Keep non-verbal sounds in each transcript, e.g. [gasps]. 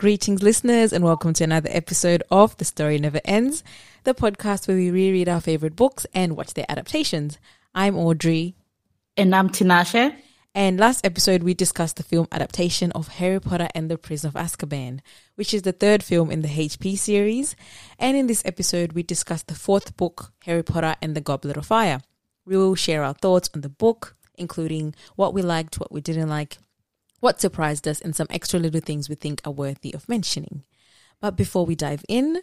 Greetings, listeners, and welcome to another episode of The Story Never Ends, the podcast where we reread our favorite books and watch their adaptations. I'm Audrey. And I'm Tinashe. And last episode, we discussed the film adaptation of Harry Potter and the Prison of Azkaban, which is the third film in the HP series. And in this episode, we discussed the fourth book, Harry Potter and the Goblet of Fire. We will share our thoughts on the book, including what we liked, what we didn't like, what surprised us, and some extra little things we think are worthy of mentioning. But before we dive in,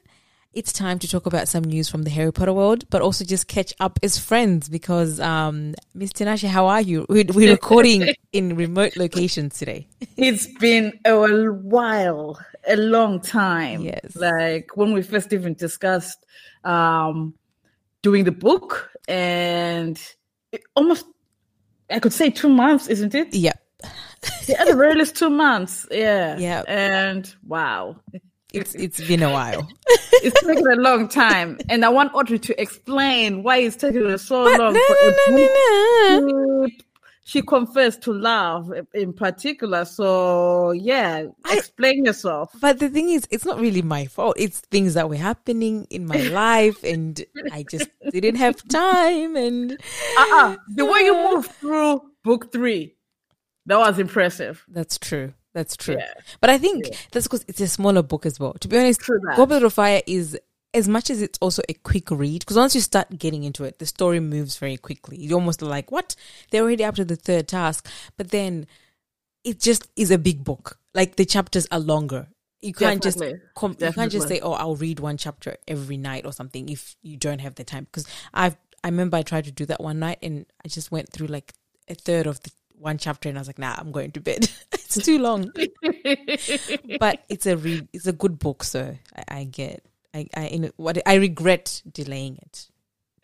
it's time to talk about some news from the Harry Potter world, but also just catch up as friends because, um, Miss Tinashe, how are you? We're, we're recording [laughs] in remote locations today. It's been a while, a long time. Yes. Like when we first even discussed um, doing the book, and it almost, I could say two months, isn't it? Yep. [laughs] Yeah, the very least two months. Yeah. Yeah. And wow. It's it's been a while. [laughs] it's taken a long time. And I want Audrey to explain why it's taking so long. no, no, no, She confessed to love in particular. So yeah, I- explain yourself. But the thing is, it's not really my fault. It's things that were happening in my [laughs] life, and I just didn't have time. And Uh-uh. The way you move through book three, that was impressive. That's true. That's true. Yeah. But I think that's because it's a smaller book as well. To be honest. Goblet of Fire is as much as it's also a quick read because once you start getting into it, the story moves very quickly. You're almost like, what? They're already up to the third task, but then it just is a big book. Like the chapters are longer. You can't Definitely. just com- you can't just say, "Oh, I'll read one chapter every night" or something if you don't have the time. Because I've I remember I tried to do that one night and I just went through like a third of the one chapter and I was like, "Nah, I'm going to bed. [laughs] it's too long." [laughs] but it's a re- it's a good book, so I, I get I I in what I regret delaying it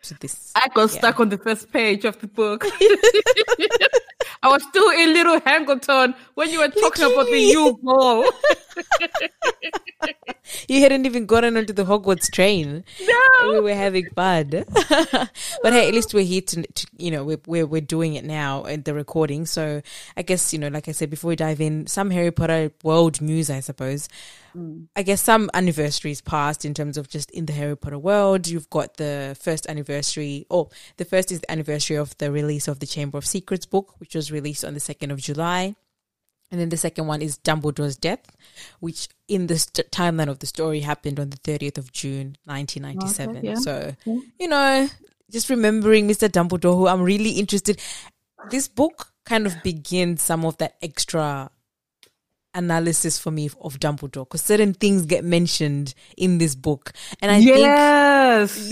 to this. I got Yeah. stuck on the first page of the book. [laughs] I was still in Little Hangleton when you were talking about the Literally. [laughs] You hadn't even gotten onto the Hogwarts train. No. We were having fun, [laughs] but hey, at least we're here to, to you know we're, we're we're doing it now at the recording. So I guess you know, like I said before we dive in, some Harry Potter world news, I suppose. Mm. I guess some anniversaries passed in terms of just in the Harry Potter world. You've got the first anniversary, or the first is the anniversary of the release of the Chamber of Secrets book, which was released on the 2nd of July. And then the second one is Dumbledore's death, which in the st- timeline of the story happened on the 30th of June, 1997. Okay, yeah. So, Yeah. you know, just remembering Mr. Dumbledore, who I'm really interested. This book kind of begins some of that extra analysis for me of Dumbledore because certain things get mentioned in this book. And I think you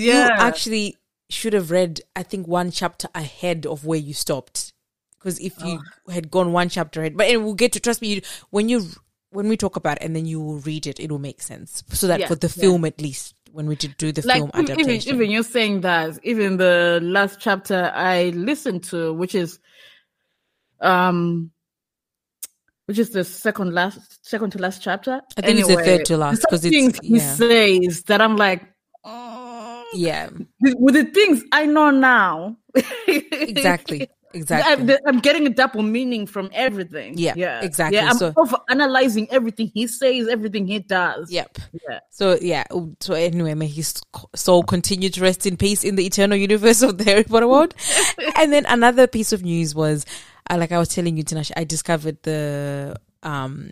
yeah. actually should have read, I think, one chapter ahead of where you stopped. Because if you had gone one chapter ahead, but it will get to trust me. You, when you when we talk about it and then you will read it, it will make sense. So that Yeah, for the yeah. film, at least when we did do the like film even, even adaptation, even you're saying that even the last chapter I listened to, which is um which is the second last second to last chapter. I think it's the third to last, because it's- things he says that I'm like oh, yeah, with the things I know now. [laughs] exactly, exactly. I'm getting a double meaning from everything. Yeah, yeah, exactly. Yeah, I'm So- over analyzing everything he says, everything he does. Yep. Yeah. So yeah. So anyway, may his soul continue to rest in peace in the eternal universe of the Harry Potter world. [laughs] and then another piece of news was, uh, like I was telling you, Tinashe, I discovered the um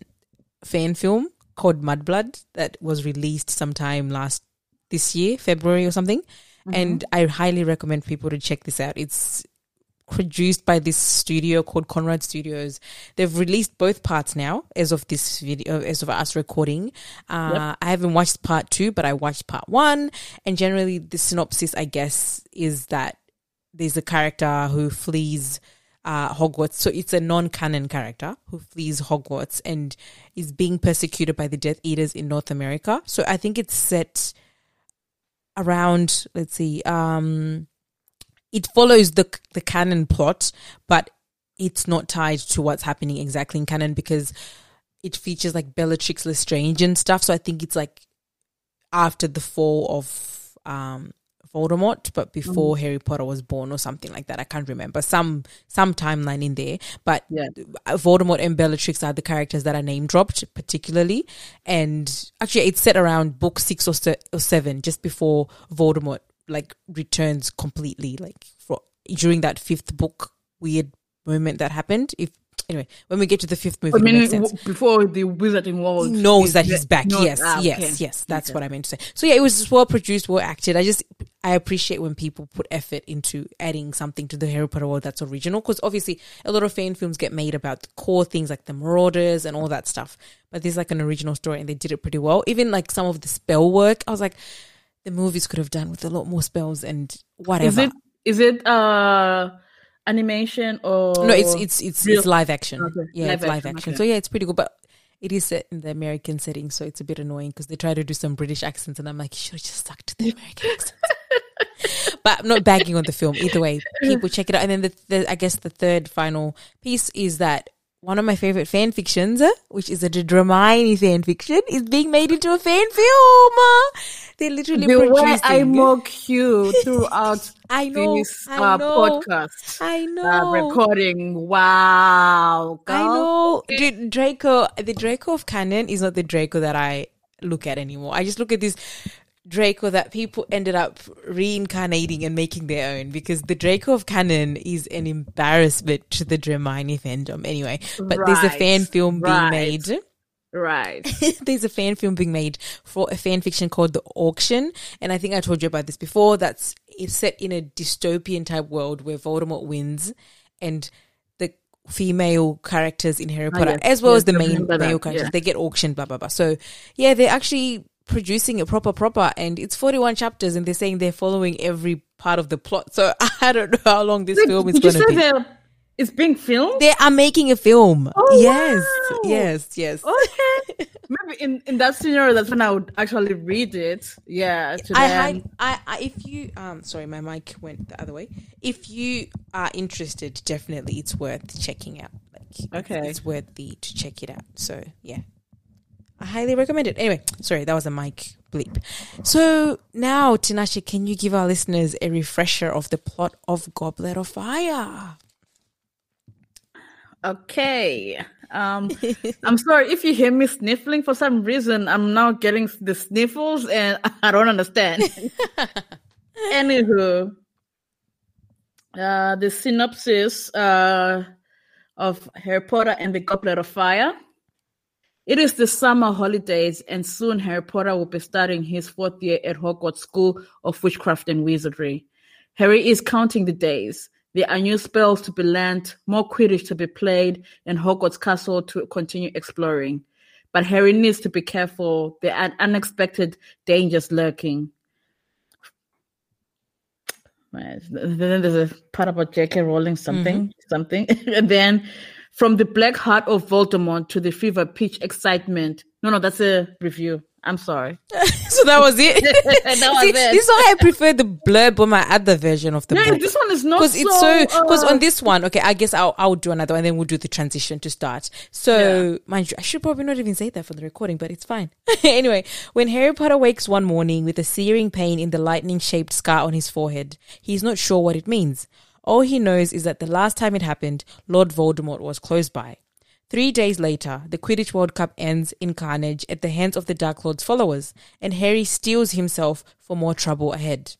fan film called Mudblood that was released sometime last this year, February or something. And I highly recommend people to check this out. It's produced by this studio called Conrad Studios. They've released both parts now as of this video, as of us recording. Uh, I haven't watched part two, but I watched part one. And generally, the synopsis, I guess, is that there's a character who flees uh, Hogwarts. So it's a non-canon character who flees Hogwarts and is being persecuted by the Death Eaters in North America. So I think it's set around. Let's see. Um, it follows the the canon plot, but it's not tied to what's happening exactly in canon because it features like Bellatrix Lestrange and stuff. So I think it's like after the fall of um Voldemort, but before Harry Potter was born or something like that. I can't remember some some timeline in there. But Yeah. Voldemort and Bellatrix are the characters that are name dropped particularly, and actually it's set around book six or, se- or seven, just before Voldemort like returns completely, like for during that fifth book weird moment that happened. If anyway, when we get to the fifth movie, I mean, makes sense w- before the Wizarding World, he knows that he's back. knows- yes, ah, yes, okay. yes. That's Okay. what I meant to say. So yeah, it was well produced, well acted. I just I appreciate when people put effort into adding something to the Harry Potter world that's original because obviously a lot of fan films get made about the core things like the Marauders and all that stuff. But there's like an original story and they did it pretty well. Even like some of the spell work, I was like, the movies could have done with a lot more spells and whatever. Is it is it uh animation or No, it's it's it's real- it's live action. Okay, Yeah, live it's live action, action. okay. So yeah, it's pretty good. But it is set in the American setting, so it's a bit annoying because they try to do some British accents, and I'm like, you should have just stuck to the American [laughs] accents. but I'm not bagging on the film either way. People check it out, and then the, the I guess the third final piece is that. One of my favorite fan fictions, uh, which is a Dramione fan fiction, is being made into a fan film. They're literally the way producing. I mock you throughout [laughs] I know, this I uh, know, podcast I know. uh, recording. Wow, I know. Dude, Draco, the Draco of canon is not the Draco that I look at anymore. I just look at this Draco that people ended up reincarnating and making their own because the Draco of canon is an embarrassment to the Dramione fandom anyway. But there's a fan film being made. Right. [laughs] there's a fan film being made for a fan fiction called The Auction. And I think I told you about this before. That's it's set in a dystopian type world where Voldemort wins and the female characters in Harry Potter, yes, as well yes, as the main male characters, yeah. they get auctioned, blah, blah, blah. So yeah, they're actually producing a proper, proper. And it's 41 chapters and they're saying they're following every part of the plot. So [laughs] I don't know how long this film is going to be. it's being filmed? They are making a film. Oh, yes, wow. yes, yes. Okay. [laughs] Maybe in, in that scenario, that's when I would actually read it. Yeah. I, hide, I, I, if you, um, sorry, my mic went the other way. If you are interested, definitely it's worth checking out. Like, Okay. it's worth the to check it out. So yeah, I highly recommend it. Anyway, sorry, that was a mic bleep. So now, Tinashe, can you give our listeners a refresher of the plot of Goblet of Fire? Okay. Um, I'm sorry if you hear me sniffling for some reason. I'm now getting the sniffles, and [laughs] I don't understand. [laughs] Anywho, uh, the synopsis uh, of Harry Potter and the Goblet of Fire. It is the summer holidays, and soon Harry Potter will be starting his fourth year at Hogwarts School of Witchcraft and Wizardry. Harry is counting the days. There are new spells to be learned, more Quidditch to be played, and Hogwarts Castle to continue exploring. But Harry needs to be careful. There are unexpected dangers lurking. Right. Then there's a part about J.K. Rowling something, mm-hmm. something. [laughs] and then from the black heart of Voldemort to the fever pitch excitement. No, no, that's a review. I'm sorry. [laughs] so that was it. [laughs] That was [laughs] See, it. This is why I prefer the blurb on my other version of the Yeah, book. this one is not because it's so because uh, on this one okay i guess i'll i'll do another and then we'll do the transition to start so mind you i should probably not even say that for the recording but it's fine anyway when harry potter wakes one morning with a searing pain in the lightning shaped scar on his forehead he's not sure what it means all he knows is that the last time it happened lord voldemort was close by Three days later, the Quidditch World Cup ends in carnage at the hands of the Dark Lord's followers, and Harry steels himself for more trouble ahead.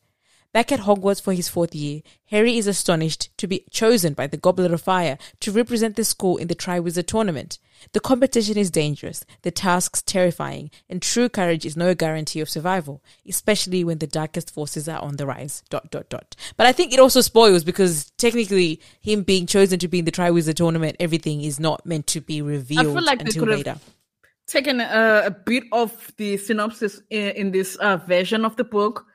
Back at Hogwarts for his fourth year, Harry is astonished to be chosen by the Goblet of Fire to represent the school in the Triwizard Tournament. The competition is dangerous, the tasks terrifying, and true courage is no guarantee of survival, especially when the darkest forces are on the rise. Dot dot dot. But I think it also spoils because technically, him being chosen to be in the Triwizard Tournament, everything is not meant to be revealed like until later. taken a, a bit of the synopsis in, in this uh, version of the book.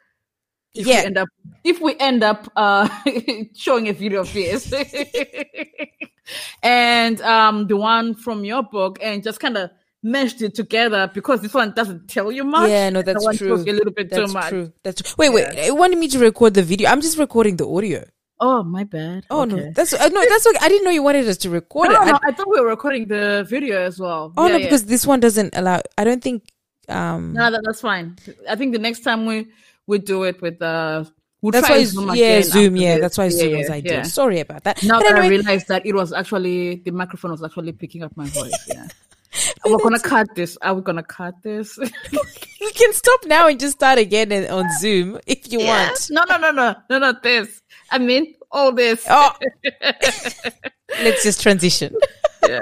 If Yeah. we end up if we end up uh, [laughs] showing a video of this, [laughs] and um, the one from your book, and just kind of meshed it together because this one doesn't tell you much. Yeah, no, that's true. a little bit That's too much. true. That's true. Wait, wait. It wanted me to record the video. I'm just recording the audio. Oh, my bad. Oh no, that's uh, no, that's okay. I didn't know you wanted us to record No, it. I- I thought we were recording the video as well. oh Yeah, no, yeah. because this one doesn't allow. I don't think. Um. No, that, that's fine. I think the next time we we do it with uh, the we'll That's try why, Zoom yeah, again Zoom, yeah, this. that's why Zoom Yeah, was yeah, ideal. yeah. Sorry about that. Now but that I anyway, realized that it was actually the microphone was actually picking up my voice. Yeah. [laughs] We're gonna cut this. Are we gonna cut this? [laughs] you can stop now and just start again and- on Zoom if you Yeah. want. No, no, no, no, no, not this. I mean all this. Oh, [laughs] let's just transition. Yeah.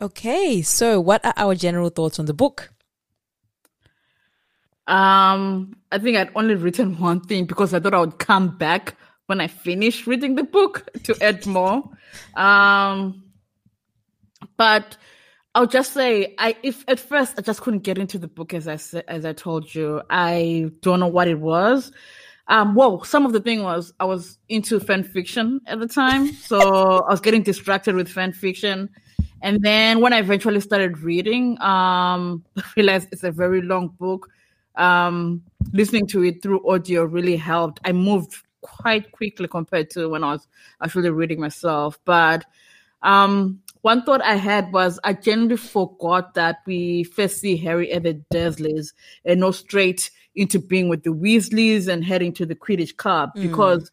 Okay, so what are our general thoughts on the book? Um, I think I'd only written [laughs] one thing because I thought I would come back when I finished reading the book [laughs] to add more. Um, but I'll just say, I if at first I just couldn't get into the book as I as I told you, I don't know what it was. Um, well, some of the thing was I was into fan fiction at the time, so I was getting distracted with fan fiction. And then when I eventually started reading, um, [laughs] I realized it's a very long book. Um, listening to it through audio really helped. I moved quite quickly compared to when I was actually reading myself. But um, one thought I had was I generally forgot that we first see Harry at the Dursleys and go straight into being with the Weasleys and heading to the Quidditch Club because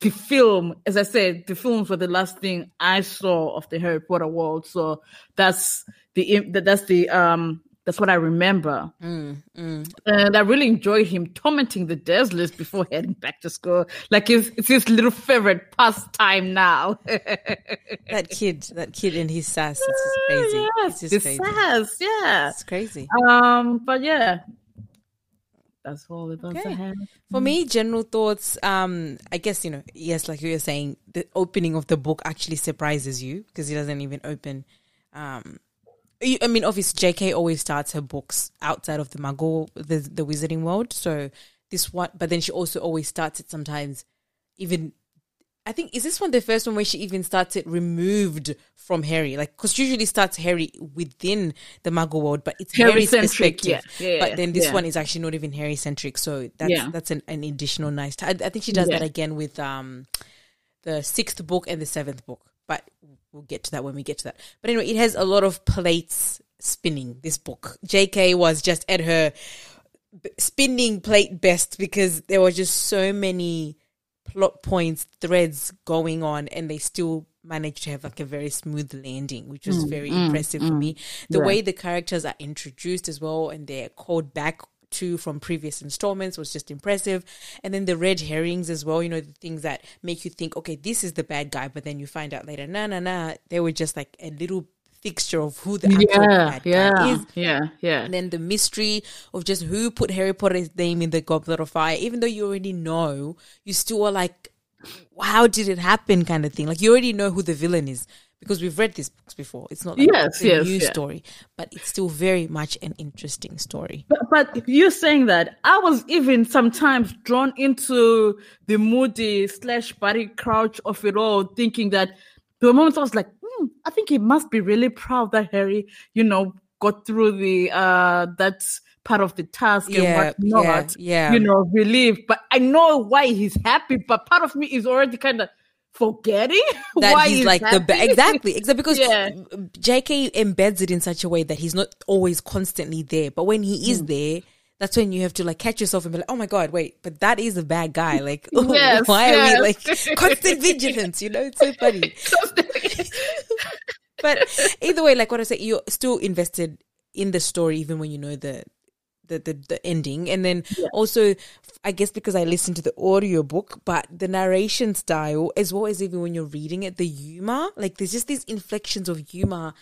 the film, as I said, the films were the last thing I saw of the Harry Potter world. So that's the that's the um that's what I remember. And I really enjoyed him tormenting the Dursleys before heading back to school. Like it's, it's his little favorite pastime now. [laughs] That kid, that kid and his sass, it's just crazy. yes, it's just crazy. sass, yeah. It's crazy. Um, but yeah, that's all the thoughts I Okay. have. For me, general thoughts. Um, I guess you know, yes, like you were saying, the opening of the book actually surprises you because it doesn't even open. Um, I mean, obviously, J.K. always starts her books outside of the Muggle, the the Wizarding world. So this one, but then she also always starts it sometimes, even. I think is this one the first one where she even starts it removed from Harry, like because she usually starts Harry within the Muggle world, but it's Harry's Harry-centric, perspective. yeah. Yeah, but then this yeah. one is actually not even Harry centric, so that's that's an, an additional nice. T- I, I think she does that again with um the sixth book and the seventh book, but we'll get to that when we get to that. But anyway, it has a lot of plates spinning. This book, J.K. was just at her spinning plate best because there were just so many plot points, threads going on, and they still managed to have like a very smooth landing, which was mm. very mm. impressive for mm. me. The Yeah. way the characters are introduced as well, and they're called back to from previous installments was just impressive. And then the red herrings as well, you know, the things that make you think, okay, this is the bad guy, but then you find out later, nah, nah, nah, they were just like a little fixture of who the actual Yeah, yeah, is. yeah, yeah. And then the mystery of just who put Harry Potter's name in the Goblet of Fire, even though you already know, you still are like, how did it happen kind of thing. Like you already know who the villain is because we've read these books before. It's not like Yes, a yes, new yeah. story, but it's still very much an interesting story. But, but you saying that, I was even sometimes drawn into the moody slash Barty Crouch of it all, thinking that there were moments I was like, I think he must be really proud that Harry, you know, got through the uh that part of the task Yeah, and whatnot. yeah, yeah. You know, relief. But I know why he's happy, but part of me is already kind of forgetting [laughs] That why he's like the ba- happy. exactly exactly [laughs] because Yeah. J.K. embeds it in such a way that he's not always constantly there, but when he Hmm. is there. That's when you have to like catch yourself and be like, "Oh my god, wait!" But that is a bad guy. Like, [laughs] Yes, why are we like constant vigilance? You know, it's so funny. But [laughs] either way, like what I said, you're still invested in the story even when you know the the the, the ending. And then also, I guess because I listened to the audio book, but the narration style, as well as even when you're reading it, the humor, like there's just these inflections of humor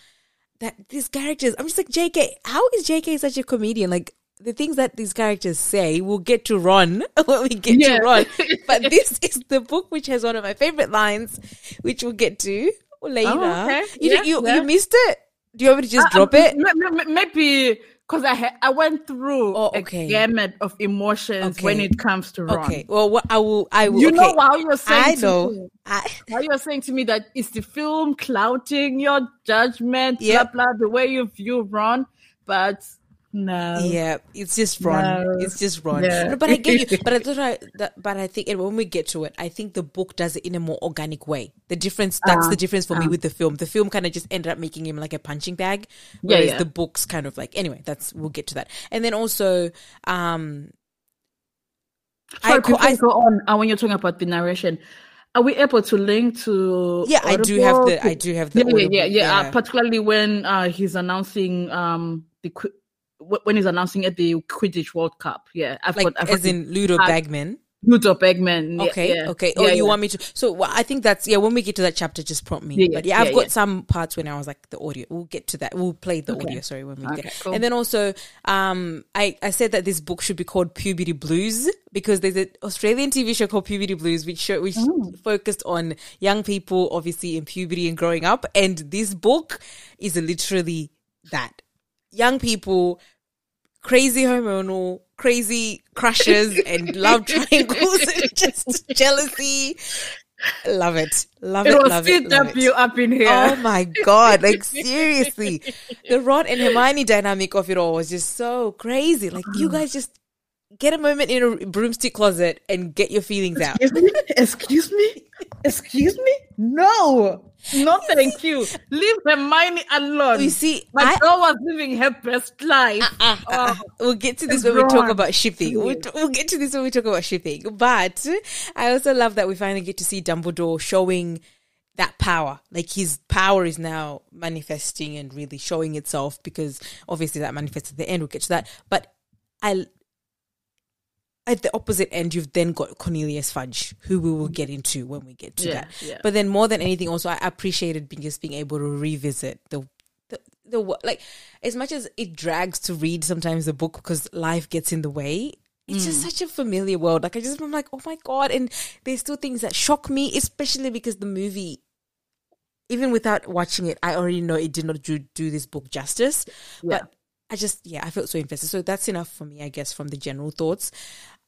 that these characters. I'm just like J.K. How is J.K. such a comedian? Like. The things that these characters say, we'll get to Ron [laughs] when we get Yeah. to Ron. [laughs] But this is the book which has one of my favorite lines, which we'll get to later. Oh, okay. You, Yeah, you, yeah. you missed it. Do you want me to just Uh, drop it? Maybe because I ha- I went through Oh, okay. a gamut of emotions Okay. when it comes to Ron. Okay. Well, what I will. I will. You okay. know how you're saying I to know. me- I, how you're saying to me that it's the film clouding your judgment, Yep. blah blah, the way you view Ron, but No. Yeah, it's just Ron. No. It's just. Yeah. No, but I get you. [laughs] But I thought I, that, but I think and when we get to it, I think the book does it in a more organic way. The difference that's Ah, the difference for me with the film. The film kind of just ended up making him like a punching bag, Yeah, whereas yeah. the books kind of like anyway. That's we'll get to that. And then also, um, Sorry, I before I- you go on, uh, when you're talking about the narration, are we able to link to? Yeah, I do have the- I do have the Yeah, yeah, yeah, yeah. yeah. Uh, particularly when uh, he's announcing um the when he's announcing at the Quidditch World Cup. Yeah, I've like got I've as got in Ludo Ah, Bagman. Ludo Bagman. Yeah, Okay, yeah. okay. Oh, Yeah, you want me to? So well, I think that's yeah. When we get to that chapter, just prompt me. Yeah, yeah, but yeah, I've got some parts when I was like the audio. We'll get to that. We'll play the Okay. audio. Sorry, when we Okay, get. cool. And then also, um, I I said that this book should be called Puberty Blues because there's an Australian TV show called Puberty Blues, which show which Oh. focused on young people, obviously in puberty and growing up. And this book is literally that young people crazy hormonal, crazy crushes and love [laughs] triangles and [laughs] just jealousy. Love it. Love it. It was love it. Love CW it. up in here. Oh my god! Like [laughs] seriously, the Ron and Hermione dynamic of it all was just so crazy. Like you mm. guys just get a moment in a broomstick closet and get your feelings out. Excuse me? Excuse me? Excuse me? No. No, thank you. Leave Hermione alone. You see, My girl was living her best life. Ah, ah, ah. Oh. We'll get to this when we talk about shipping. We'll, we'll get to this when we talk about shipping. But I also love that we finally get to see Dumbledore showing that power. Like his power is now manifesting and really showing itself because obviously that manifests at the end. We'll get to that. But I, at the opposite end, you've then got Cornelius Fudge, who we will get into when we get to Yeah, that. yeah. But then more than anything, also I appreciated being just being able to revisit the the the like as much as it drags to read sometimes the book because life gets in the way. It's just mm. such a familiar world. Like I just I'm like, oh my god! And there's still things that shock me, especially because the movie, even without watching it, I already know it did not do, do this book justice. Yeah. But I just yeah, I felt so invested. So that's enough for me, I guess, from the general thoughts.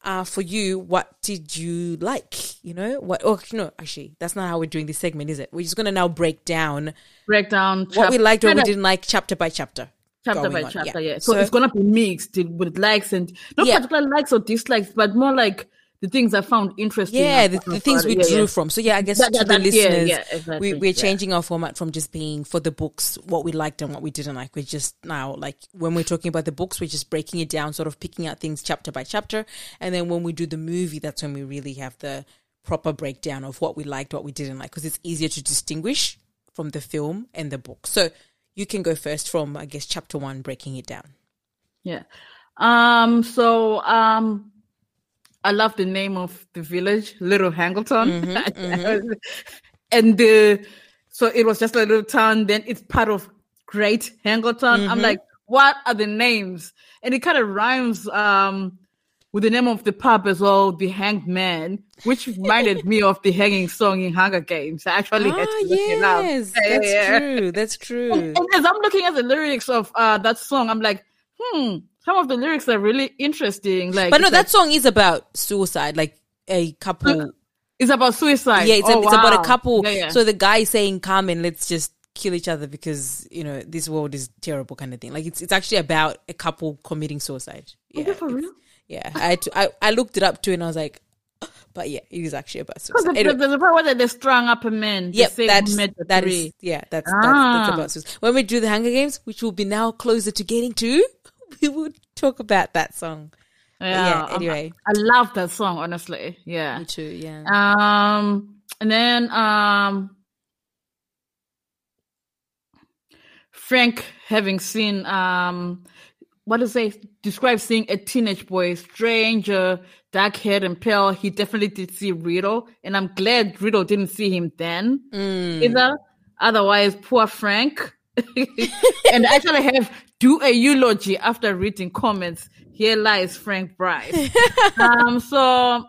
Uh, for you, what did you like? You know, what? Oh no, actually, that's not how we're doing this segment, is it? We're just gonna now break down Breakdown. what we liked, what we didn't like, chapter by chapter. Chapter by on, chapter, yeah. yeah. So, So- it's gonna be mixed with likes and not Yeah. particular likes or dislikes, but more like the things I found interesting. Yeah, the, the things we. Yeah, drew yeah. from. So yeah, I guess That- to the that- listeners, yeah, exactly, we, we're yeah. changing our format from just being for the books what we liked and what we didn't like. We're just now like when we're talking about the books, we're just breaking it down, sort of picking out things chapter by chapter, and then when we do the movie, that's when we really have the proper breakdown of what we liked, what we didn't like, because it's easier to distinguish from the film and the book. So you can go first from I guess chapter one, breaking it down. Yeah. Um. So um, I love the name of the village, Little Hangleton, Mm-hmm, [laughs] and the so it was just a little town. Then it's part of Great Hangleton. Mm-hmm. I'm like, what are the names? And it kind of rhymes um with the name of the pub as well, the Hanged Man, which reminded me of the hanging song in Hunger Games. I actually had Ah, to look it up. yes, that's yeah. true. That's true. And as I'm looking at the lyrics of uh, that song, I'm like, hmm, some of the lyrics are really interesting. Like, But no, that like- song is about suicide, like a couple. it's about suicide. Yeah, it's, Oh, a, it's about a couple. Yeah, yeah. So the guy is saying, "Come and let's just kill each other because you know this world is terrible," kind of thing. Like it's it's actually about a couple committing suicide. Yeah, Is it for real? Yeah, I, I I looked it up too, and I was like, [gasps] but yeah, it is actually about Because suicide. the, Anyway, there's a part where they strung up a man. Say that's who made the that is yeah, that's that's, that's Ah. about suicide. When we do the Hunger Games, which will be now closer to getting to, [laughs] we will talk about that song. yeah, um, anyway. I, I love that song, honestly. Yeah. Me too. Yeah. Um, and then um, Frank having seen um, what does it describe seeing a teenage boy, stranger, dark haired and pale. He definitely did see Riddle, and I'm glad Riddle didn't see him then either. Otherwise, poor Frank. [laughs] and I actually have do a eulogy after reading comments. Here lies Frank Bryce. [laughs] um, so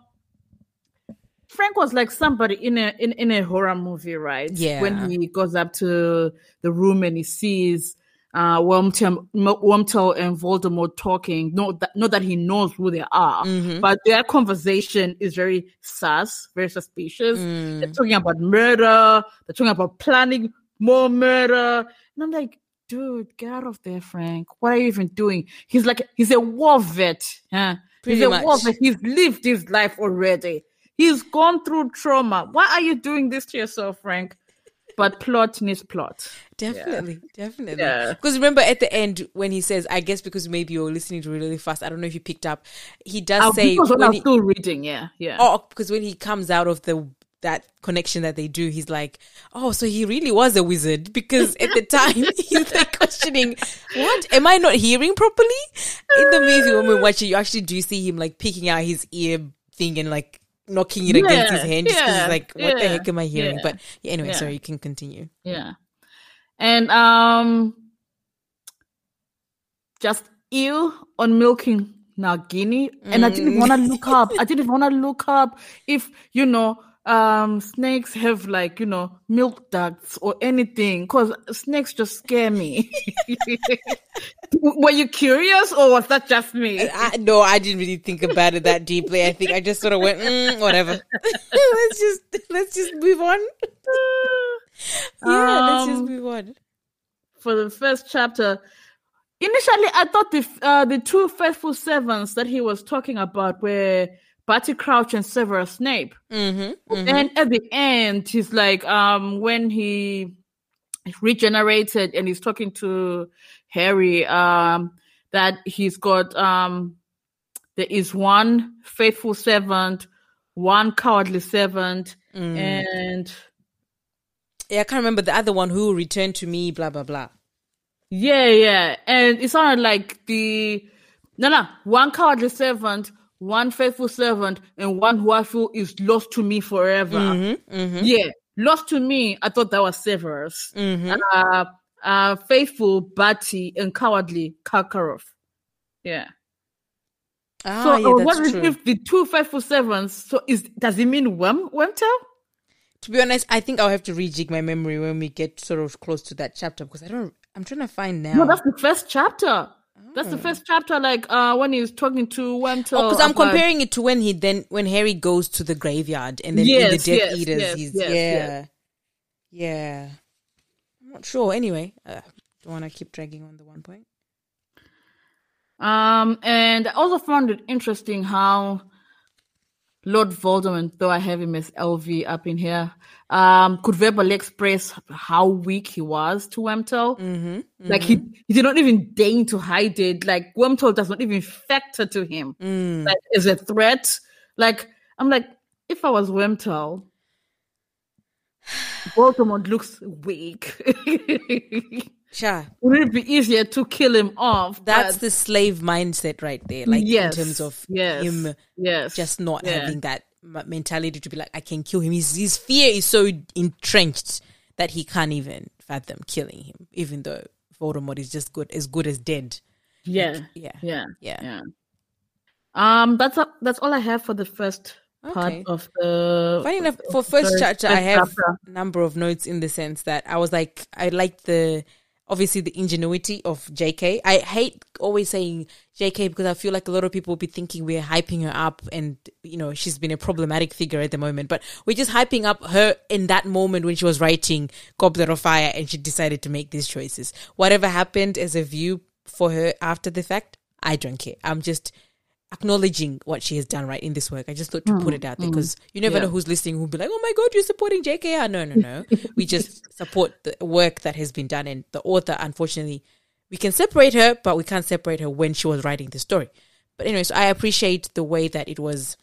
Frank was like somebody in a in, in a horror movie, right? Yeah. When he goes up to the room and he sees uh Wormtail, Wormtail and Voldemort talking. Not that not that he knows who they are, Mm-hmm. but their conversation is very sus, very suspicious. Mm. They're talking about murder. They're talking about planning more murder. And I'm like, dude, get out of there, Frank. What are you even doing? He's like, he's a war vet. Huh? Pretty he's a much. war vet. He's lived his life already. He's gone through trauma. Why are you doing this to yourself, Frank? But plot needs plot. Definitely, definitely. Yeah. Because remember at the end when he says, I guess because maybe you're listening to really fast. I don't know if you picked up. He does I say when I when was he, still reading. Yeah, yeah. oh, because when he comes out of the that connection that they do, he's like, oh, so he really was a wizard because at the time [laughs] he's like questioning, what am I not hearing properly? In the movie when we watch it, you actually do see him like picking out his ear thing and like knocking it against his Yeah, hand just because yeah, he's like, what the heck am I hearing? yeah, But yeah, anyway, yeah. sorry, you can continue. Yeah. And um just ill on milking Nagini. And I didn't want to look up. I didn't want to look up if, you know, um snakes have like, you know, milk ducts or anything. Cause snakes just scare me. [laughs] Were you curious or was that just me? I, no, I didn't really think about it that deeply. I think I just sort of went, mm, whatever. [laughs] let's just let's just move on. [laughs] yeah, let's just Um, move on. for the first chapter. Initially, I thought the uh, the two faithful servants that he was talking about were Barty Crouch and Severus Snape. Mm-hmm, And at the end, he's like, um, when he regenerated and he's talking to Harry, um, that he's got um, there is one faithful servant, one cowardly servant, Mm. and Yeah, I can't remember the other one who returned to me. Blah blah blah. Yeah, yeah. And it sounded like the no no one cowardly servant, one faithful servant, and one who I feel is lost to me forever. Mm-hmm, Yeah. Lost to me, I thought that was Severus. mm-hmm. Uh uh faithful, Barty, and cowardly Karkaroff. Yeah. Ah, so yeah, uh, what is if the two faithful servants? So is does it mean Wem Wormtail? To be honest, I think I'll have to rejig my memory when we get sort of close to that chapter because I don't. I'm trying to find now. No, that's the first chapter. That's the first chapter, like uh when he's talking to. Oh, because I'm about- comparing it to when he then when Harry goes to the graveyard and then in the Death yes, Eaters, yes, he's yes, yeah, yes. yeah. I'm not sure. Anyway, uh, don't want to keep dragging on the one point. Um, and I also found it interesting how Lord Voldemort, though I have him as LV up in here, um, could verbally express how weak he was to Wormtail. Mm-hmm. Like he, he did not even deign to hide it. Like Wormtail does not even factor to him Mm. like as a threat. Like I'm like, if I was Wormtail, [sighs] Voldemort looks weak. [laughs] Sure. Would it be easier to kill him off? That's the slave mindset right there. Like Yes, in terms of yes, him yes, just not yeah. having that mentality to be like, I can kill him. His, his fear is so entrenched that he can't even fathom killing him, even though Voldemort is just good as good as dead. yeah, Yeah. yeah, Yeah. yeah. Um, that's a, that's all I have for the first part Okay. of the. Funny enough, for first chapter, I have a number of notes in the sense that I was like, I like the obviously the ingenuity of JK. I hate always saying JK because I feel like a lot of people will be thinking we're hyping her up, and you know she's been a problematic figure at the moment. But we're just hyping up her in that moment when she was writing Goblet of Fire, and she decided to make these choices. Whatever happened as a view for her after the fact, I don't care. I'm just acknowledging what she has done right in this work. I just thought to put mm, it out there mm, because you never Yeah. know who's listening who'll be like, "Oh my god, you're supporting JKR." No, no, no. [laughs] we just support the work that has been done, and the author. Unfortunately, we can separate her, but we can't separate her when she was writing the story. But anyway, so I appreciate the way that it was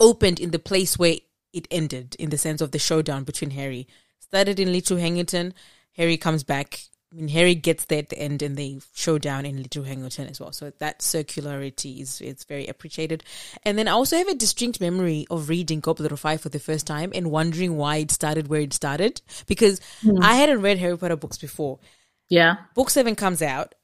opened in the place where it ended, in the sense of the showdown between Harry. Started in Little Hangleton. Harry comes back. I mean, Harry gets there at the end, and they show down in Little Hangleton as well. So that circularity is it's very appreciated. And then I also have a distinct memory of reading Goblet of Fire for the first time and wondering why it started where it started because hmm. I hadn't read Harry Potter books before Yeah, book seven comes out,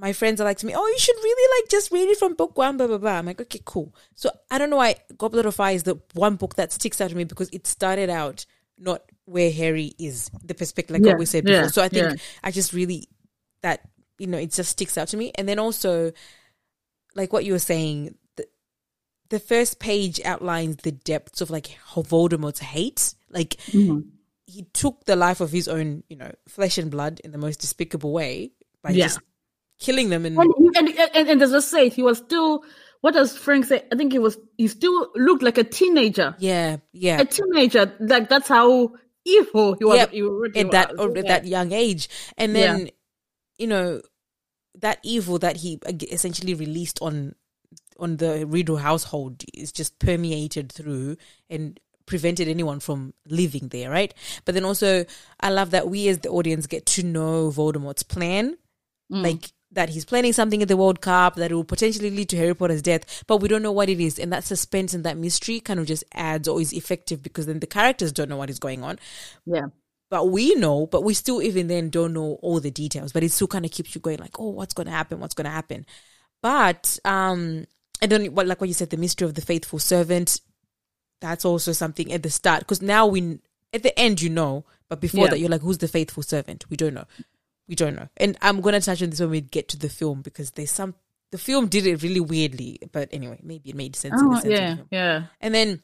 my friends are like to me, "Oh, you should really like just read it from book one." Blah blah blah. I'm like, okay, cool. So I don't know why Goblet of Fire is the one book that sticks out to me because it started out not where Harry is, the perspective, like Yeah, what we said before. yeah, so I think yeah. I just really that you know it just sticks out to me. And then also, like what you were saying, the, the first page outlines the depths of like Voldemort's hate, like Mm-hmm. he took the life of his own, you know, flesh and blood in the most despicable way by just killing them and, And, and, and, and as I say, he was still. What does Frank say? I think he was. He still looked like a teenager. yeah, yeah. A teenager. Like that's how evil he was. Yep. he already at that was. at Yeah. that young age and Yeah. then you know that evil that he essentially released on on the Riddle household is just permeated through and prevented anyone from living there right but then also i love that we as the audience get to know voldemort's plan Mm. like that he's planning something at the World Cup that will potentially lead to Harry Potter's death, but we don't know what it is, and that suspense and that mystery kind of just adds or is effective because then the characters don't know what is going on, Yeah. but we know, but we still even then don't know all the details. But it still kind of keeps you going, like, oh, what's going to happen? What's going to happen? But um, and then what, like what you said, the mystery of the faithful servant. That's also something at the start because now we at the end you know, but before Yeah. that you're like, who's the faithful servant? We don't know, we don't know. And I'm gonna touch on this when we get to the film because there's some. The film did it really weirdly, but anyway, maybe it made sense. in oh, the Oh sense of yeah, film. yeah. And then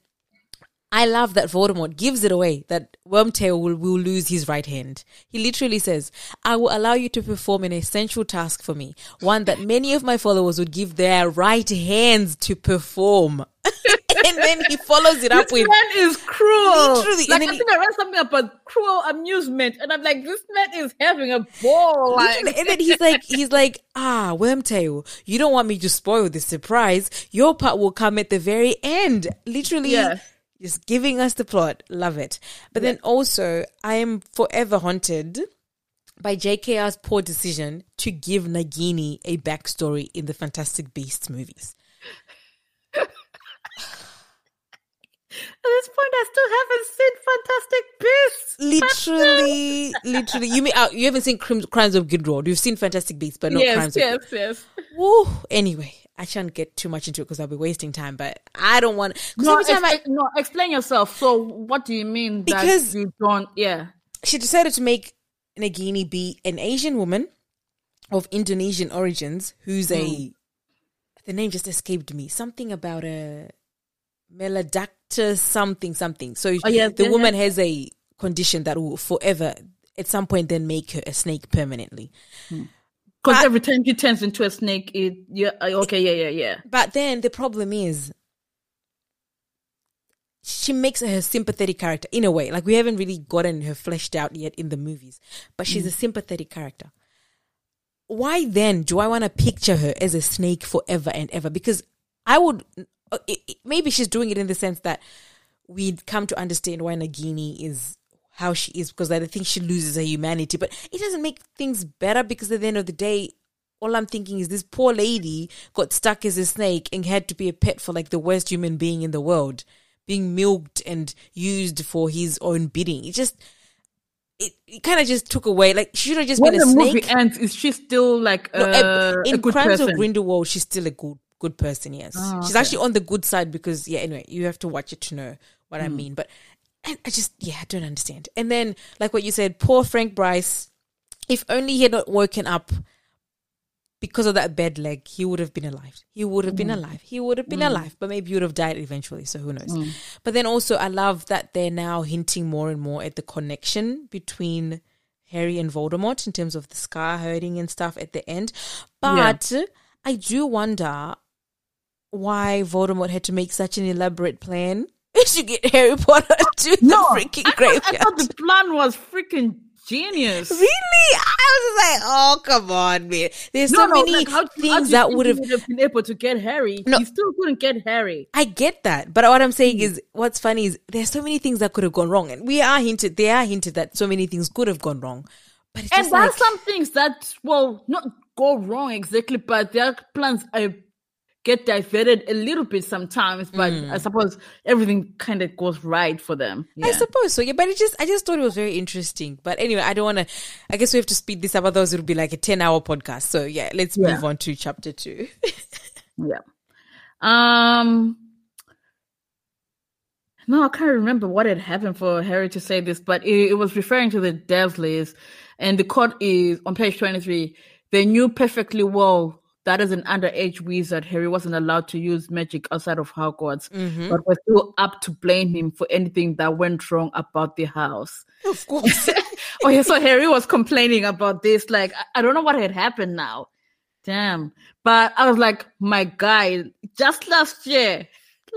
I love that Voldemort gives it away that Wormtail will, will lose his right hand. He literally says, I will allow you to perform an essential task for me, one that many of my followers would give their right hands to perform. And then he follows it up This with, man is cruel. Literally, and like I he- think I read something about cruel amusement, and I'm like, this man is having a ball. Like, and then he's like, he's like, ah, Wormtail, you don't want me to spoil the surprise. Your part will come at the very end. Literally, Yeah. just giving us the plot. Love it. But then also, I am forever haunted by JKR's poor decision to give Nagini a backstory in the Fantastic Beasts movies. [laughs] at this point, I still haven't seen Fantastic Beasts. Literally, literally, you mean uh, you haven't seen Crim- Crimes of Grindelwald? You've seen Fantastic Beasts, but not yes, Crimes yes, of yes. Woo. Anyway, I shan't get too much into it because I'll be wasting time. But I don't want No, every time I no, explain yourself. So, what do you mean Because- you don't? Yeah, she decided to make Nagini be an Asian woman of Indonesian origins who's a the name just escaped me. Something about a Maledictus something something. So Oh, yes, the woman has a condition that will forever at some point then make her a snake permanently. because But- every time he turns into a snake, it yeah. uh, Okay, yeah, yeah, yeah. But then the problem is she makes her a sympathetic character in a way. Like we haven't really gotten her fleshed out yet in the movies, but she's a sympathetic character. Why then do I want to picture her as a snake forever and ever? Because I would it, it- maybe she's doing it in the sense that we'd come to understand why Nagini is how she is because I think she loses her humanity, but it doesn't make things better because at the end of the day, all I'm thinking is this poor lady got stuck as a snake and had to be a pet for like the worst human being in the world, being milked and used for his own bidding. It just, it, it kind of just took away. Like she should have just When been a the movie snake. ends, is she still like No, uh, uh, a in good Crimes person? of Grindelwald, she's still a good good person. Yes, Oh, she's okay. actually on the good side because yeah. Anyway, you have to watch it to know what Hmm. I mean. But and I just yeah, I don't understand. And then like what you said, poor Frank Bryce. If only he had not woken up because of that bed leg, he would have been alive. He would have Hmm. been alive. He would have been alive, but maybe he would have died eventually. So who knows? Hmm. But then also, I love that they're now hinting more and more at the connection between Harry and Voldemort in terms of the scar hurting and stuff at the end. But I do wonder why Voldemort had to make such an elaborate plan [laughs] to get Harry Potter [laughs] to No, the freaking I thought, graveyard. I thought the plan was freaking genius. Really? I was like, oh, come on, man. There's No, so no, many like, how, how things you that would have. been able to get Harry. No. He still couldn't get Harry. I get that, but what I'm Hmm. saying is, what's funny is there's so many things that could have gone wrong, and we are hinted. They are hinted that so many things could have gone wrong, but it's And there like, are some things that, well, not go wrong exactly, but their plans uh, get diverted a little bit sometimes. But I suppose everything kind of goes right for them. I suppose so. Yeah, but it just I just thought it was very interesting. But anyway, I don't want to. I guess we have to speed this up. Otherwise, it'll be like a ten hour podcast. So yeah, let's Yeah. move on to chapter two. [laughs] Yeah. Um. No, I can't remember what had happened for Harry to say this, but it, it was referring to the Dursleys, and the quote is on page twenty-three. They knew perfectly well that as an underage wizard, Harry wasn't allowed to use magic outside of Hogwarts, Mm-hmm. but was still up to blame him for anything that went wrong about the house. Of course. [laughs] oh yeah, so Harry was complaining about this. Like, I, I don't know what had happened now. Damn. But I was like, my guy, just last year,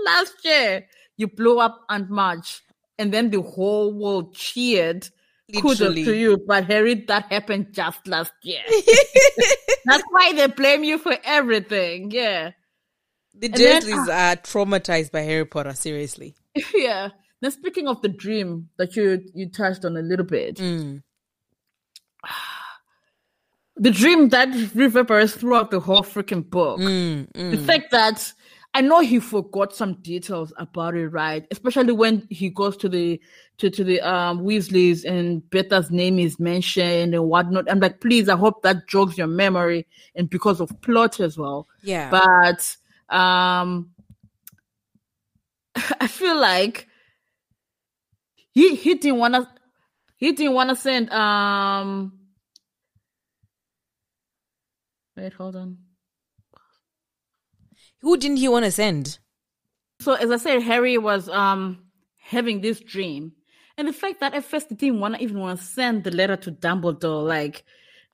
last year, you blew up Aunt Marge, and then the whole world cheered. Kudos Literally. to you, but Harry, that happened just last year. [laughs] That's why they blame you for everything. Yeah. the Dursleys are traumatized by Harry Potter, seriously. [laughs] yeah. Now speaking of the dream that you you touched on a little bit, Mm. the dream that reverberates throughout the whole freaking book. Mm, The fact that I know he forgot some details about it, right? Especially when he goes to the to, to the um Weasleys and Bertha's name is mentioned and whatnot. I'm like, please, I hope that jogs your memory and because of plot as well. Yeah. But um [laughs] I feel like he he didn't wanna he didn't wanna send um wait, hold on. Who didn't he want to send? So as I said, Harry was um having this dream, and the fact that at first he didn't want to even want to send the letter to Dumbledore, like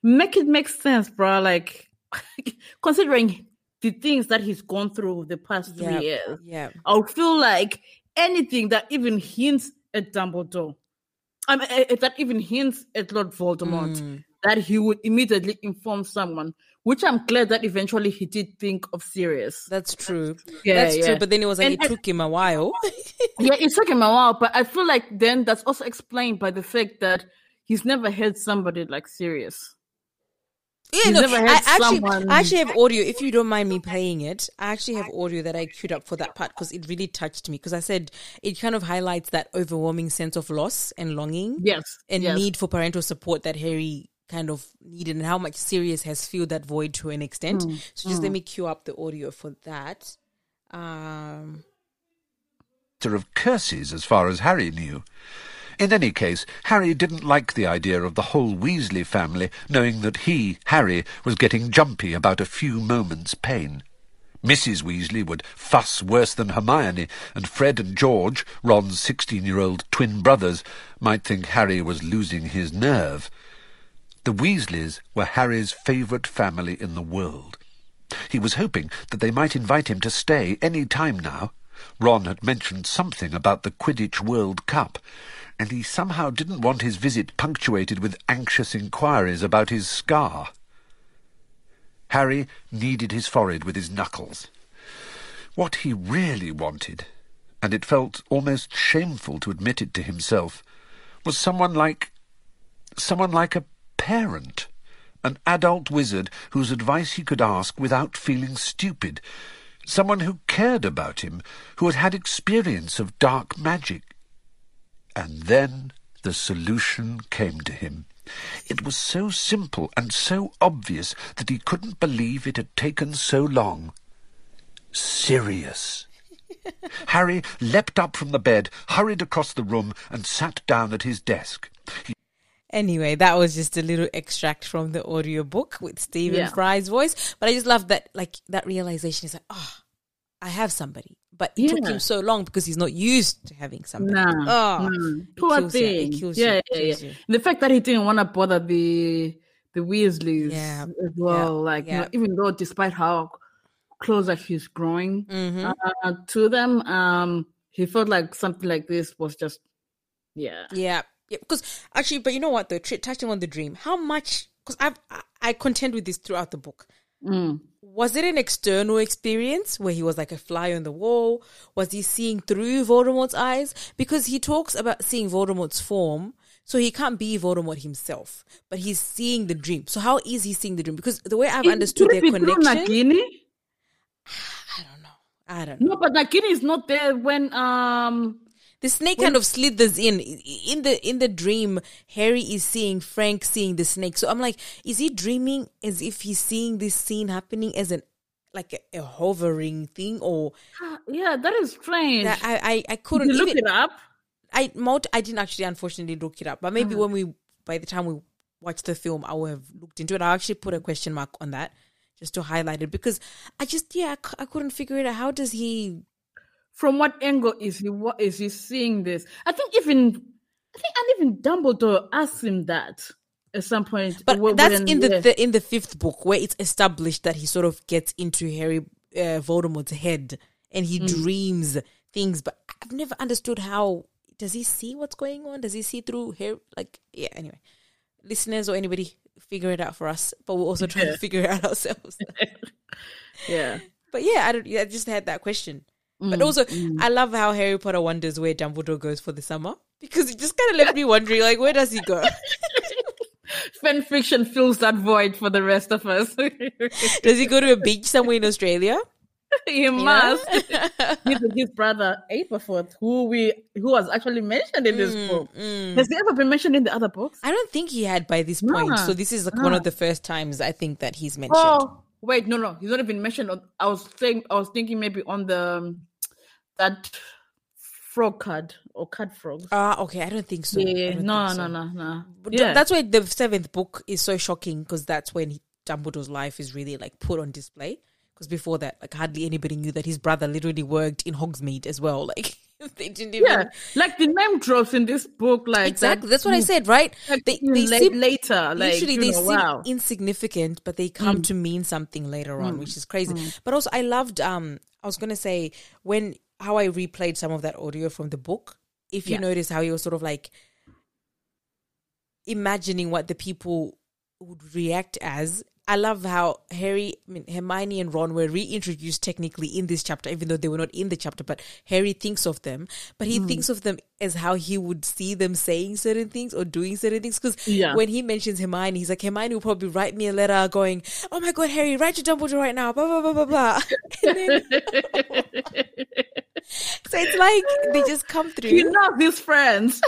make it make sense, bro. Like [laughs] considering the things that he's gone through the past three Yeah. years, Yeah. I would feel like anything that even hints at Dumbledore, I mean, that even hints at Lord Voldemort, Mm. that he would immediately inform someone. Which I'm glad that eventually he did think of Sirius. That's true. Yeah, That's yeah. true. But then it was like And it I- took him a while. [laughs] yeah, it took him a while, but I feel like then that's also explained by the fact that he's never had somebody like Sirius. Yeah, He's no, never had I actually, someone- I actually have audio. If you don't mind me playing it, I actually have audio that I queued up for that part because it really touched me. Because I said it kind of highlights that overwhelming sense of loss and longing Yes, and yes. need for parental support that Harry kind of needed, and how much Sirius has filled that void to an extent. Hmm, So just let me cue up the audio for that. Um, of curses as far as Harry knew. In any case, Harry didn't like the idea of the whole Weasley family knowing that he, Harry, was getting jumpy about a few moments' pain. Mrs. Weasley would fuss worse than Hermione, and Fred and George, Ron's sixteen-year-old twin brothers, might think Harry was losing his nerve. The Weasleys were Harry's favourite family in the world. He was hoping that they might invite him to stay any time now. Ron had mentioned something about the Quidditch World Cup, and he somehow didn't want his visit punctuated with anxious inquiries about his scar. Harry kneaded his forehead with his knuckles. What he really wanted, and it felt almost shameful to admit it to himself, was someone like someone like a parent, an adult wizard whose advice he could ask without feeling stupid, someone who cared about him, who had had experience of dark magic. And then the solution came to him. It was so simple and so obvious that he couldn't believe it had taken so long. Sirius. [laughs] Harry leapt up from the bed, hurried across the room, and sat down at his desk. He Anyway, that was just a little extract from the audiobook with Stephen Yeah. Fry's voice. But I just love that, like, that realization is like, oh, I have somebody. But it took him so long because he's not used to having somebody. Nah, Oh, it poor kills you, it thing. yeah, yeah, yeah. The fact that he didn't want to bother the the Weasleys Yeah, as well, yeah, like you know, even though despite how closer he's growing Mhm. uh, to them, um, he felt like something like this was just, yeah, Yeah, yeah. Because actually, but you know what? Though, tr- touching on the dream, how much? Because I've I, I contend with this throughout the book. Mm. Was it an external experience where he was like a fly on the wall? Was he seeing through Voldemort's eyes? Because he talks about seeing Voldemort's form, so he can't be Voldemort himself, but he's seeing the dream. So how is he seeing the dream? Because the way I've It- understood their it be through connection, Nagini? [sighs] I don't know. I don't know. No, but Nagini is not there when um The snake kind of slithers in in the in the dream. Harry is seeing Frank seeing the snake. So I'm like, is he dreaming as if he's seeing this scene happening as an like a, a hovering thing, or yeah, that is strange. that I I, I couldn't you look even it up? I multi, I didn't actually unfortunately look it up, but maybe Uh-huh. when we by the time we watch the film, I will have looked into it. I actually put a question mark on that just to highlight it because I just yeah I, c- I couldn't figure it out. How does he? From what angle is he? What is he seeing this? I think even I think and even Dumbledore asked him that at some point. But when- that's in the, yeah. the in the fifth book where it's established that he sort of gets into Harry uh, Voldemort's head and he Mm. dreams things. But I've never understood how does he see what's going on? Does he see through Harry? Like yeah. Anyway, listeners or anybody figure it out for us. But we're also trying to figure it out ourselves. [laughs] yeah. But yeah, I don't. I just had that question. Mm, But also, I love how Harry Potter wonders where Dumbledore goes for the summer because it just kind of left me wondering, like, where does he go? [laughs] Fan fiction fills that void for the rest of us. [laughs] does he go to a beach somewhere in Australia? he must. [laughs] He's with his brother Aberforth, who we who was actually mentioned in this Mm, book. Has he ever been mentioned in the other books? I don't think he had by this point. So this is like one of the first times I think that he's mentioned. Oh, wait, no, no, he's not even mentioned. on- I was saying, I was thinking maybe on the um, that frog card or card frogs. Ah, okay. I don't think so. Yeah, no, think no, so. no, no. But Yeah, That's why the seventh book is so shocking because that's when he, Dumbledore's life is really like put on display. Because before that, like hardly anybody knew that his brother literally worked in Hogsmeade as well. [laughs] Like [laughs] they didn't even. yeah, like the name drops in this book, like Exactly. that That's what I said, right? like, They, they seem, later, like you they know, seem wow. Mm. insignificant, but they come to mean something later on, which is crazy. But also, I loved. Um, I was gonna say when how I replayed some of that audio from the book. If you Yeah. notice how he was sort of like imagining what the people would react as. I love how Harry, I mean, Hermione and Ron were reintroduced technically in this chapter, even though they were not in the chapter. But Harry thinks of them, but he thinks of them as how he would see them saying certain things or doing certain things. Because Yeah. when he mentions Hermione, he's like, Hermione will probably write me a letter going, "Oh my god, Harry, write to Dumbledore right now." Blah blah blah blah blah. [laughs] Then, [laughs] so it's like they just come through. [laughs] he knows his friends.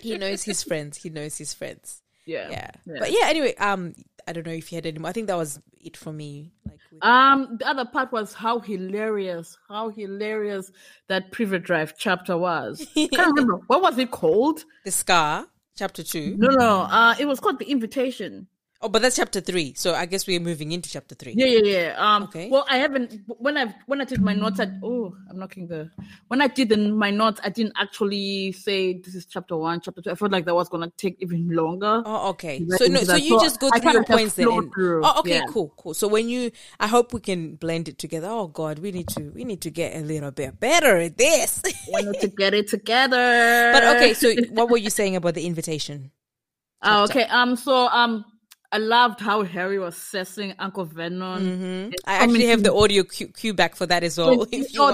he knows his friends. He knows his friends. Yeah. Yeah. But yeah, anyway, um, I don't know if you had any more. I think that was it for me. Like, with, Um, the other part was how hilarious, how hilarious that Privet Drive chapter was. I can't [laughs] remember what was it called. the scar, chapter two. No, no, uh, it was called the Invitation. Oh, but that's chapter three. So I guess we're moving into chapter three. Yeah, yeah, yeah. Um, Okay. Well, I haven't when I when I did my notes. I, oh, I'm knocking the. When I did in my notes, I didn't actually say this is chapter one, chapter two. I felt like that was gonna take even longer. Oh, okay. So no, so you just go through your points then. and-. Oh, okay, Yeah. cool, cool. So when you, I hope we can blend it together. Oh God, we need to, we need to get a little bit better at this. we need to get it [laughs] together. but okay, so what were you saying about the invitation? Oh, okay. Um. So um, I loved how Harry was assessing Uncle Vernon. Mm-hmm. I actually have the audio cue, cue back for that as well. Oh,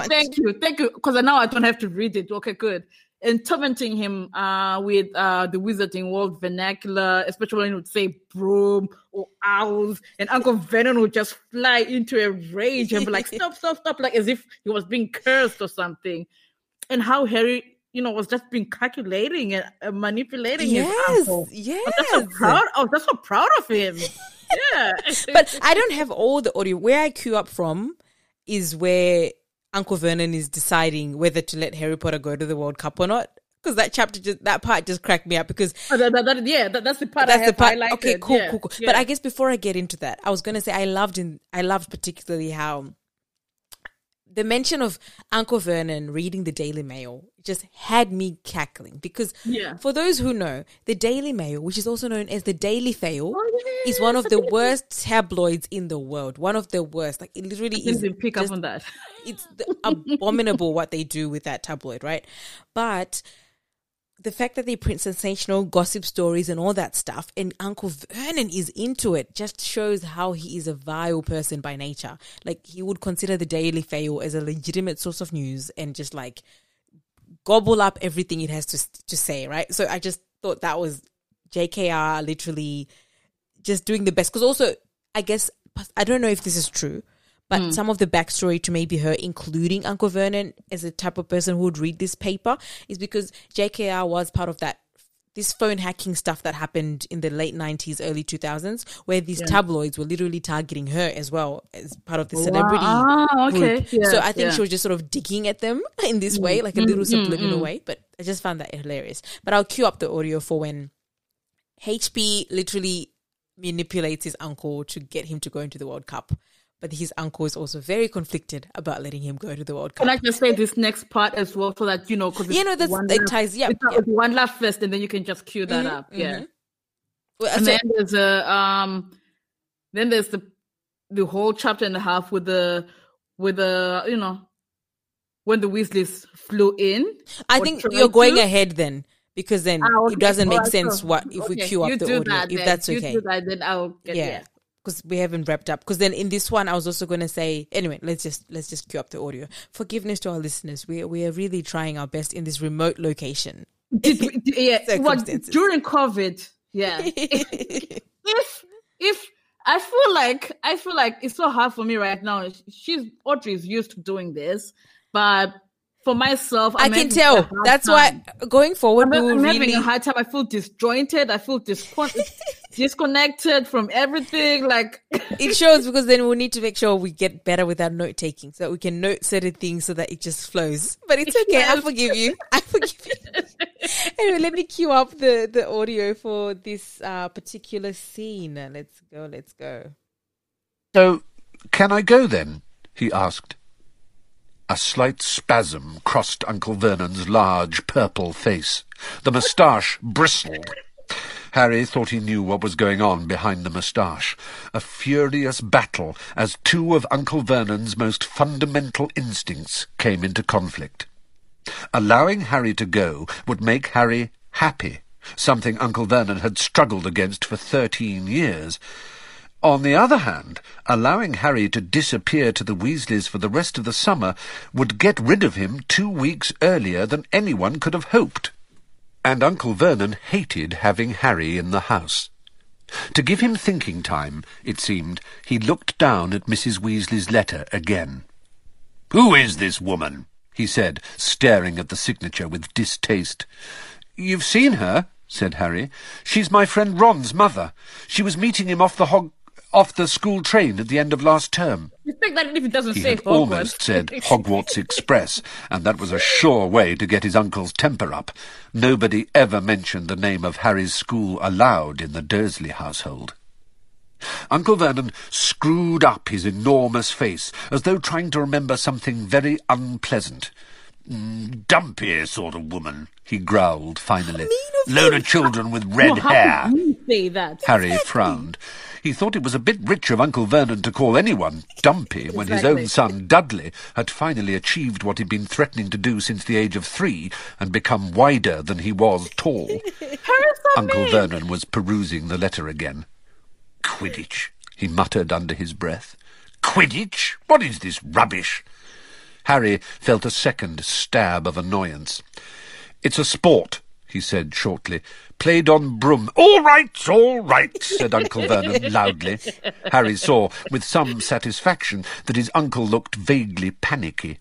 thank you, thank you. Because now I don't have to read it. Okay, good. And tormenting him uh, with uh, the wizarding world vernacular, especially when he would say broom or owls, and Uncle Vernon would just fly into a rage and be like, [laughs] "Stop, stop, stop!" Like as if he was being cursed or something. And how Harry, you know, was just being calculating and uh, manipulating his Yes, yes. I'm just so proud. I was just so proud of him. [laughs] Yeah. but I don't have all the audio. Where I queue up from is where Uncle Vernon is deciding whether to let Harry Potter go to the World Cup or not. Because that chapter, just, that part just cracked me up. Because Oh, that- that- that- yeah, that- that's the part I that's the part. Okay, cool, Yeah, cool, cool. yeah. But I guess before I get into that, I was gonna say I loved in I loved particularly how the mention of Uncle Vernon reading the Daily Mail just had me cackling because Yeah. for those who know, the Daily Mail, which is also known as the Daily Fail, Oh, is one of the worst tabloids in the world. One of the worst. Like it literally is pick just up on that. it's abominable what they do with that tabloid, right? But the fact that they print sensational gossip stories and all that stuff, and Uncle Vernon is into it, just shows how he is a vile person by nature. Like he would consider the Daily Fail as a legitimate source of news and just like gobble up everything it has to to say, right? So I just thought that was JKR literally just doing the best because also I guess I don't know if this is true, but hmm. some of the backstory to maybe her including Uncle Vernon as a type of person who would read this paper is because JKR was part of that this phone hacking stuff that happened in the late 90s early 2000s where these tabloids were literally targeting her as well as part of the celebrity Ah, okay. Yeah, so I think yeah. She was just sort of digging at them [laughs] in this way, like a little subliminal way. But I just found that hilarious. But I'll cue up the audio for when HP literally manipulates his uncle to get him to go into the World Cup. But his uncle is also very conflicted about letting him go to the World Cup. Can I just say this next part as well, so that you know, because you know, that's, it ties. Yeah, it's, yeah. it's one laugh first, and then you can just cue that Mhm, up. Yeah. mhm. Well, and so- then there's a um then there's the the whole chapter and a half with the with the you know when the Weasleys flew in. I think you're going to. ahead then because then Ah, okay. it doesn't make sense what if we okay, queue up you the audio that if then. that's You okay. do that, then I'll get yeah. yeah. Because we haven't wrapped up. Because then in this one, I was also going to say. Anyway, let's just let's just cue up the audio. Forgiveness to our listeners. We we are really trying our best in this remote location. Did [laughs] yeah, what, during COVID, yeah. [laughs] if if I feel like I feel like it's so hard for me right now. She's Audrey is used to doing this, but for myself, I I'm can tell. That's time. why going forward, I'm, we will I'm having a hard time. I feel disjointed. I feel discon- [laughs] disconnected from everything. Like [laughs] it shows because then we'll need to make sure we get better with our note taking so that we can note certain things so that it just flows. But it's okay. I forgive you. I forgive you. [laughs] anyway, let me cue up the, the audio for this uh, particular scene. Let's go. Let's go. So, can I go then? he asked. A slight spasm crossed Uncle Vernon's large purple face. The moustache bristled. Harry thought he knew what was going on behind the moustache. A furious battle as two of Uncle Vernon's most fundamental instincts came into conflict. Allowing Harry to go would make Harry happy, something Uncle Vernon had struggled against for thirteen years. On the other hand, allowing Harry to disappear to the Weasleys for the rest of the summer would get rid of him two weeks earlier than anyone could have hoped. And Uncle Vernon hated having Harry in the house. To give him thinking time, it seemed, he looked down at Mrs. Weasley's letter again. Who is this woman? he said, staring at the signature with distaste. You've seen her, said Harry. She's my friend Ron's mother. She was meeting him off the hog off the school train at the end of last term. respect that if it doesn't He say had Hogwarts. almost said Hogwarts Express, and that was a sure way to get his uncle's temper up. Nobody ever mentioned the name of Harry's school aloud in the Dursley household. Uncle Vernon screwed up his enormous face, as though trying to remember something very unpleasant. "Mm, Dumpy sort of woman, he growled finally. Load of children with red No, how hair. Could you say that? Harry frowned. He thought it was a bit rich of Uncle Vernon to call anyone dumpy when his own son Dudley had finally achieved what he'd been threatening to do since the age of three and become wider than he was tall. [laughs] Uncle mean. Vernon was perusing the letter again. Quidditch, he muttered under his breath. Quidditch? What is this rubbish? Harry felt a second stab of annoyance. It's a sport, he said shortly. Played on broom. All right, all right, said Uncle Vernon [laughs] loudly. Harry saw with some satisfaction that his uncle looked vaguely panicky.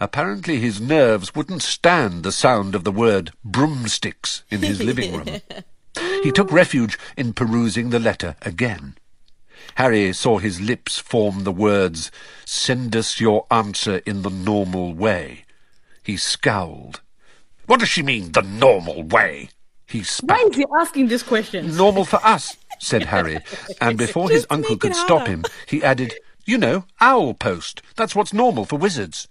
Apparently his nerves wouldn't stand the sound of the word broomsticks in his living room. He took refuge in perusing the letter again. Harry saw his lips form the words, Send us your answer in the normal way. He scowled. What does she mean, the normal way? He spat. Why is he asking this question? Normal for us, said Harry, [laughs] and before his uncle could stop him, he added, You know, owl post. That's what's normal for wizards.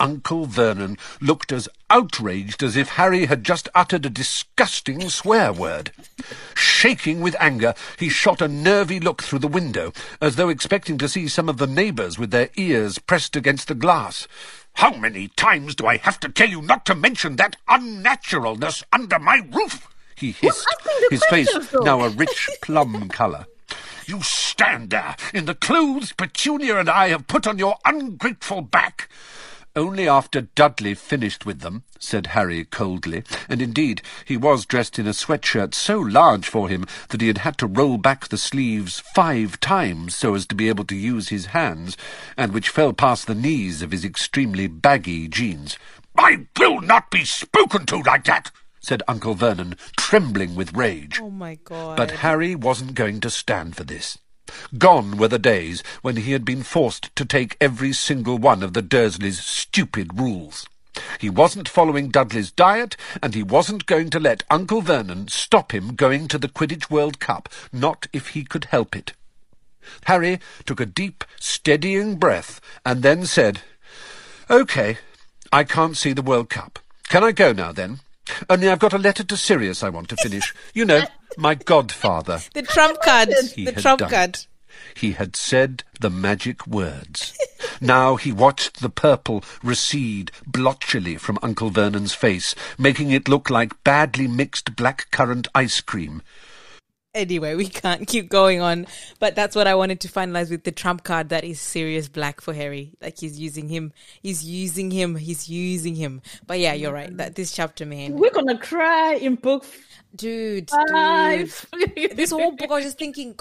Uncle Vernon looked as outraged as if Harry had just uttered a disgusting swear word. Shaking with anger, he shot a nervy look through the window, as though expecting to see some of the neighbours with their ears pressed against the glass. How many times do I have to tell you not to mention that unnaturalness under my roof? He hissed, his face now a [laughs] rich plum colour. You stand there in the clothes Petunia and I have put on your ungrateful back. Only after Dudley finished with them, said Harry coldly, and indeed he was dressed in a sweatshirt so large for him that he had had to roll back the sleeves five times so as to be able to use his hands, and which fell past the knees of his extremely baggy jeans. I will not be spoken to like that, said Uncle Vernon, trembling with rage. Oh my god. But Harry wasn't going to stand for this. Gone were the days when he had been forced to take every single one of the Dursleys' stupid rules. He wasn't following Dudley's diet, and he wasn't going to let Uncle Vernon stop him going to the Quidditch World Cup, not if he could help it. Harry took a deep, steadying breath, and then said, OK, I can't see the World Cup. Can I go now, then? Only I've got a letter to Sirius I want to finish. You know, my godfather. [laughs] The trump card. He the trump card. it. He had said the magic words. [laughs] now he watched the purple recede blotchily from Uncle Vernon's face, making it look like badly mixed black-currant ice cream. Anyway, we can't keep going on, but that's what I wanted to finalize with the trump card that is Sirius Black for Harry. Like he's using him, he's using him, he's using him. But yeah, you're right. That this chapter, man, We're gonna cry in book dude, dude. [laughs] This whole book, I was just thinking,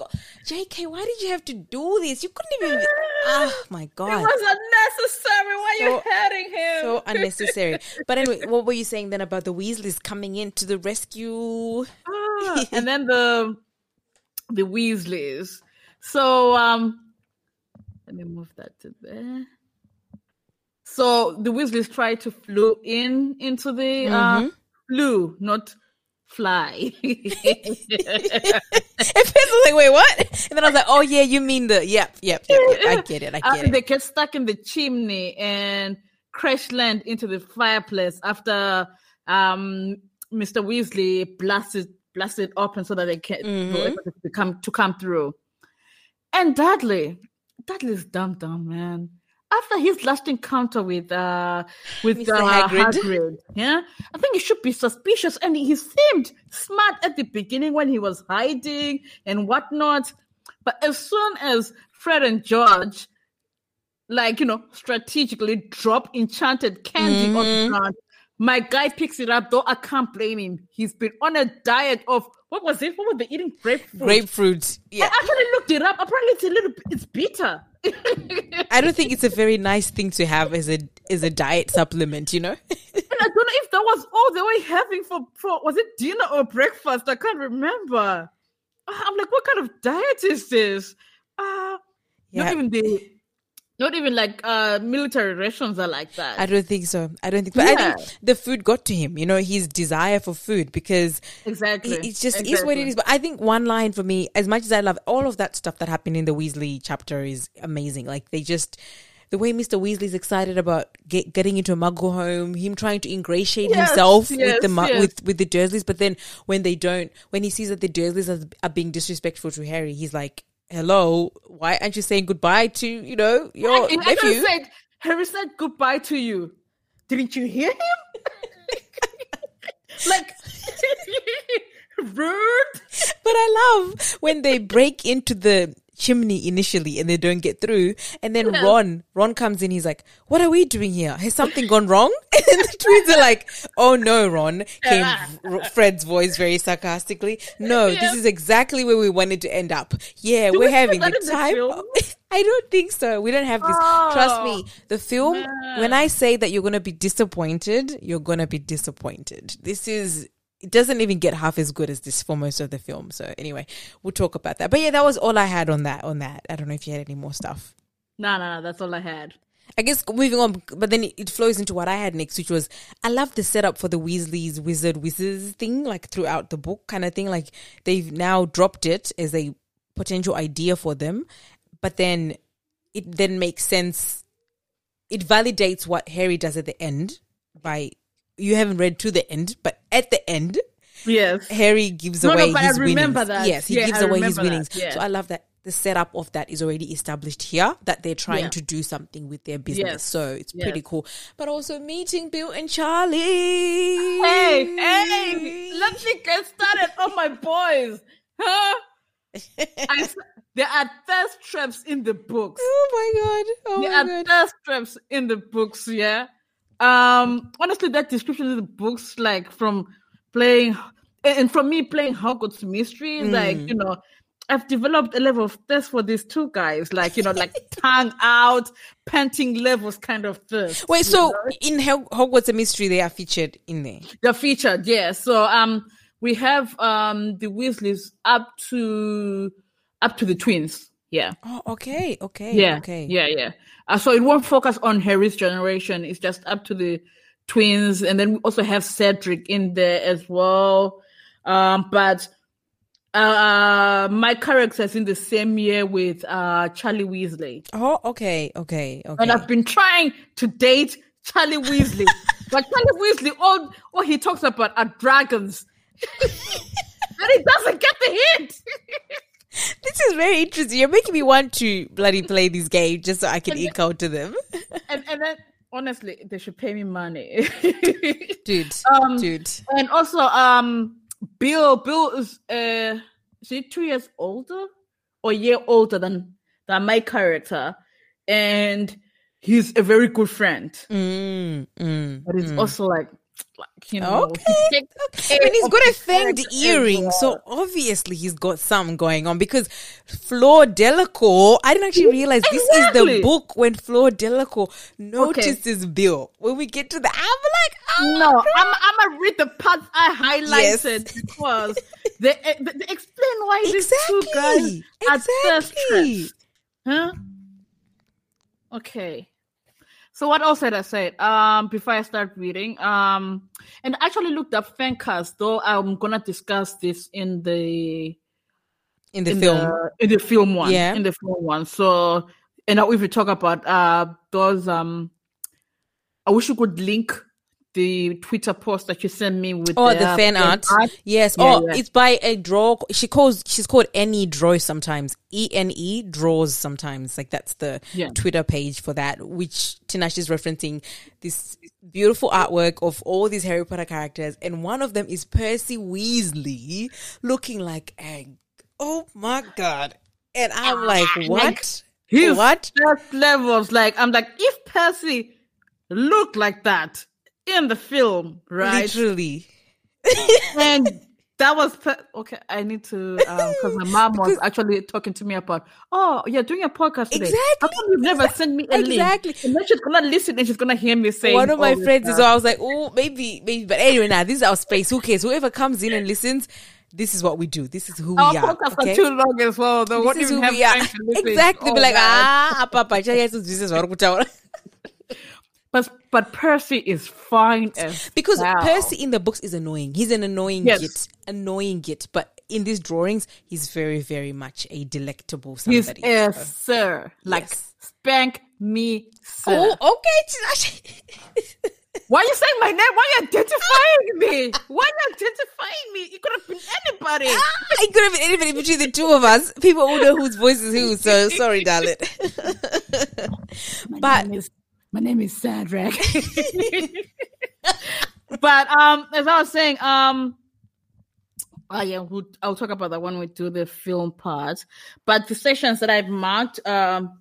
J.K., why did you have to do this? You couldn't even. Oh [laughs] my god, It was unnecessary. Why So- you hurting him? so [laughs] unnecessary. But anyway, what were you saying then about the Weasleys coming in to the rescue? Ah, and then the the Weasleys. So um let me move that to there. So the Weasleys try to Floo in into the uh Floo, not fly. At first, I was like, wait, what? And then I was like, oh yeah, you mean the yep, yep, yep. yep. I get it. I Uh, get it. They get stuck in the chimney and crash land into the fireplace after um, Mr. Weasley blasted blasted open so that they can Mm-hmm. to come to come through. And Dudley, Dudley's dumb dumb man. After his last encounter with uh with Mr. uh, Hagrid. Hagrid, yeah, I think he should be suspicious. And he seemed smart at the beginning when he was hiding and whatnot. But as soon as Fred and George, like, you know, strategically drop enchanted candy on the ground, my guy picks it up, though I can't blame him. He's been on a diet of, what was it? What were they eating? Grapefruit. Grapefruit. Yeah. I actually looked it up. Apparently, it's a little, it's bitter. I don't think it's a very nice thing to have as a as a diet supplement, you know? And I don't know if that was all they were having for, for was it dinner or breakfast? I can't remember. I'm like, what kind of diet is this? Uh, Yeah. Not even the, not even like uh military rations are like that. I don't think so. I don't think but I think the food got to him, you know, his desire for food because exactly. it, it just is what it is. But I think one line for me, as much as I love all of that stuff that happened in the Weasley chapter is amazing. Like they just the way Mr. Weasley's excited about get, getting into a Muggle home, him trying to ingratiate Yes, himself with the yes. with with the Dursleys, but then when they don't, when he sees that the Dursleys are, are being disrespectful to Harry, he's like, "Hello, why aren't you saying goodbye to you know your I nephew?" said, Harry said goodbye to you. Didn't you hear him? [laughs] like, [laughs] rude. [laughs] But I love when they break into the chimney initially and they don't get through, and then. Ron, Ron comes in. He's like, "What are we doing here? Has something gone wrong?" [laughs] And the twins are like, "Oh no, Ron!" Came Fred's voice very sarcastically. No, Yeah. this is exactly where we wanted to end up. Yeah, Do we're we having that the in the time. [laughs] I don't think so. We don't have this. Trust me, Oh, the film. When I say that you're gonna be disappointed, you're gonna be disappointed. This is it doesn't even get half as good as this for most of the film. So anyway, we'll talk about that. But yeah, that was all I had on that. On that, I don't know if you had any more stuff. No, no, no. That's all I had. I guess moving on, but then it- flows into what I had next, which was I love the setup for the Weasley's Wizard Wizards thing, like throughout the book, kind of thing. Like they've now dropped it as a potential idea for them, but then it then makes sense. It validates what Harry does at the end by you haven't read to the end, but at the end, Yes. Harry gives No, no, away but I his remember winnings. that. Yes, he Yeah, gives I away his winnings. Yeah. So I love that the setup of that is already established here that they're trying Yeah. to do something with their business. Yes. So it's Yes. pretty cool. But also meeting Bill and Charlie. Hey, hey, let me get started on my boys. Huh? [laughs] I there are thirst traps in the books. Oh my god! Oh There my are god! thirst traps in the books, yeah. Um, honestly, that description of the books, like from playing, and from me playing Hogwarts Mystery, Mm. like you know, I've developed a level of thirst for these two guys, like you know, like [laughs] tongue out, panting levels kind of thirst. Wait, so know? in Hog- Hogwarts mystery, they are featured in there. They're featured, yeah. So um we have um the Weasleys up to up to the twins. Yeah. Oh, okay, okay, Yeah. okay. Yeah, yeah. Uh, so it won't focus on Harry's generation. It's just up to the twins, and then we also have Cedric in there as well. Um, but uh, my character is in the same year with uh Charlie Weasley, Oh, okay, okay, okay. and I've been trying to date Charlie Weasley, [laughs] but Charlie Weasley, all all he talks about are dragons, [laughs] and he doesn't get the hint. [laughs] this is very interesting. You're making me want to bloody play this game just so I can out to them. and and then honestly, they should pay me money. [laughs] dude, Um, dude. and also, um, Bill, Bill is uh, is he two years older or a year older than than my character, and he's a very good friend, Mm, mm, but it's mm. also like, like you know, Okay, okay. And he's got a fanged earring, so obviously he's got something going on because Fleur Delacour, I didn't actually realize this is the book when Fleur Delacour notices Bill. When we get to the, I'm like, oh, No, I'm, I'm gonna read the parts I Yes. highlighted because [laughs] they, they, they explain why these two guys exactly, are exactly. Huh? Okay. So what else did I say? Um, before I start reading, um, and I actually looked up fan cast, though I'm gonna discuss this in the In the in film. the in the film one. Yeah. In the film one. So and if we talk about uh those um I wish you could link the Twitter post that you sent me with Oh, the their fan art. Yes. Yeah, oh, yeah. it's by a draw. She calls. She's called Any Draw sometimes. E N E draws sometimes. Like that's the Yeah. Twitter page for that. Which Tinashe is referencing this beautiful artwork of all these Harry Potter characters, and one of them is Percy Weasley, looking like a. Oh my god! And I'm ah, like, what? He's What? Just levels. Like I'm like, if Percy looked like that in the film, right? Literally. [laughs] and that was okay. I need to because my mom was actually talking to me about. Oh, you're doing a podcast today. How Exactly. come you've never sent me a Exactly. link? And then she's gonna listen and she's gonna hear me say. One of my friends is. So I was like, oh, maybe, maybe. But anyway, now this is our space. Who cares? Whoever comes in and listens, this is what we do. This is who Our we are. podcasts Okay? are too long as well. Though, what This is even who we are. time to listen? Exactly. Oh, Be like, God. ah, papa, chaya sizwisisa zvari kutaura." But but Percy is fine as because. Percy in the books is annoying. He's an annoying Yes. git, annoying git. But in these drawings, he's very, very much a delectable He's somebody. a sir, like Yes. spank me, sir. oh, okay. [laughs] Why are you saying my name? Why are you identifying me? Why are you identifying me? It could have been anybody. Ah, it could have been anybody between the two of us. People will know whose voice is who. So sorry, darling. [laughs] but name is, my name is Cedric. [laughs] but um, as I was saying, um, oh yeah, we'll, I'll talk about that when we do the film part. But the sections that I've marked, um,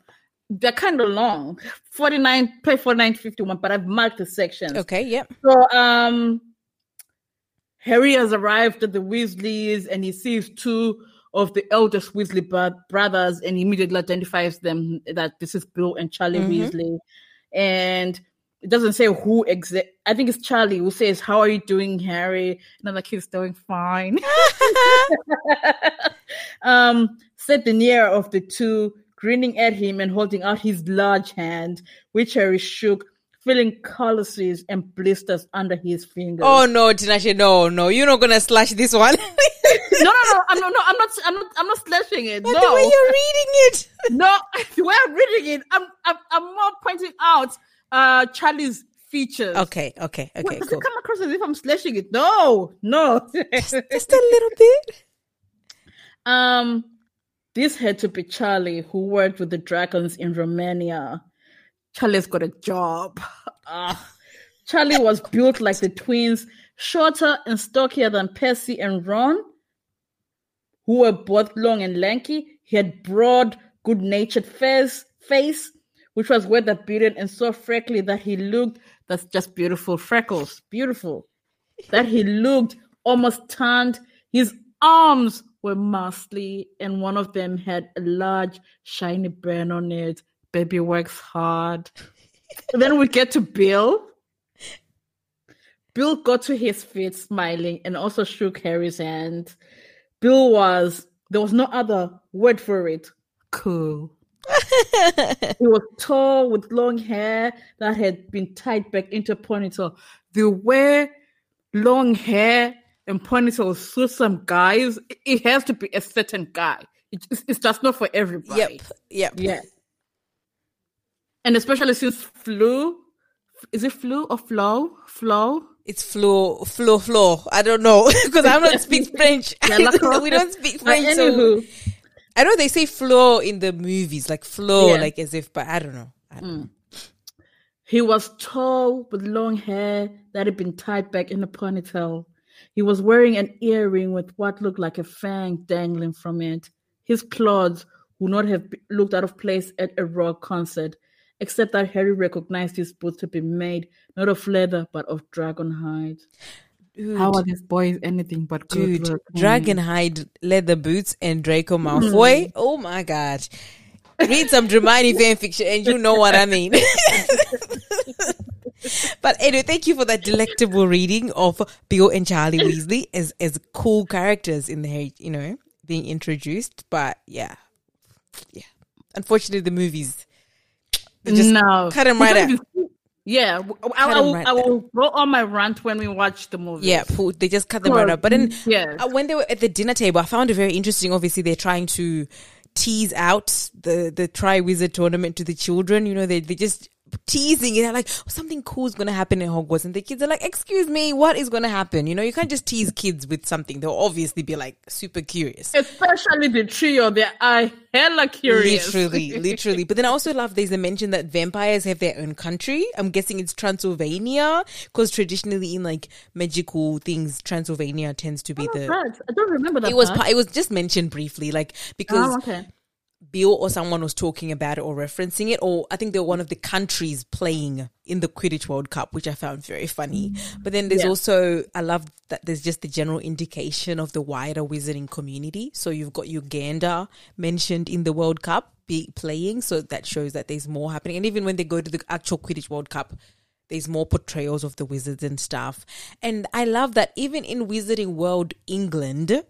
they're kind of long. 49, play 49, 51, but I've marked the sections. okay, yep. So, um, Harry has arrived at the Weasleys and he sees two of the eldest Weasley brothers and immediately identifies them that this is Bill and Charlie Weasley. And it doesn't say who exact. I think it's Charlie who says, "How are you doing, Harry?" And I'm like, "He's doing fine." [laughs] [laughs] um, said the near of the two, grinning at him and holding out his large hand, which Harry shook, feeling calluses and blisters under his fingers. Oh no, Tinashe, no, no, you're not gonna slash this one. [laughs] no, no, no! I'm no, no, I'm not, I'm not, I'm not slashing it. But no, the way you're reading it. [laughs] no, [laughs] the way I'm reading it, I'm, I'm, I'm more pointing out uh Charlie's features. Okay, okay, okay, does cool. it come across as if I'm slashing it? No, no. Just a little bit. um, this had to be Charlie who worked with the dragons in Romania. Charlie's got a job. Ah. Charlie was built like the twins, shorter and stockier than Percy and Ron, who were both long and lanky. He had broad, good-natured face, face, which was weather beaten and so freckly that he looked. That's just beautiful freckles, beautiful. That he looked almost tanned. His arms were muscly, and one of them had a large, shiny burn on it. Baby works hard. [laughs] Then we get to Bill. Bill got to his feet smiling and also shook Harry's hand. Bill was, there was no other word for it. Cool. [laughs] he was tall with long hair that had been tied back into a ponytail. The way long hair and ponytail suit some guys, it has to be a certain guy. It's, it's just not for everybody. Yep. Yep. Yeah. And especially since flu, is it flu or flow? Flow? It's flow, flow, flow. I don't know [laughs] because I don't speak [laughs] French. [laughs] We don't speak uh, French. So I know they say flow in the movies, like flow, Yeah. like as if, but I don't know. I don't mm. know. He was tall with long hair that had been tied back in a ponytail. He was wearing an earring with what looked like a fang dangling from it. His clothes would not have looked out of place at a rock concert, except that Harry recognized his boots to be made not of leather but of dragon hide. Dude, How are these boys anything but good dude, dragon hide leather boots and Draco mm. Malfoy. Oh my god. Read some Dramione fan fiction and you know what I mean. [laughs] but anyway, thank you for that delectable reading of Bill and Charlie Weasley as as cool characters in the you know, being introduced. But yeah, yeah. Unfortunately, the movies just no, cut We right out. Yeah, I, I will, right I will go on my rant when we watch the movie. Yeah, they just cut them right up. But then, Yeah. uh, when they were at the dinner table, I found it very interesting. Obviously, they're trying to tease out the the Triwizard tournament to the children. You know, they they just teasing it. Like, oh, something cool is going to happen in Hogwarts, and the kids are like, "Excuse me, what is going to happen?" You know, you can't just tease kids with something. They'll obviously be like super curious. Especially the trio, they are I hella curious. Literally, [laughs] literally. But then I also love there's a mention that vampires have their own country. I'm guessing it's Transylvania because traditionally in like magical things, Transylvania tends to be oh, the. Right. I don't remember that. It was part. pa- it was just mentioned briefly, like because Oh, okay. Bill or someone was talking about it or referencing it, or I think they were one of the countries playing in the Quidditch World Cup, which I found very funny. But then there's Yeah. also I love that there's just the general indication of the wider wizarding community. So you've got Uganda mentioned in the World Cup be playing, so that shows that there's more happening. And even when they go to the actual Quidditch World Cup, there's more portrayals of the wizards and stuff. And I love that even in Wizarding World England,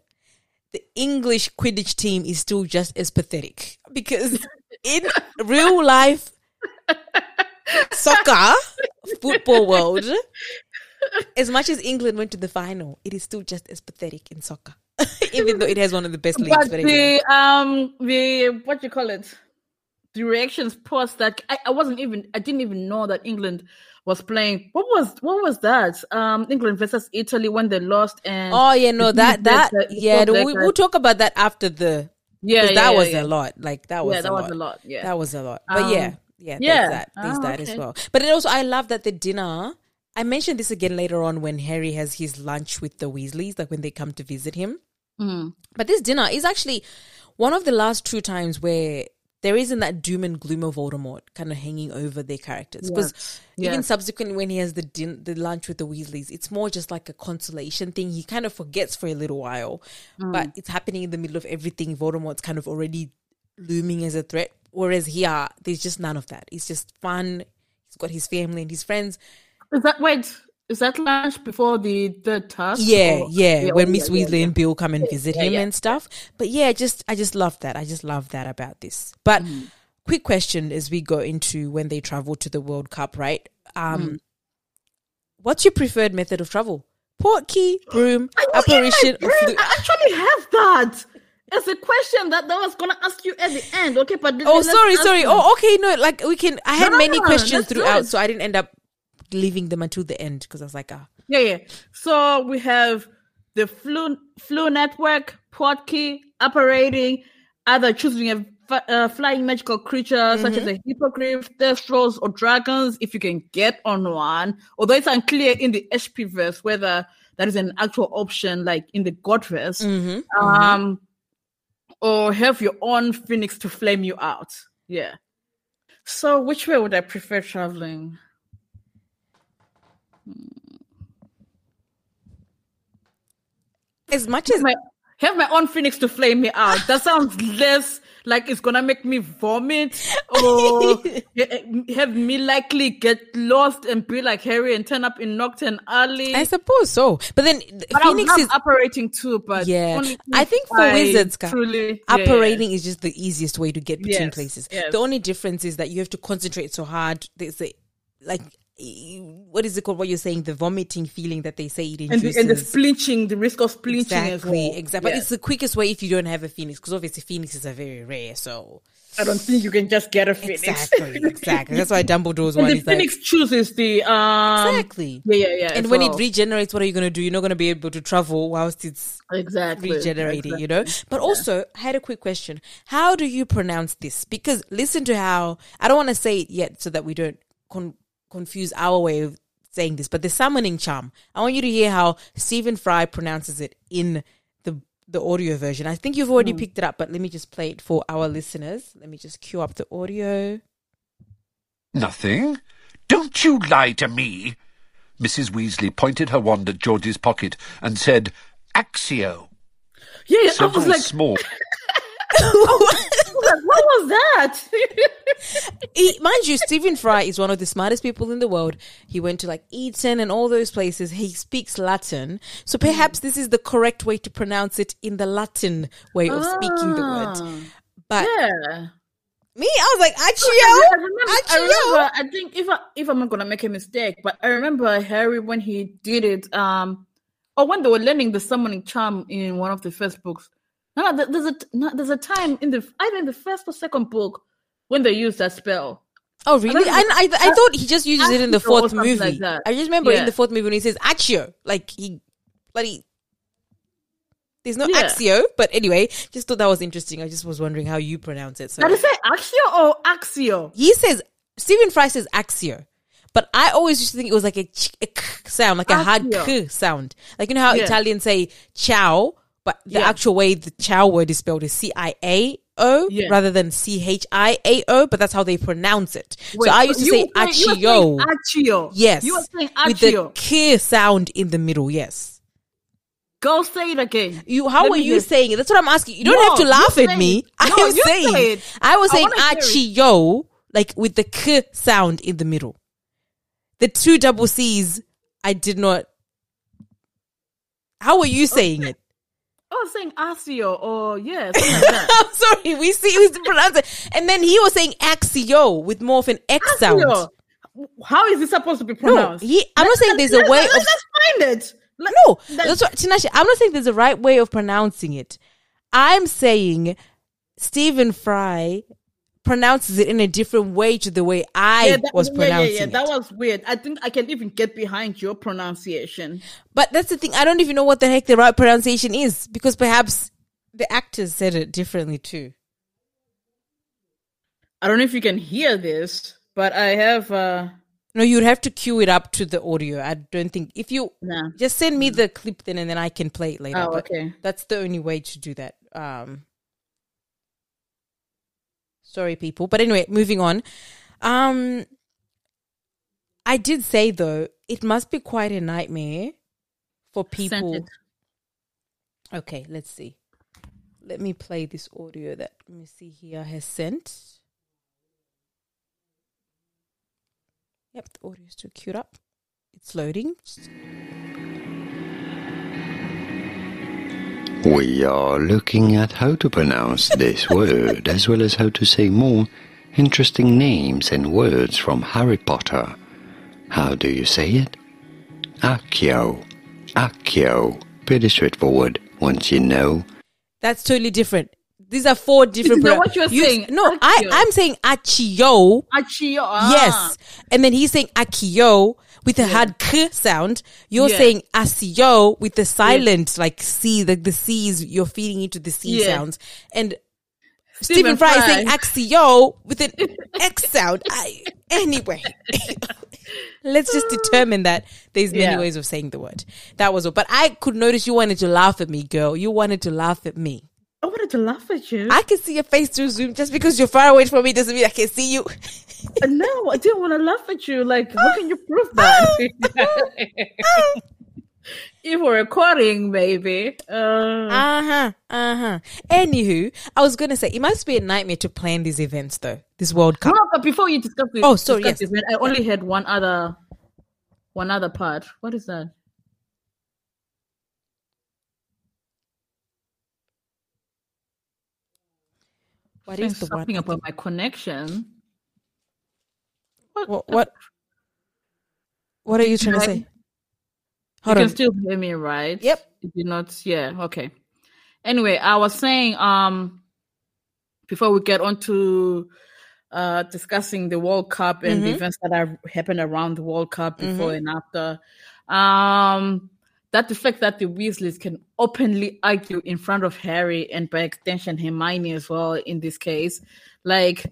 the English Quidditch team is still just as pathetic because in real life soccer football world, as much as England went to the final, it is still just as pathetic in soccer, [laughs] even though it has one of the best leagues. But the um the what you call it, the reactions post that I, I wasn't even I didn't even know that England was playing. What was what was that? Um, England versus Italy when they lost and Oh yeah, no, that that yeah, we, we'll talk about that after the yeah, yeah, that yeah, was yeah. a lot. Like that was Yeah, a that lot. was a lot. Yeah. That was a lot. But Um, yeah, yeah, yeah. that. There's Oh, that as well. But it also, I love that the dinner. I mentioned this again later on when Harry has his lunch with the Weasleys, like when they come to visit him. Mm. But this dinner is actually one of the last two times where there isn't that doom and gloom of Voldemort kind of hanging over their characters. Because Yeah. even Yeah. subsequently, when he has the din- the lunch with the Weasleys, it's more just like a consolation thing. He kind of forgets for a little while, Mm. but it's happening in the middle of everything. Voldemort's kind of already looming as a threat. Whereas here, there's just none of that. It's just fun. He's got his family and his friends. Is that wait? Is that lunch before the third task? Yeah, yeah. oh, when Miss yeah, Weasley yeah, and Bill come and visit yeah, him yeah. and stuff. But yeah, just I just love that. I just love that about this. But Mm. quick question as we go into when they travel to the World Cup, right? Um Mm. what's your preferred method of travel? Port key, broom, Oh, apparition, or Dream, flu- I actually have that. It's a question that I was gonna ask you at the end. Okay, but Oh, sorry, sorry. you. Oh, okay. No, like we can. I had no, many no, questions throughout, so I didn't end up leaving them until the end because I was like, ah, Yeah, yeah. So we have the Floo Floo network, portkey, Apparating, either choosing a uh, flying magical creature such as a hippogriff, thestrals, or dragons if you can get on one. Although it's unclear in the HP verse whether that is an actual option, like in the God verse. mm-hmm. Um, or have your own phoenix to flame you out. Yeah. So which way would I prefer traveling? As much as My- have my own phoenix to flame me out. That sounds less like it's gonna make me vomit oh, [laughs] or have me likely get lost and be like Harry and turn up in Knockturn Alley. I suppose so. But then but Phoenix is Apparating too, but yeah. I think for I wizards, truly yeah, yeah. Apparating is just the easiest way to get between Yes, places. yes. The only difference is that you have to concentrate so hard. There's a like what is it called? What you're saying? The vomiting feeling that they say it and induces. the, and the splinching, the risk of splinching as Exactly, well. exactly. But it's the quickest way if you don't have a phoenix, because obviously phoenixes are very rare. So I don't think you can just get a phoenix. exactly, [laughs] exactly. That's why Dumbledore's and one the is like phoenix chooses the um exactly. yeah yeah yeah And when well. it regenerates, what are you going to do? You're not going to be able to travel whilst it's exactly regenerating, exactly. you know? But also, I had a quick question. How do you pronounce this? Because listen to how, I don't want to say it yet so that we don't con- confuse our way of saying this, but the summoning charm, I want you to hear how Stephen Fry pronounces it in the the audio version. I think you've already hmm. picked it up, but let me just play it for our listeners. Let me just cue up the audio. Nothing. Don't you lie to me. Mrs. Weasley pointed her wand at George's pocket and said, Accio. yeah, yeah, I was like, small. [laughs] [laughs] I was like, what was that? He, mind you, Stephen Fry is one of the smartest people in the world. He went to like Eton and all those places. He speaks Latin. So perhaps this is the correct way to pronounce it in the Latin way of speaking the word. Ah, But yeah. me, I was like, I Achio! I remember. I think if I if I'm not gonna make a mistake, but I remember Harry when he did it. Um, or when they were learning the summoning charm in one of the first books. No, no, there's a no, there's a time in the either in the first or second book when they use that spell. Oh, really? don't I, I, I thought he just uses it in the fourth movie. like that. I just remember in the fourth movie when he says Achio. Like he bloody. There's no Yeah. Axio, but anyway, just thought that was interesting. I just was wondering how you pronounce it. So Did say Axio or Axio? he says Stephen Fry says Axio, but I always used to think it was like a, ch- a k sound, like a hard k sound. Like you know how Yeah. Italians say ciao, but the Yeah. actual way the ciao word is spelled is C I A O Yeah. rather than C H I A O, but that's how they pronounce it. Wait, so I used to say were saying- you were saying Achio. Achio. Yes, You were saying achio. with the k sound in the middle. Yes. Go say it again. You, how Let are you hear- saying it? That's what I'm asking. You don't No, have to laugh at me. I No, am saying. say. I was I saying wanna hear it. achio, like with the k sound in the middle. The two double C's, I did not. How were you saying it? I was saying Axio or yeah, like that. [laughs] I'm sorry, we see we pronounce it, and then he was saying axio with more of an X sound. Axio. How is it supposed to be No, pronounced? he. I'm not saying there's a way let's, of Let's find it. Let- No, that's what Tinashe. I'm not saying there's a right way of pronouncing it. I'm saying Stephen Fry pronounces it in a different way to the way I yeah, that, was yeah, pronouncing yeah, yeah, That it. was weird. I think I can even get behind your pronunciation. But that's the thing. I don't even know what the heck the right pronunciation is because perhaps the actors said it differently too. I don't know if you can hear this, but I have uh No, you'd have to cue it up to the audio. I don't think if you nah. just send me the clip then and then I can play it later. Oh, okay. That's the only way to do that. Um Sorry people. But anyway, moving on. Um I did say though, it must be quite a nightmare for people. Okay, let's see. Let me play this audio that Missy here has sent. Yep, the audio is still queued up. It's loading. We are looking at how to pronounce this [laughs] word as well as how to say more interesting names and words from Harry Potter. How do you say it? Accio. Accio. Pretty straightforward once you know. That's totally different. These are four different. that what you're you- saying? No, I, I'm saying achio. Achio. Ah. Yes, and then he's saying akio with a hard k sound. You're Yeah. saying asio with the silent like c, like the c's. You're feeding into the c Yeah. sounds, and Stephen Stephen Fry is Fry. saying axio with an [laughs] x sound. I, anyway, [laughs] let's just determine that there's many Yeah. ways of saying the word. That was all. But I could notice you wanted to laugh at me, girl. You wanted to laugh at me. Wanted to laugh at you. I can see your face through Zoom. Just because you're far away from me doesn't mean I can see you. no, I didn't want to laugh at you. Like, how can you [laughs] prove that? [laughs] if we're recording, baby. Uh, Uh huh. Uh huh. Anywho, I was gonna say it must be a nightmare to plan these events, though. This World Cup. no, but before you discuss this, Oh, sorry, yes. this, I only had one other, one other part. What is that? What is the one? something about my connection? What? What? What, what are you trying to say? You Hold can still hear me, right? Yep. You did not. Yeah. Okay. Anyway, I was saying, um, before we get on to uh discussing the World Cup and the Mhm. events that have happened around the World Cup before and after, um, that the fact that the Weasleys can openly argue in front of Harry and by extension Hermione as well in this case, like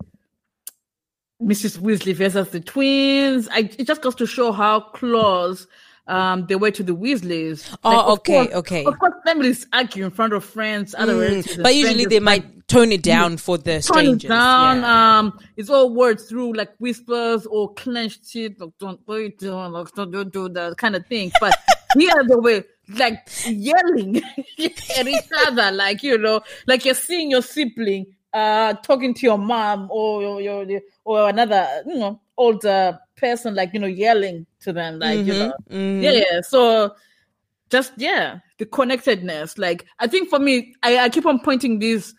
Mrs. Weasley versus the twins. I, it just goes to show how close um, they were to the Weasleys. Oh, Like, okay, course- okay. Of course, families argue in front of friends, other Mm, relatives. but usually they might tone it down for the tone it down. yeah. Um, it's all words through like whispers or clenched teeth. Like, don't what are you doing? Don't, don't do that kind of thing. But here they way like yelling [laughs] at each other, like you know, like you're seeing your sibling uh talking to your mom or your, your or another you know older person, like you know, yelling to them, like you know, Mhm. yeah, yeah. So just yeah, the connectedness. Like I think for me, I, I keep on pointing this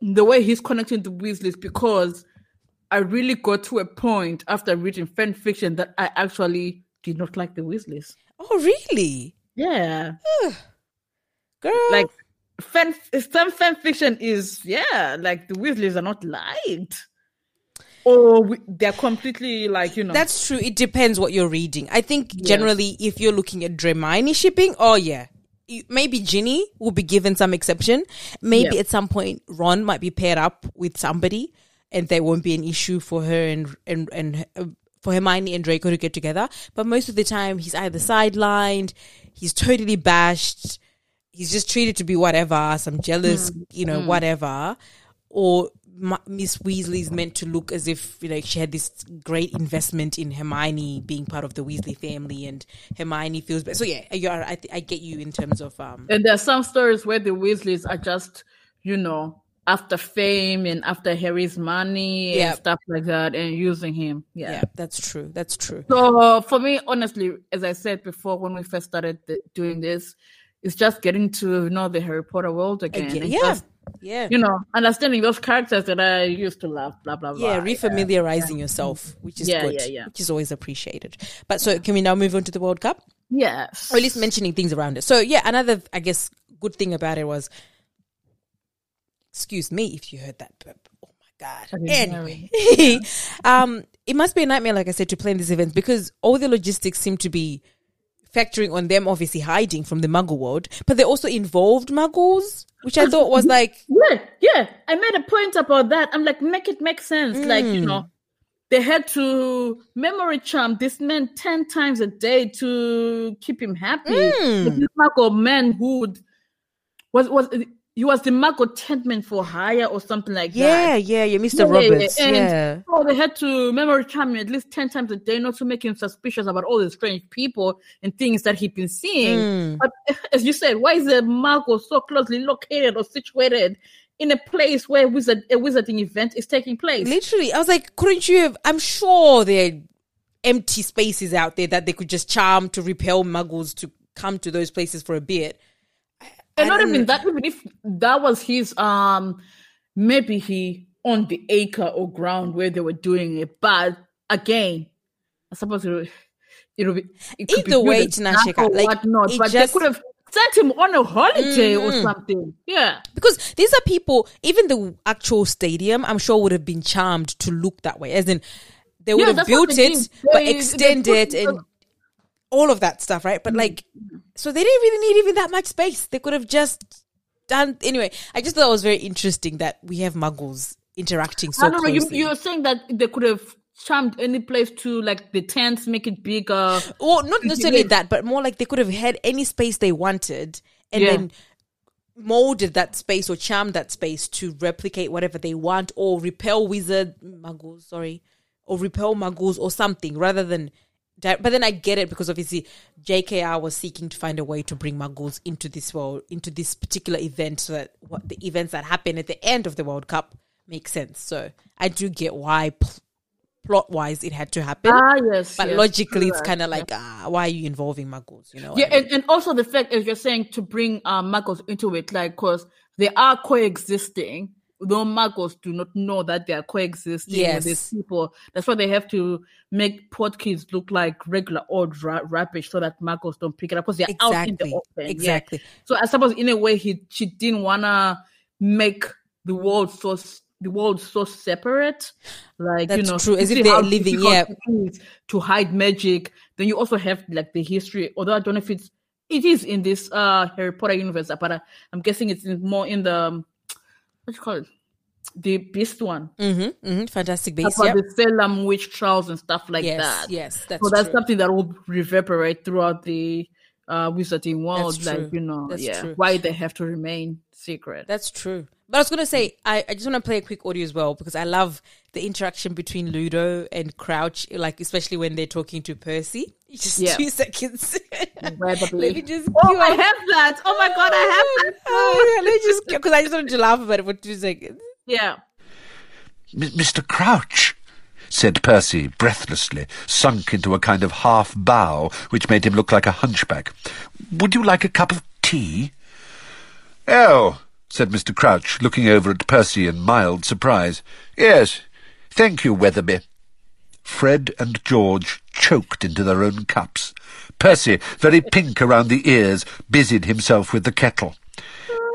the way he's connecting the Weasleys because I really got to a point after reading fan fiction that I actually did not like the Weasleys. Oh, really? Yeah, Girl. like fan some fan fiction is yeah, like the Weasleys are not liked, or we, they're completely like you know. That's true. It depends what you're reading. I think generally, if you're looking at Hermione shipping, oh yeah, maybe Ginny will be given some exception. Maybe Yeah. at some point Ron might be paired up with somebody, and there won't be an issue for her and and and. For Hermione and Draco to get together, but most of the time he's either sidelined, he's totally bashed, he's just treated to be whatever, some jealous, you know, whatever, or Miss Weasley's meant to look as if you know she had this great investment in Hermione being part of the Weasley family, and Hermione feels bad. So yeah, you're, I th- I get you in terms of um. And there are some stories where the Weasleys are just, you know, after fame and after Harry's money Yeah. and stuff like that and using him. Yeah. Yeah, that's true. That's true. So for me, honestly, as I said before, when we first started th- doing this, it's just getting to know the Harry Potter world again. Again, yeah, just, yeah, you know, understanding those characters that I used to love, blah, blah, blah. yeah. Refamiliarizing yourself, which is Yeah, good, yeah, yeah. which is always appreciated. But so, can we now move on to the World Cup? Yes. or at least mentioning things around it. So yeah, another I guess good thing about it was, excuse me if you heard that. But, oh my god. Anyway, [laughs] um, it must be a nightmare, like I said, to plan these events because all the logistics seem to be factoring on them obviously hiding from the Muggle world, but they also involved Muggles, which I thought was [laughs] like, Yeah, yeah. I made a point about that. I'm like, make it make sense. Like, Mm. you know, they had to memory charm this man 10 times a day to keep him happy. Mm. This Muggle man who would, was, was, he was the Muggle tentman for hire or something like yeah, that. yeah, yeah, Mr. Yeah, yeah, Roberts, and yeah. So they had to memory charm him at least 10 times a day not to make him suspicious about all the strange people and things that he'd been seeing. Mm. But as you said, why is the Muggle so closely located or situated in a place where wizard a wizarding event is taking place? Literally, I was like, couldn't you have? I'm sure there are empty spaces out there that they could just charm to repel muggles to come to those places for a bit. And not don't even that, even if that was his um maybe he on the acre or ground where they were doing it. But again, I suppose it'll, it'll be it could be Either way, good Tinashika, enough or like, whatnot, but just- they could have sent him on a holiday or Mm. something. Yeah. Because these are people, even the actual stadium, I'm sure would have been charmed to look that way. As in, they would Yeah, have built it, but extend it and all of that stuff, right? But mm-hmm. like, so they didn't really need even that much space. They could have just done anyway. I just thought it was very interesting that we have muggles interacting so I don't know. You, closely. you're saying that they could have charmed any place to like the tents, make it bigger. Or not necessarily that, but more like they could have had any space they wanted and Yeah. then molded that space or charmed that space to replicate whatever they want or repel wizard muggles, sorry, or repel muggles or something rather than but then I get it because obviously JKR was seeking to find a way to bring Muggles into this world, into this particular event, so that what the events that happen at the end of the World Cup make sense. So I do get why pl- plot wise it had to happen. Ah, yes. but yes, logically, it's kind of like, ah, why are you involving Muggles? You know? Yeah, and, and also the fact is you're saying to bring uh, Muggles into it, like, because they are coexisting. Though Muggles do not know that they are coexisting Yes. with these people. That's why they have to make Portkeys look like regular old ra- rubbish so that Muggles don't pick it up because they're out in the Exactly. open. yeah. Exactly. So I suppose in a way he she didn't wanna make the world so the world so separate. Like you know, true, as you if they're living- yeah. it is to hide magic. Then you also have like the history. Although I don't know if it's it is in this uh Harry Potter universe, but I, I'm guessing it's in, more in the um, what you call it, the Beast one Mm-hmm, mm-hmm. Fantastic Beasts. about Yep. the Salem witch trials and stuff like yes, that. yes, that's so that's true. something that will reverberate throughout the uh wizarding world. That's like true. you know, That's yeah, true. why they have to remain secret. That's true. But I was gonna say, I, I just want to play a quick audio as well because I love the interaction between Ludo and Crouch, like especially when they're talking to Percy. [laughs] Just Yeah. two [laughs] seconds. Incredibly. Let me just. Oh, cue I up- have that. Oh my god, I have that. Oh, yeah, let me just because I just wanted to laugh about it for two seconds. Yeah. M- Mr. Crouch, said Percy breathlessly, sunk into a kind of half bow which made him look like a hunchback. Would you like a cup of tea? Oh, said Mr. Crouch, looking over at Percy in mild surprise. Yes, thank you, Weatherby. Fred and George choked into their own cups. Percy, very pink around the ears, busied himself with the kettle.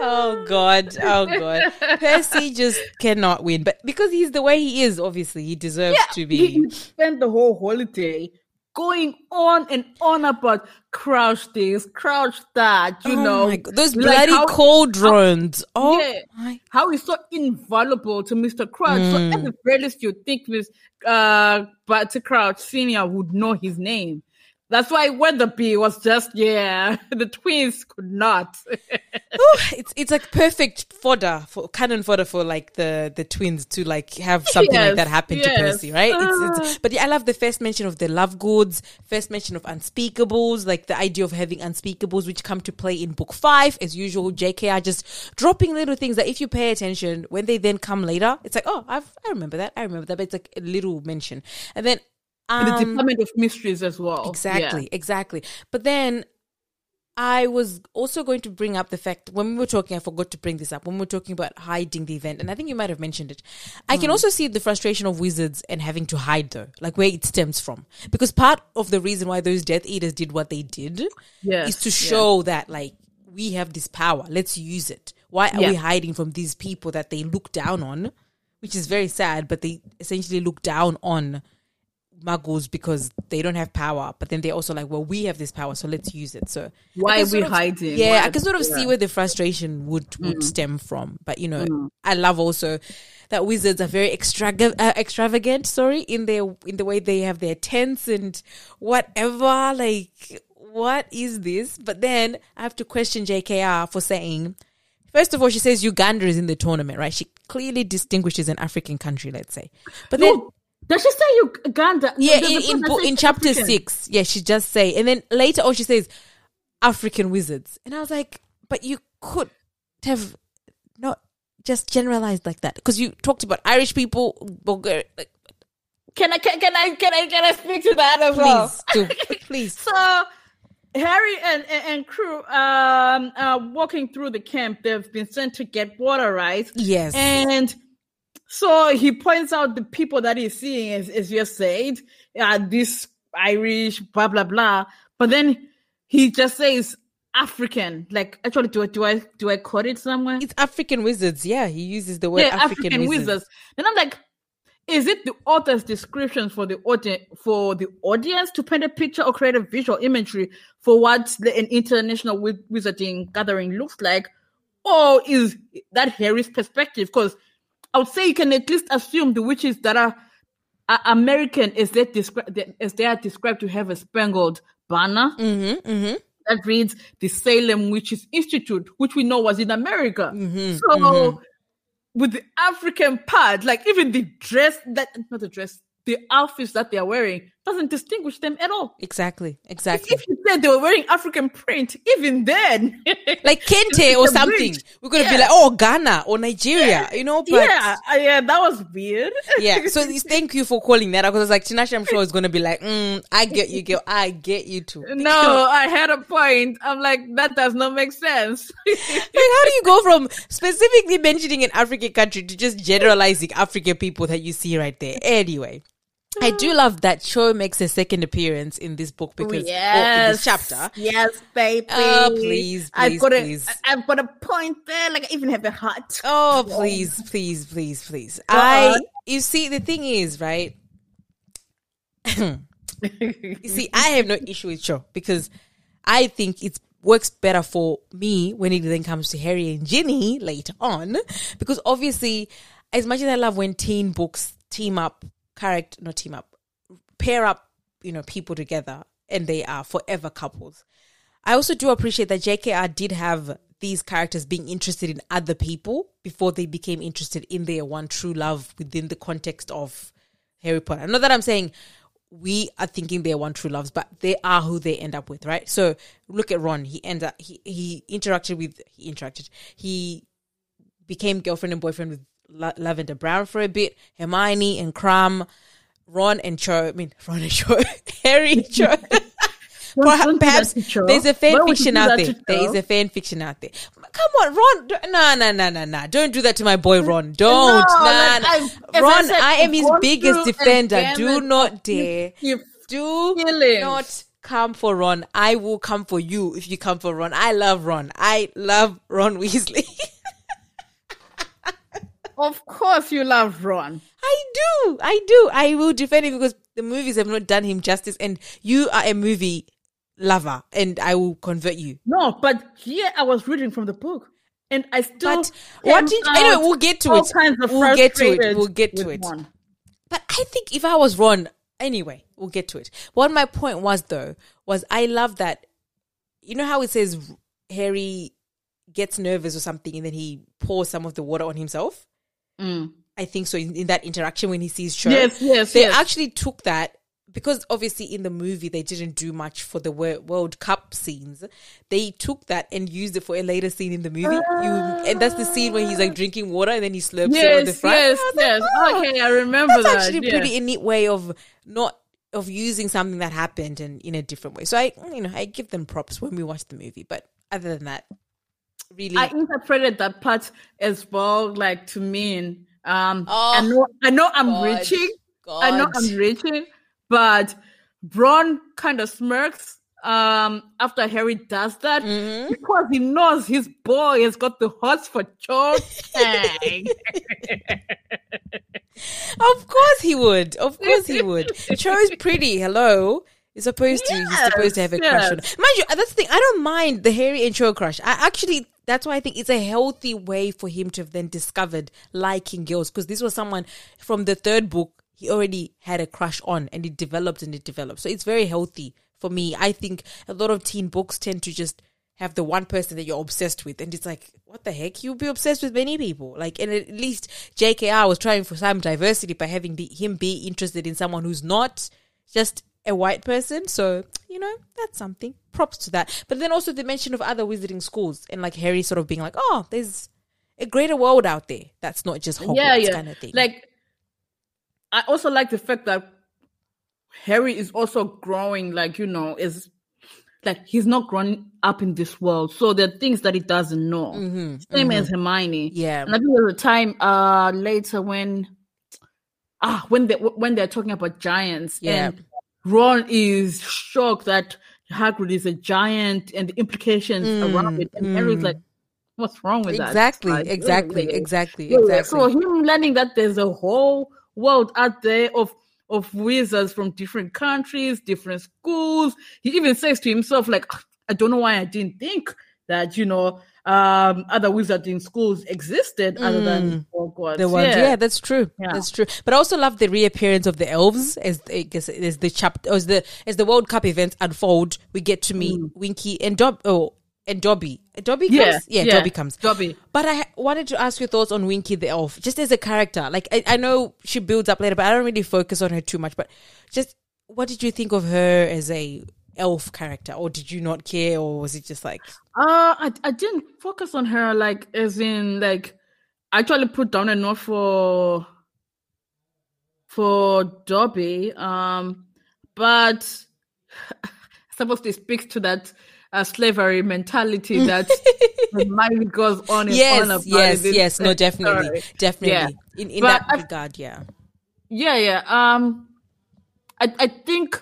Oh God! Oh God! Percy just cannot win, but because he's the way he is, obviously he deserves to be. he spent the whole holiday going on and on about crouch this, crouch that, you oh know. my God. those like bloody how- cauldrons! Oh Yeah. my! How he's so invaluable to Mr. Crouch. So Hmm. at the very least, you think Miss uh Barty Crouch Senior would know his name. That's why when the Weatherby was just yeah. [laughs] The twins could not. [laughs] Ooh, it's it's like perfect fodder for cannon fodder for like the the twins to like have something like that happen to. Percy, right? It's, Ah. it's but yeah, I love the first mention of the Lovegoods, first mention of unspeakables, like the idea of having unspeakables, which come to play in book five, as usual. JKR just dropping little things that if you pay attention, when they then come later, it's like oh, I've I remember that, I remember that, but it's like a little mention, and then And the um, Department of Mysteries as well. Exactly, exactly. But then I was also going to bring up the fact when we were talking, I forgot to bring this up when we were talking about hiding the event, and I think you might have mentioned it. I Hmm. can also see the frustration of wizards and having to hide, though, like where it stems from. Because part of the reason why those Death Eaters did what they did Yes, is to yeah. show that, like, we have this power, let's use it. Why are Yeah. we hiding from these people that they look down on? Which is very sad, but they essentially look down on muggles because they don't have power, but then they're also like, well, we have this power, so let's use it. So Why are we of- hiding? Yeah, Why- I can sort of see yeah. Mm. where the frustration would would stem from. But you know, I love also that wizards are very uh, extravagant. Sorry, in their in the way they have their tents and whatever. Like, what is this? But then I have to question JKR for saying. First of all, she says Uganda is in the tournament, right? She clearly distinguishes an African country, let's say. But then No, does she say Uganda? Yeah, in in, chapter African. six, yeah, she just say, and then later on she says African wizards, and I was like, but you could have not just generalized like that because you talked about Irish people, Bulgar. Like, Can I can, can I can I can I speak to that as well? please, do, please. [laughs] So Harry and, and, and crew um uh walking through the camp, they've been sent to get water, right? Yes. And so he points out the people that he's seeing, as, as you said, uh, this Irish, blah blah blah. But then he just says African. Like, actually, do I do I do I quote it somewhere? It's African wizards. Yeah, he uses the word yeah, African, wizards. Then I'm like, is it the author's description for the audience for the audience to paint a picture or create a visual imagery for what the, an international wizarding gathering looks like, or is that Harry's perspective? Because I would say you can at least assume the witches that are, are American as they describe as they are described to have a spangled banner Mm-hmm, mm-hmm. that reads the Salem Witches Institute, which we know was in America. Mm-hmm, so with the African part, like even the dress that not the dress, the outfits that they are wearing doesn't distinguish them at all. Exactly. Exactly. If you said they were wearing African print, even then, [laughs] like Kente or something. We're gonna be like, oh, Ghana or Nigeria, you know. But yeah, uh, yeah, that was weird. [laughs] yeah. So [laughs] thank you for calling that because I was like, Tinashe, I'm sure is gonna be like, mm, I get you, girl. I get you too. No, I had a point. I'm like, that does not make sense. like, how do you go from specifically mentioning an African country to just generalizing African people that you see right there? Anyway. I do love that Cho makes a second appearance in this book oh, because or in this chapter. Yes, baby. Oh, please, I please, got a, please. I- I've got a point there. Like, I even have a heart. Oh, please, please, please, please. I, you see, the thing is, right? [laughs] you see, I have no issue with Cho because I think it works better for me when it then comes to Harry and Ginny later on. Because obviously, as much as I love when teen books team up, character, not team up, pair up, you know, people together and they are forever couples. I also do appreciate that JKR did have these characters being interested in other people before they became interested in their one true love within the context of Harry Potter. Not that I'm saying we are thinking they're one true loves, but they are who they end up with, right? So look at Ron. He ended up, he, he interacted with, he interacted, he became girlfriend and boyfriend with La- Lavender Brown for a bit, Hermione and Krum, Ron and Cho, I mean, [laughs] Ron and Cho, Harry and Cho. Don't- [laughs] [laughs] Perhaps, don't there's a fan you fiction out there. There a fan fiction out there. Come on, Ron. Nah, nah, nah, nah, nah. Don't do that to my boy Ron. Don't. No, nah, like, nah. I've- I Ron, said, I am his biggest defender. Do not dare. you- Do feelings. not come for Ron. I will come for you if you come for Ron. I love Ron. I love Ron Weasley. Of course, you love Ron. I do. I do. I will defend him because the movies have not done him justice. And you are a movie lover, and I will convert you. No, but here I was reading from the book, and I still. But what did- anyway, we'll get to all it. kinds of We'll get to it. We'll get to it. But I think if I was Ron, anyway, we'll get to it. What my point was though was I love that. You know how it says Harry gets nervous or something, and then he pours some of the water on himself. I think so. In, in that interaction when he sees Cho, Yes, yes, they yes. actually took that because obviously in the movie they didn't do much for the World Cup scenes. They took that and used it for a later scene in the movie. You and that's the scene where he's like drinking water and then he slurps it on the front. yes, was like, yes. "Oh." Okay, I remember that's that. actually yeah. pretty a neat way of not of using something that happened and in a different way. So I, you know, I give them props when we watch the movie. But other than that, really, I interpreted that part as well, like to mean, um, Oh, I know, I know, I'm God, reaching, I know, I'm reaching, but Ron kind of smirks um after Harry does that Mm-hmm. because he knows his boy has got the hots for Cho of course he would. Of course he would. Cho's pretty. Hello. He's supposed to. he's supposed to have a Yes, crush on. yes. Mind you, that's the thing. I don't mind the Harry and Cho crush. I actually. That's why I think it's a healthy way for him to have then discovered liking girls because this was someone from the third book he already had a crush on and it developed and it developed. So it's very healthy for me. I think a lot of teen books tend to just have the one person that you're obsessed with and it's like what the heck you'll be obsessed with many people like and at least jkr was trying for some diversity by having the, him be interested in someone who's not just a white person so you know that's something props to that but then also the mention of other wizarding schools and like harry sort of being like oh there's a greater world out there that's not just Hogwarts yeah, yeah. kind of thing Like, I also like the fact that Harry is also growing. Like, you know, is like he's not grown up in this world, so there are things that he doesn't know. Same as Hermione. Mm-hmm, Yeah. and I think there's a time uh later when ah when they when they're talking about giants Yeah. and Ron is shocked that Hagrid is a giant and the implications around it, and Harry's like, "What's wrong with that?" Mm, exactly Like, exactly really? exactly exactly So him learning that there's a whole world out there of of wizards from different countries, different schools. He even says to himself, like, "Ah, I don't know why I didn't think that, you know, um, other wizarding schools existed other than Hogwarts. Mm. The ones, yeah. that's true. Yeah. That's true. But I also love the reappearance of the elves as I guess as the chap as the as the World Cup events unfold. We get to meet Winky and Dob oh and Dobby. Dobby comes, Yeah, yeah, yeah. Dobby comes. Dobby. But I wanted to ask your thoughts on Winky the elf, just as a character. Like I, I know she builds up later, but I don't really focus on her too much. But just what did you think of her as a elf character, or did you not care, or was it just like Uh, I I didn't focus on her like as in like I actually put down a note for for Dobby. Um, but [laughs] supposed to speak to that uh, slavery mentality that [laughs] the mind goes on and on yes, about yes, it. yes, no, Sorry. definitely, definitely, Yeah. in in that I- regard, yeah. Yeah, yeah. Um, I I think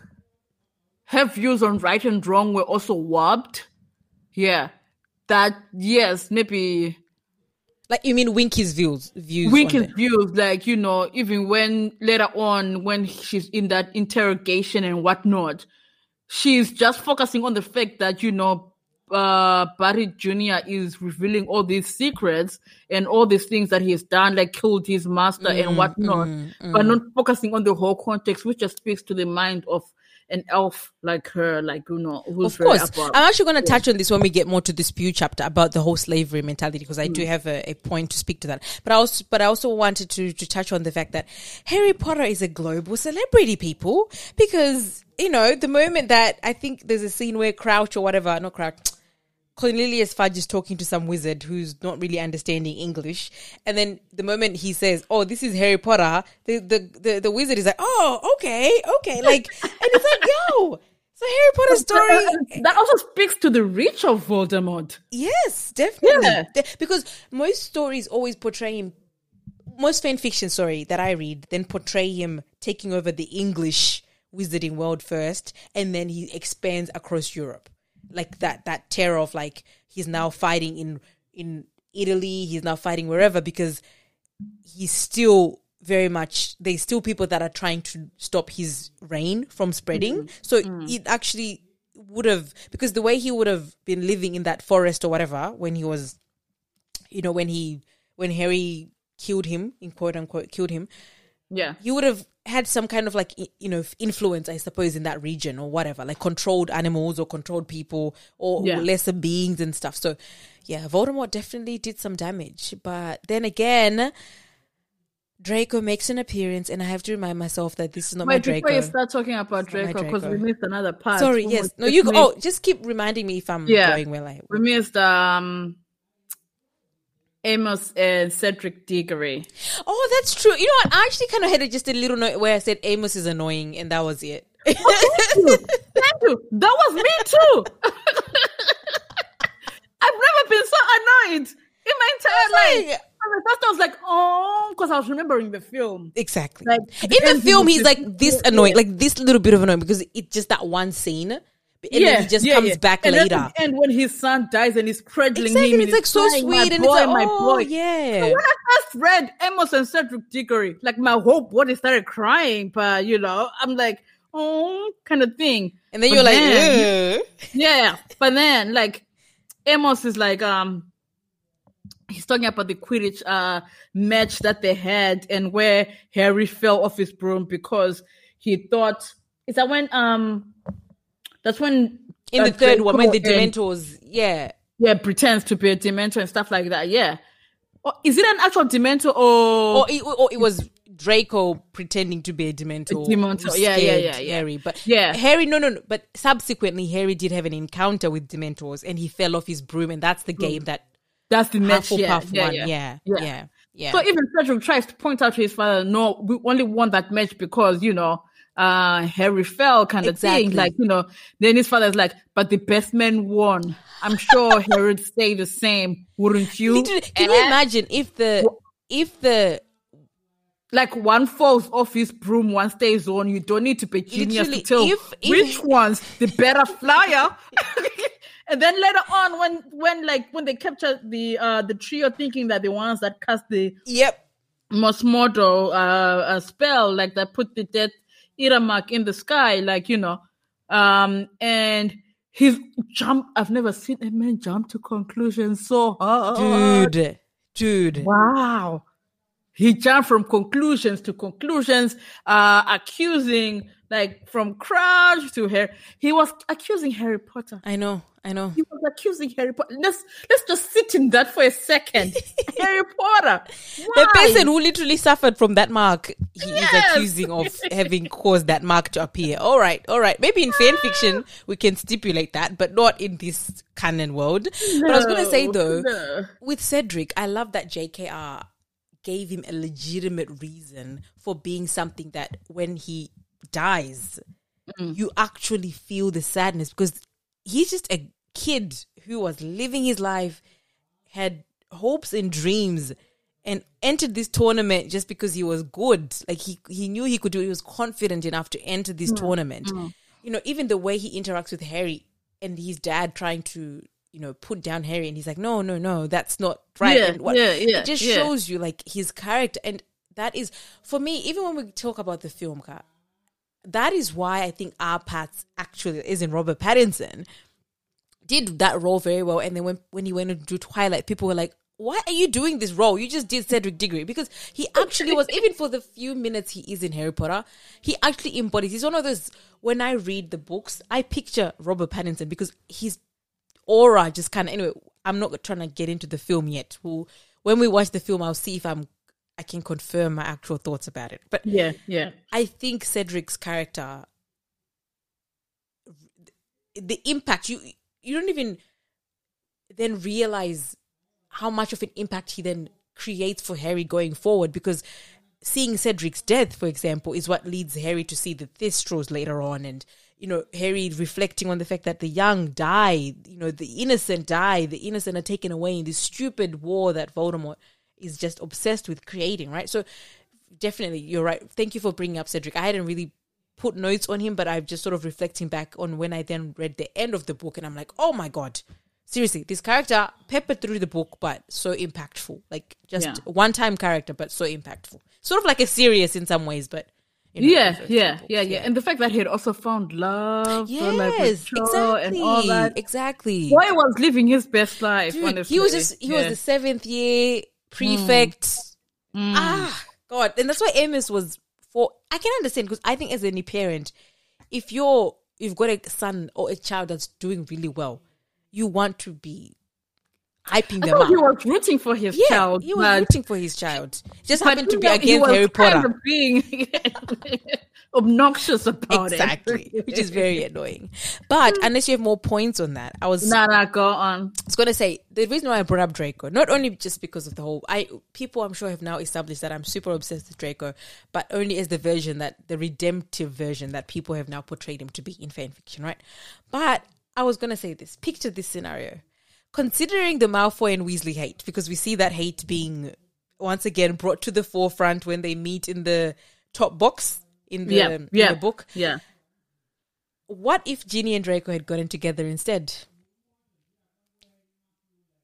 her views on right and wrong were also warped. Yeah, that yes, maybe Like you mean Winky's views, views. Winky's views, like you know, even when later on when she's in that interrogation and whatnot, she's just focusing on the fact that you know uh Barty Jr. is revealing all these secrets and all these things that he's done, like killed his master Mm, and whatnot, but not focusing on the whole context, which just speaks to the mind of an elf like her, like you know, who's Of course, above. I'm actually going to touch on this when we get more to this Pew chapter about the whole slavery mentality because I do Mm. have a, a point to speak to that. But I also, but I also wanted to to touch on the fact that Harry Potter is a global celebrity, people, because you know the moment that I think there's a scene where Crouch or whatever, not Crouch. Cornelius Fudge is talking to some wizard who's not really understanding English, and then the moment he says, "Oh, this is Harry Potter," the the the, the wizard is like, "Oh, okay, okay," like, [laughs] and it's like, "Yo, so Harry Potter story that also speaks to the reach of Voldemort. Yes, definitely. Yeah. De- because most stories always portray him, most fan fiction, sorry, that I read, then portray him taking over the English wizarding world first, and then he expands across Europe. Like that, that terror of like he's now fighting in in Italy, he's now fighting wherever because he's still very much there's still people that are trying to stop his reign from spreading. Mm-hmm. So mm. it actually would have because the way he would have been living in that forest or whatever when he was you know when he when Harry killed him in quote unquote killed him Yeah. he would have had some kind of like you know influence i suppose in that region or whatever like controlled animals or controlled people or, Yeah. lesser beings and stuff. So yeah voldemort definitely did some damage. But then again draco makes an appearance and i have to remind myself that this is not my Wait, before you start talking about Draco, because we missed another part. sorry We yes. no you go. oh just keep reminding me if i'm Yeah. going well I, We missed um Amos and Cedric Diggory. oh that's true you know what i actually kind of had just a little note where i said amos is annoying and that was it oh, [laughs] Thank you. That was me too. [laughs] I've never been so annoyed in my entire life. like- first I was like, oh, because I was remembering the film. Exactly. Like, in the the film, he's like this annoying, like this little bit of annoying because it's just that one scene, and then he just comes back and later. And when his son dies and he's cradling Exactly, him, it's like so sweet, my and boy, it's like, my oh boy. yeah, When I first read Amos and Cedric Diggory, like my whole body started crying, but you know, I'm like, oh, kind of thing. and then But you're like. Yeah, but then like Amos is like um he's talking about the Quidditch uh match that they had and where Harry fell off his broom because he thought is that when um that's when in the third one when the Dementors, yeah, yeah pretends to be a Dementor and stuff like that. Yeah. Or is it an actual Dementor or or it, or it was Draco pretending to be a Dementor, A Dementor, yeah, yeah, yeah, yeah. Harry, but Yeah. Harry, no, no, no, but subsequently Harry did have an encounter with Dementors, and he fell off his broom, and that's the game that that's the match? Hufflepuff Yeah, yeah, won, yeah. yeah, Yeah. yeah, yeah. So even Cedric tries to point out to his father, no, we only won that match because, you know, uh, Harry fell kind of Exactly. thing. Like, you know, then his father's like, but the best man won. I'm sure Harry would say the same, wouldn't you? Literally, can you Eh? imagine if the if the Like one falls off his broom, one stays on. You don't need to be genius to tell if- if- which one's the better flyer. [laughs] and then later on, when when like when they capture the uh the trio, thinking that the ones that cast the yep Morsmordre uh, a spell like that put the death mark in the sky, like you know, um, and he's jump. I've never seen a man jump to conclusions so hard. dude dude Wow. He jumped from conclusions to conclusions, uh, accusing like from Crouch to Harry. He was accusing Harry Potter. I know I know He was accusing Harry Potter. Let's let's just sit in that for a second. [laughs] Harry Potter. the person who literally suffered from that mark he Yes. is accusing of having caused that mark to appear. All right, all right. Maybe in fan fiction ah. we can stipulate that, but not in this canon world. but I was going to say though, no. with Cedric, I love that JKR gave him a legitimate reason for being something that when he dies, mm. you actually feel the sadness because he's just a kid who was living his life, had hopes and dreams, and entered this tournament just because he was good. Like he he knew he could do. it. He was confident enough to enter this mm, tournament. Mm. You know, even the way he interacts with Harry and his dad trying to you know put down Harry, and he's like, no, no, no, that's not right. Yeah, what, yeah, yeah, it just yeah. shows you like his character, and that is for me. Even when we talk about the film, Ka, that is why I think our paths actually is in Robert Pattinson did that role very well. And then when, when he went to do Twilight, people were like, why are you doing this role? You just did Cedric Diggory because he actually was, even for the few minutes he is in Harry Potter, he actually embodies. He's one of those, when I read the books, I picture Robert Pattinson because his aura just kind of, anyway, I'm not trying to get into the film yet. We'll, when we watch the film, I'll see if I'm, I can confirm my actual thoughts about it. But Yeah, yeah. I think Cedric's character, the impact you you don't even then realize how much of an impact he then creates for Harry going forward because seeing Cedric's death, for example, is what leads Harry to see the thestrals later on and you know, Harry reflecting on the fact that the young die, you know, the innocent die, the innocent are taken away in this stupid war that Voldemort is just obsessed with creating, right? So definitely, you're right. Thank you for bringing up Cedric. I hadn't really put notes on him, but I'm just sort of reflecting back on when I then read the end of the book and I'm like, oh my God. Seriously, this character peppered through the book, but so impactful. Like just Yeah. one time character, but so impactful. Sort of like a Sirius in some ways, but you know, Yeah, first yeah, yeah, yeah. And the fact that he had also found love, so like Yes, exactly. and all that. Exactly. Boy was living his best life. Dude, honestly. he was just he was the seventh year prefect. Mm. Ah, God, and that's why Amos was. I can understand because I think as any parent, if you're you've got a son or a child that's doing really well, you want to be hyping I them up. he was rooting for his yeah, child. he was rooting for his child. Just happened to be against Harry Potter. being [laughs] obnoxious about Exactly, it. Exactly. [laughs] which is very annoying. But unless you have more points on that, I was Nah, nah, go on. I was gonna say the reason why I brought up Draco, not only just because of the whole, I people I'm sure have now established that I'm super obsessed with Draco, but only as the version that the redemptive version that people have now portrayed him to be in fan fiction, right? But I was gonna say this: picture this scenario, considering the Malfoy and Weasley hate, because we see that hate being once again brought to the forefront when they meet in the top box in the, Yeah, in yeah. the book. Yeah. What if Ginny and Draco had gotten together instead?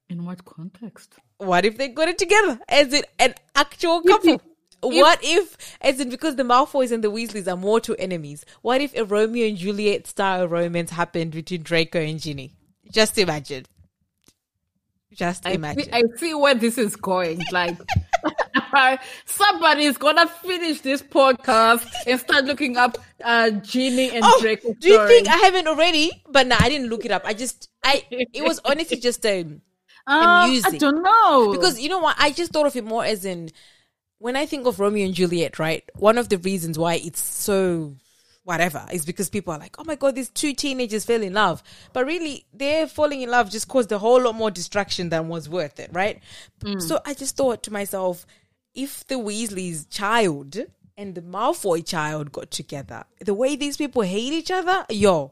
In what context? What if they got it together as in an actual couple? what if, as in, because the Malfoys and the Weasleys are mortal enemies, what if a Romeo and Juliet style romance happened between Draco and Ginny? Just imagine. Just I imagine. see, I see where this is going. Like, [laughs] somebody's gonna finish this podcast and start looking up uh, Ginny and oh, Draco. do you think I haven't already? But no, I didn't look it up. I just, I, it was [laughs] honestly just a, Um, I amusing? don't know because you know what i just thought of it more as in when i think of romeo and juliet right one of the reasons why it's so whatever is because people are like oh my god these two teenagers fell in love but really their falling in love just caused a whole lot more distraction than was worth it right so i just thought to myself if the weasley's child and the malfoy child got together the way these people hate each other yo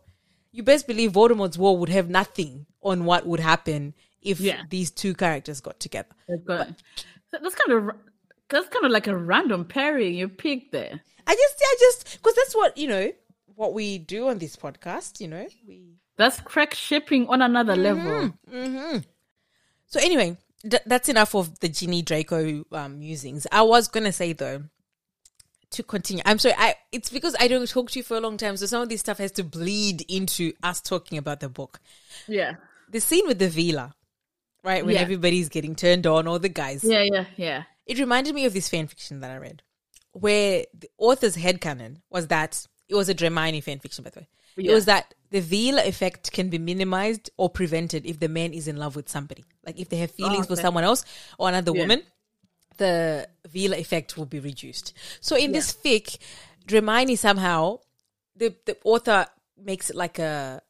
you best believe voldemort's war would have nothing on what would happen if Yeah. these two characters got together. So that's kind of that's kind of like a random pairing you picked there. I just, I just, because that's what you know, what we do on this podcast. You know, we. That's crack shipping on another level. Mm-hmm, mm-hmm. So anyway, th- that's enough of the Ginny Draco um, musings. I was gonna say though, to continue. I'm sorry. I it's because I don't talk to you for a long time, so some of this stuff has to bleed into us talking about the book. Yeah. The scene with the Veela, right when Yeah. everybody's getting turned on, all the guys. Yeah, yeah, yeah. It reminded me of this fan fiction that I read, where the author's headcanon was that it was a Dramione fan fiction, by the way. It was that the Veela effect can be minimized or prevented if the man is in love with somebody. Like if they have feelings for okay. someone else or another Yeah. woman, the Veela effect will be reduced. So in this fic, Dramione somehow the the author makes it like a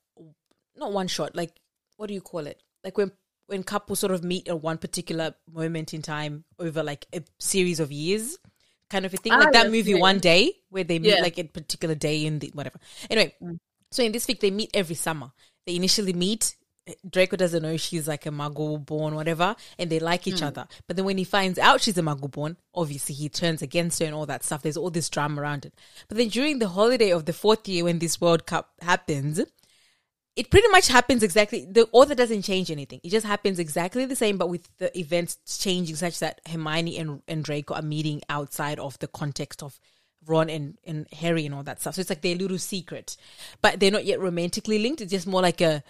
not one shot, like what do you call it? Like when when couples sort of meet at one particular moment in time over like a series of years, kind of a thing. Ah, like that movie yeah. One Day, where they meet Yeah. Mm. like a particular day in the whatever. Anyway, so in this fic they meet every summer. They initially meet. Draco doesn't know she's like a Muggle born, whatever, and they like Mm. each other. But then when he finds out she's a Muggle born, obviously he turns against her and all that stuff. There's all this drama around it. But then during the holiday of the fourth year, when this World Cup happens, it pretty much happens exactly. The author doesn't change anything. It just happens exactly the same, but with the events changing such that Hermione and, and Draco are meeting outside of the context of Ron and, and Harry and all that stuff. So it's like their little secret, but they're not yet romantically linked. It's just more like a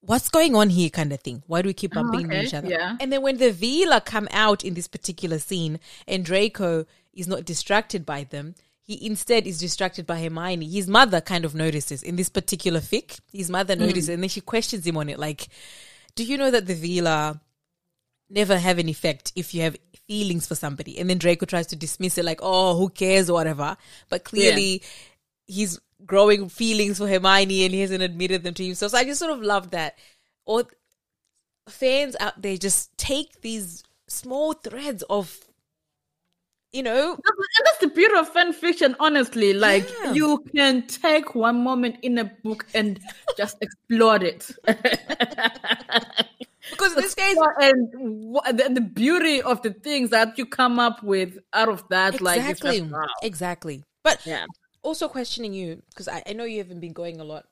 what's going on here kind of thing. Why do we keep oh, bumping into okay, each other? yeah. And then when the Veela come out in this particular scene and Draco is not distracted by them, he instead is distracted by Hermione. His mother kind of notices in this particular fic. His mother hmm. notices and then she questions him on it like, do you know that the Veela never have an effect if you have feelings for somebody? And then Draco tries to dismiss it like, oh, who cares or whatever. But clearly he's growing feelings for Hermione and he hasn't admitted them to himself. So I just sort of love that. Or fans out there just take these small threads of, you know, And that's the beauty of fan fiction, honestly. Like Yeah. you can take one moment in a book and just [laughs] explode it. [laughs] because in this case, and the, the beauty of the things that you come up with out of that, like exactly, wow. exactly. But yeah. also questioning you because I, I know you haven't been going a lot.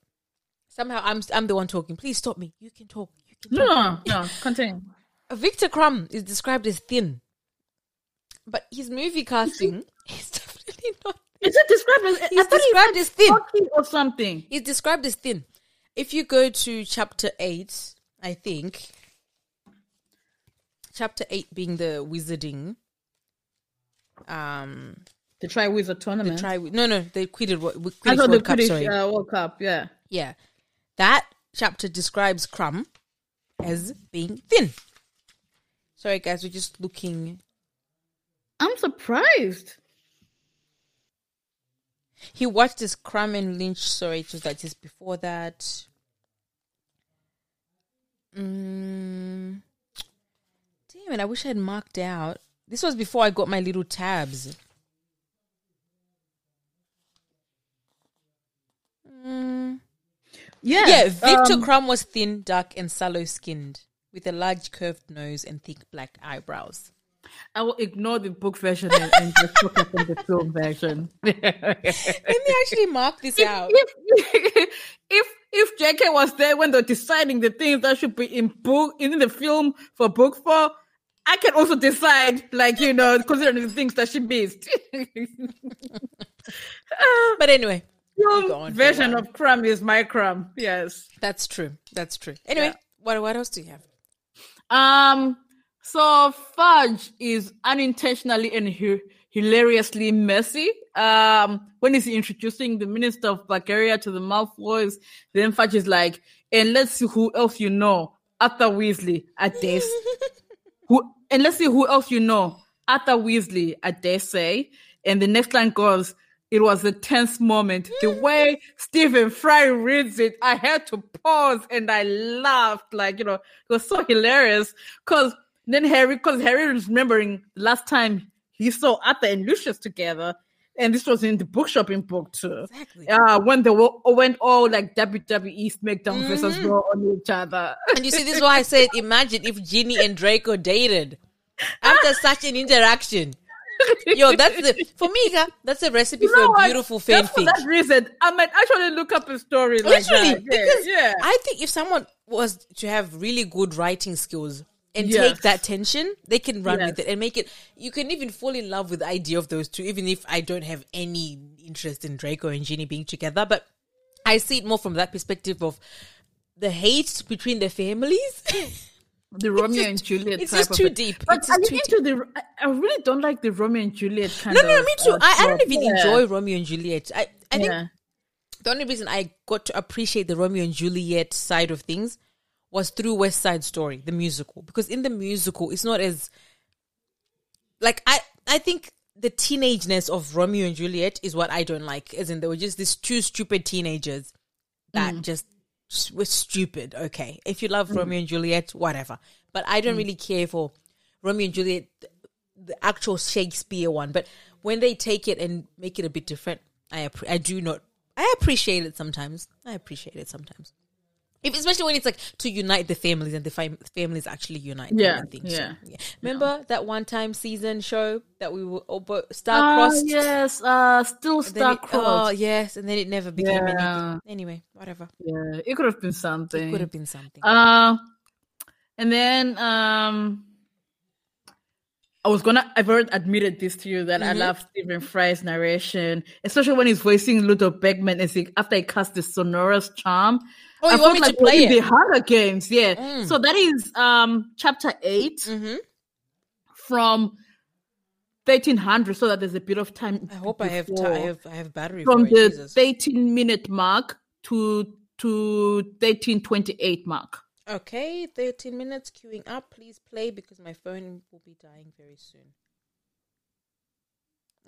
Somehow I'm I'm the one talking. Please stop me. You can talk. You can talk. No, no, [laughs] continue. Victor Krum is described as thin, but his movie casting [laughs] is definitely not. Is it described as? He's described as thin. or something? He's described as thin. If you go to chapter eight, I think chapter eight being the wizarding, um, The Triwizard tournament. try no no the Quidditch, Wo- I Quidditch thought the World Cup. Quidditch Sorry, uh, World Cup. Yeah. yeah, that chapter describes Krum as being thin. Sorry, guys, we're just looking. I'm surprised. He watched this Krum and Lynch. Sorry, it was like just before that. Mm, damn it! I wish I had marked out. This was before I got my little tabs. Mm. Yeah. Yeah, Victor um, Krum was thin, dark, and sallow skinned, with a large curved nose and thick black eyebrows. I will ignore the book version and, and just focus on the film version. [laughs] Let me actually mark this out. if [laughs] if if JK was there when they're deciding the things that should be in book in the film for book four, I can also decide, like you know, considering the things that she missed. [laughs] But anyway, go film on for a version of Krum is my Krum. Yes. that's true. That's true. Anyway, Yeah. what what else do you have? Um. So Fudge is unintentionally and hi- hilariously messy. Um, when he's introducing the Minister of Bulgaria to the Malfoys, then Fudge is like, "And let's see who else you know, Arthur Weasley at this. [laughs] who and let's see who else you know, Arthur Weasley, I dare say." And the next line goes, "It was a tense moment. The hmm. way Stephen Fry reads it, I had to pause and I laughed. Like you know, it was so hilarious. Cause then Harry, cause Harry was remembering last time he saw Arthur and Lucius together." And this was in the bookshop in book two. Exactly. Uh, when they were, went all like WWE SmackDown versus Mm-hmm. Raw on each other. And you see, this is why I said, imagine if Ginny and Draco dated after such an interaction. Yo, that's the for me. That's a recipe You know for what? a beautiful Just for that reason, I might actually look up a story like Literally, that. Yeah, because yeah. I think if someone was to have really good writing skills and Yes. take that tension, they can run with it and make it. You can even fall in love with the idea of those two, even if I don't have any interest in Draco and Ginny being together. But I see it more from that perspective of the hate between [laughs] the families. the Romeo just- and Juliet. it's just of too deep. But It's are just too into the? I- I really don't like the Romeo and Juliet kind no, no, no, me too. I, I don't even Yeah. enjoy Romeo and Juliet. I, I think Yeah. the only reason I got to appreciate the Romeo and Juliet side of things was through West Side Story, the musical. Because in the musical, it's not as like I I think the teenageness of Romeo and Juliet is what I don't like. As in, they were just these two stupid teenagers that Mm. just were stupid. Okay, if you love Romeo and Juliet, whatever. But I Mm. don't really care for Romeo and Juliet, the actual Shakespeare one. But when they take it and make it a bit different, I appre- I do not. I appreciate it sometimes. I appreciate it sometimes. If, especially when it's like to unite the families and the fam- families actually unite. Yeah, thing. So, yeah. Remember that one time season show that we were all bo- Ah, star-crossed? yes, uh, still And then it- star Oh, crossed. yes. And then it never became Yeah. anything. Anyway, whatever. yeah, it could have been something. It Could have been something. Uh, and then um, I was gonna. I've already admitted this to you that I love Stephen Fry's narration, especially when he's voicing Ludo Bagman as he after he cast the sonorus charm. Oh, you I want me to like we're play it? the Hunger Games? Yeah. So that is um chapter 8 Mhm. from. 1300 so that there's a bit of time I hope I have, ti I have I have battery from it. the Jesus. 13 minute mark to to 1328 mark Okay, 13 minutes queuing up. Please play because my phone will be dying very soon.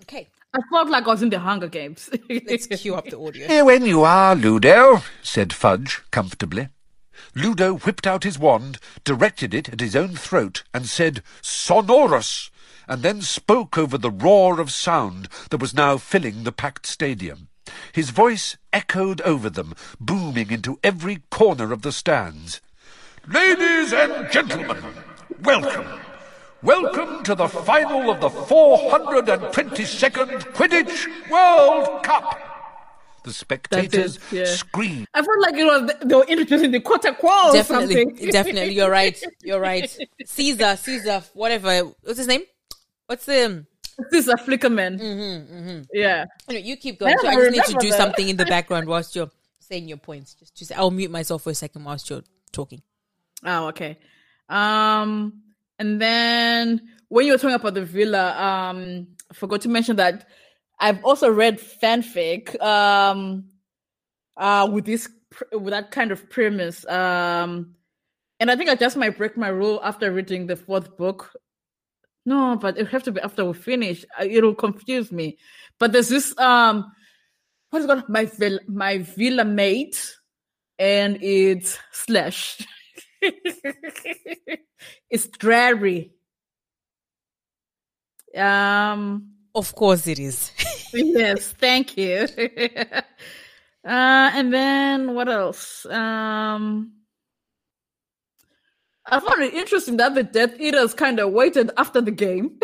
Okay, I felt like I was in the Hunger Games. [laughs] let's queue up the audio. Here when you are, Ludo, said Fudge comfortably. Ludo whipped out his wand, directed it at his own throat, and said, Sonorus! and then spoke over the roar of sound that was now filling the packed stadium. His voice echoed over them, booming into every corner of the stands. Ladies and gentlemen, welcome. Welcome to the final of the 422nd Quidditch World Cup. The spectators it, yeah. screamed. I felt like it was they were introducing the quarter quo or Definitely, something. definitely. You're right. You're right. [laughs] Caesar, Caesar, whatever. What's his name? What's the? this is a flickerman. Mm-hmm, Yeah. Anyway, you keep going. Yeah, So I I just need to do that. something in the [laughs] background whilst you're saying your points. Just to say, I'll mute myself for a second whilst you're talking. Oh, okay. Um, and then when you were talking about the Veela, um, I forgot to mention that I've also read fanfic, um, uh, with this with that kind of premise. Um, and I think I just might break my rule after reading the fourth book. No, but it have to be after we finish. Uh, It'll confuse me. But there's this um, what is it called? My Veela, my Veela mate, and it's slash. [laughs] [laughs] it's dreary. Um. Of course, it is. [laughs] Yes. Thank you. [laughs] uh, and then what else? Um. I found it interesting that the Death Eaters kind of waited after the game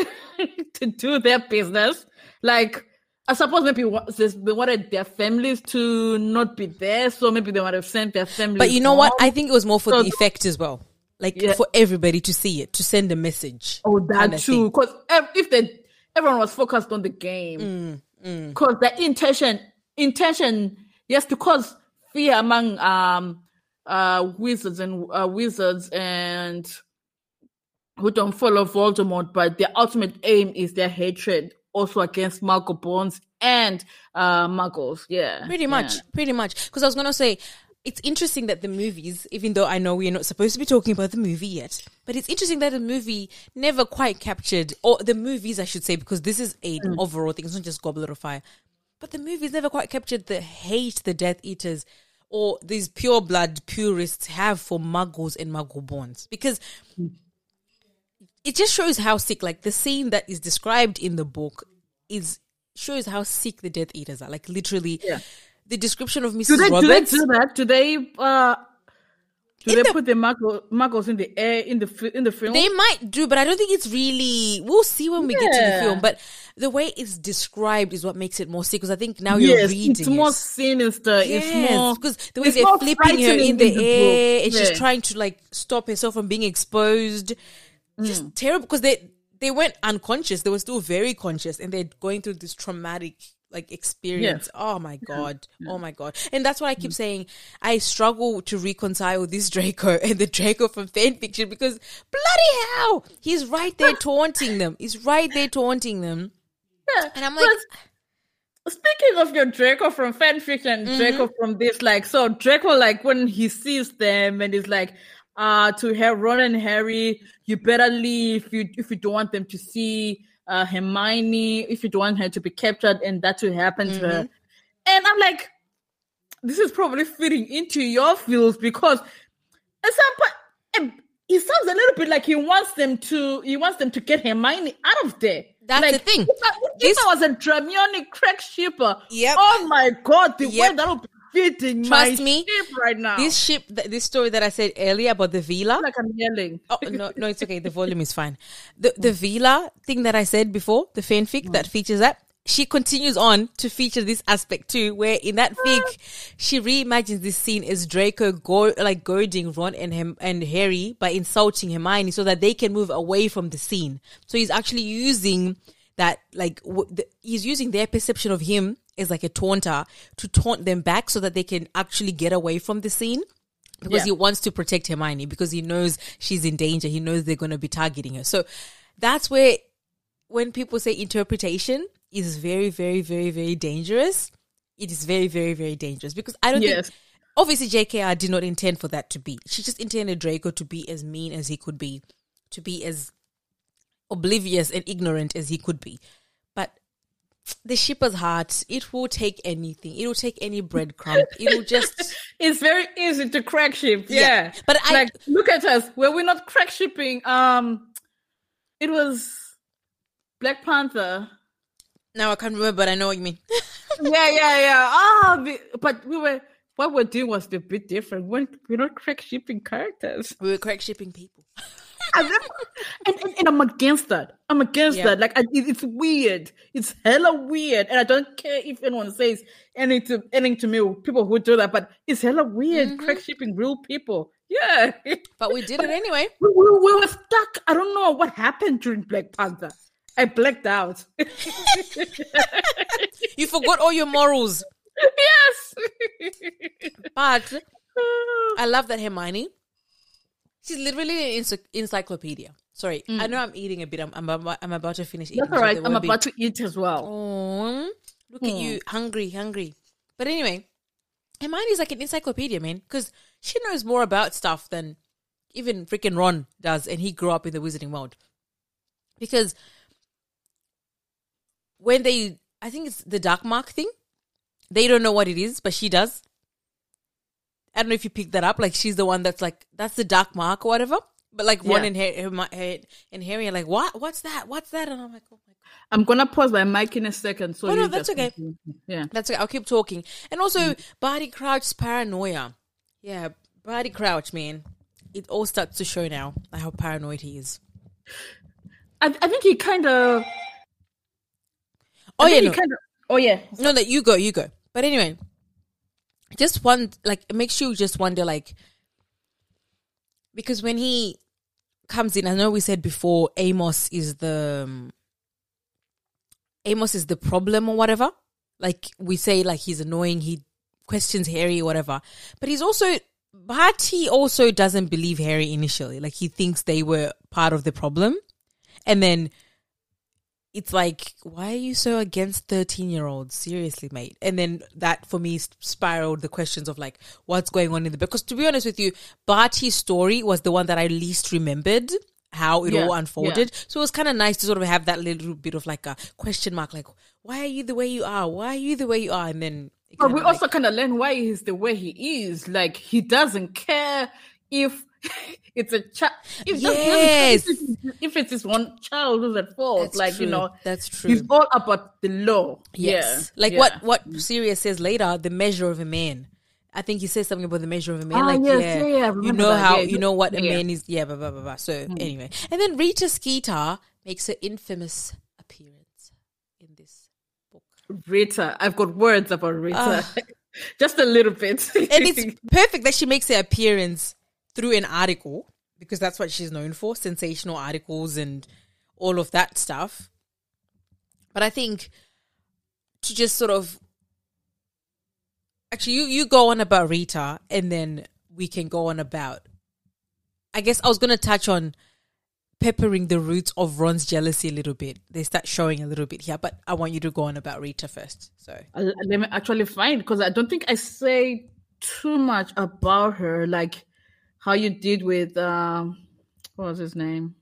to do their business. Like, I suppose maybe they they wanted their families to not be there, so maybe they might have sent their families. But you know what? I think it was more for So- the effect as well. Like Yeah. for everybody to see it, to send a message. Oh, that too. Because if they, everyone was focused on the game, Mm, because the intention, intention, yes, to cause fear among um uh wizards and uh, wizards and who don't follow Voldemort, but their ultimate aim is their hatred also against Muggle borns and uh Muggles. Yeah, Pretty yeah. much, pretty much. Because I was gonna say, it's interesting that the movies, even though I know we're not supposed to be talking about the movie yet, but it's interesting that the movie never quite captured, or the movies, I should say, because this is a Mm. overall thing. It's not just Goblet of Fire, but the movies never quite captured the hate the Death Eaters or these pure blood purists have for Muggles and Muggle borns because. It just shows how sick, like the scene that is described in the book, is shows how sick the Death Eaters are. Like literally, Yeah. the description of Mrs. Do they, do they do that? Do they uh do they the- put the Muggles, Muggles in the air in the in the film? They might do, but I don't think it's really. We'll see when we get to the film. But the way it's described is what makes it more sick. Because I think now you're yes, reading it's more it. sinister. it's more because the way they're flipping her in the, book. air, and she's trying to like stop herself from being exposed. Just Mm. terrible because they they weren't unconscious; they were still very conscious, and they're going through this traumatic like experience. Oh my god! Oh my god! And that's why I Mm. keep saying. I struggle to reconcile this Draco [laughs] and the Draco from fan fiction because bloody hell, he's right there [laughs] taunting them. He's right there taunting them, Yeah, and I'm like. but speaking of your Draco from fanfiction and Mm-hmm. Draco from this, like, so Draco, like, when he sees them and he's like, uh, to have Ron and Harry, you better leave if you, if you don't want them to see uh, Hermione if you don't want her to be captured and that to happen to Mm-hmm. her. And I'm like, this is probably fitting into your fields because at some point it sounds a little bit like he wants them to he wants them to get Hermione out of there. That's like, the thing. If I, if This- I was a Dramione crack shipper, Yep. oh my god, the way that would be fitting my Trust me, right now. This ship, this story that I said earlier about the Veela. like I'm yelling. Oh no, no, it's okay. The volume is fine. The the Veela thing that I said before, the fanfic that mm. features that, she continues on to feature this aspect too, where in that fic, ah. she reimagines this scene as Draco go like goading Ron and him and Harry by insulting Hermione so that they can move away from the scene. So he's actually using that like w- the, he's using their perception of him as like a taunter to taunt them back so that they can actually get away from the scene because Yeah. he wants to protect Hermione because he knows she's in danger. He knows they're going to be targeting her. So that's where when people say interpretation is very, very, very, very dangerous, it is very, very, very dangerous because I don't Yes. think obviously JKR did not intend for that to be. She just intended Draco to be as mean as he could be, to be as oblivious and ignorant as he could be. The shipper's heart, it will take anything. It will take any breadcrumb. It will just [laughs] It's very easy to crack ship. Yeah. Yeah, but I- like look at us. Were we not crack shipping? Um it was Black Panther. now I can't remember, but I know what you mean. [laughs] yeah, yeah, yeah. Ah, the- but we were what we're doing was a bit different. We're, we're not crack shipping characters. we were crack shipping people. [laughs] and, and, and, and I'm against that. I'm against Yeah. that. Like, I, it, it's weird. It's hella weird. And I don't care if anyone says anything to, anything to me, people who do that, but it's hella weird. Mm-hmm. Crack shipping real people. Yeah. [laughs] But we did it anyway. we, we were stuck. I don't know what happened during Black Panther. I blacked out. [laughs] You forgot all your morals. [laughs] yes. But I love that Hermione. She's literally an ency- encyclopedia. Sorry, I mm. know I'm eating a bit. I'm I'm, about, I'm about to finish eating. That's all so I'm be- about to eat as well. Oh, look at hmm. you, hungry, hungry. But anyway, Hermione's like an encyclopedia, man, because she knows more about stuff than even freaking Ron does, and he grew up in the wizarding world. Because when they, I think it's the dark mark thing, they don't know what it is, but she does. I don't know if you picked that up. Like she's the one that's like, that's the dark mark or whatever. But like Ron Yeah. and Harry, Hermi- and Harry are like, what? What's that? What's that? And I'm like, oh my god. I'm gonna pause my mic in a second. So Oh, no, that's okay. continue. Yeah. That's okay. I'll keep talking. And also, mm. Barty Crouch's paranoia. Yeah, Barty Crouch, man. It all starts to show now like how paranoid he is. I, I think he kind of. Oh, oh yeah, no, He kind of. Oh yeah. no, that you go, you go. But anyway, just one like it makes you just wonder, like, because when he comes in, I know we said before Amos is the um, Amos is the problem or whatever. Like we say, like he's annoying. He questions Harry whatever, but he's also. But he also doesn't believe Harry initially. Like he thinks they were part of the problem, and then it's like, why are you so against 13 year olds? Seriously, mate. And then that for me spiraled the questions of like, what's going on in the Because to be honest with you, Barty's story was the one that I least remembered how it Yeah, all unfolded. So it was kind of nice to sort of have that little bit of like a question mark, like, why are you the way you are? Why are you the way you are? And then, But we like- also kind of learn why he's the way he is. Like he doesn't care if [laughs] it's a child. Yes. If it's his one child who's at fault, That's like you know, That's true. He's all about the law. Yes. Yeah. Like yeah. what what Sirius says later, the measure of a man. I think he says something about the measure of a man. Ah, like yes, yeah, yeah, you know that, how you know what a man is. Yeah, blah blah blah. blah. So anyway, and then Rita Skeeter makes her infamous appearance in this book, Rita. I've got words about Rita. Ah. [laughs] Just a little bit. and it's [laughs] perfect that she makes her appearance through an article because that's what she's known for: sensational articles and all of that stuff. But I think to just sort of actually you you go on about Rita and then we can go on about I guess I was going to touch on peppering the roots of Ron's jealousy a little bit. They start showing a little bit here, but I want you to go on about Rita first. So, Uh, let me actually find because I don't think I say too much about her, like how you did with um, what was his name?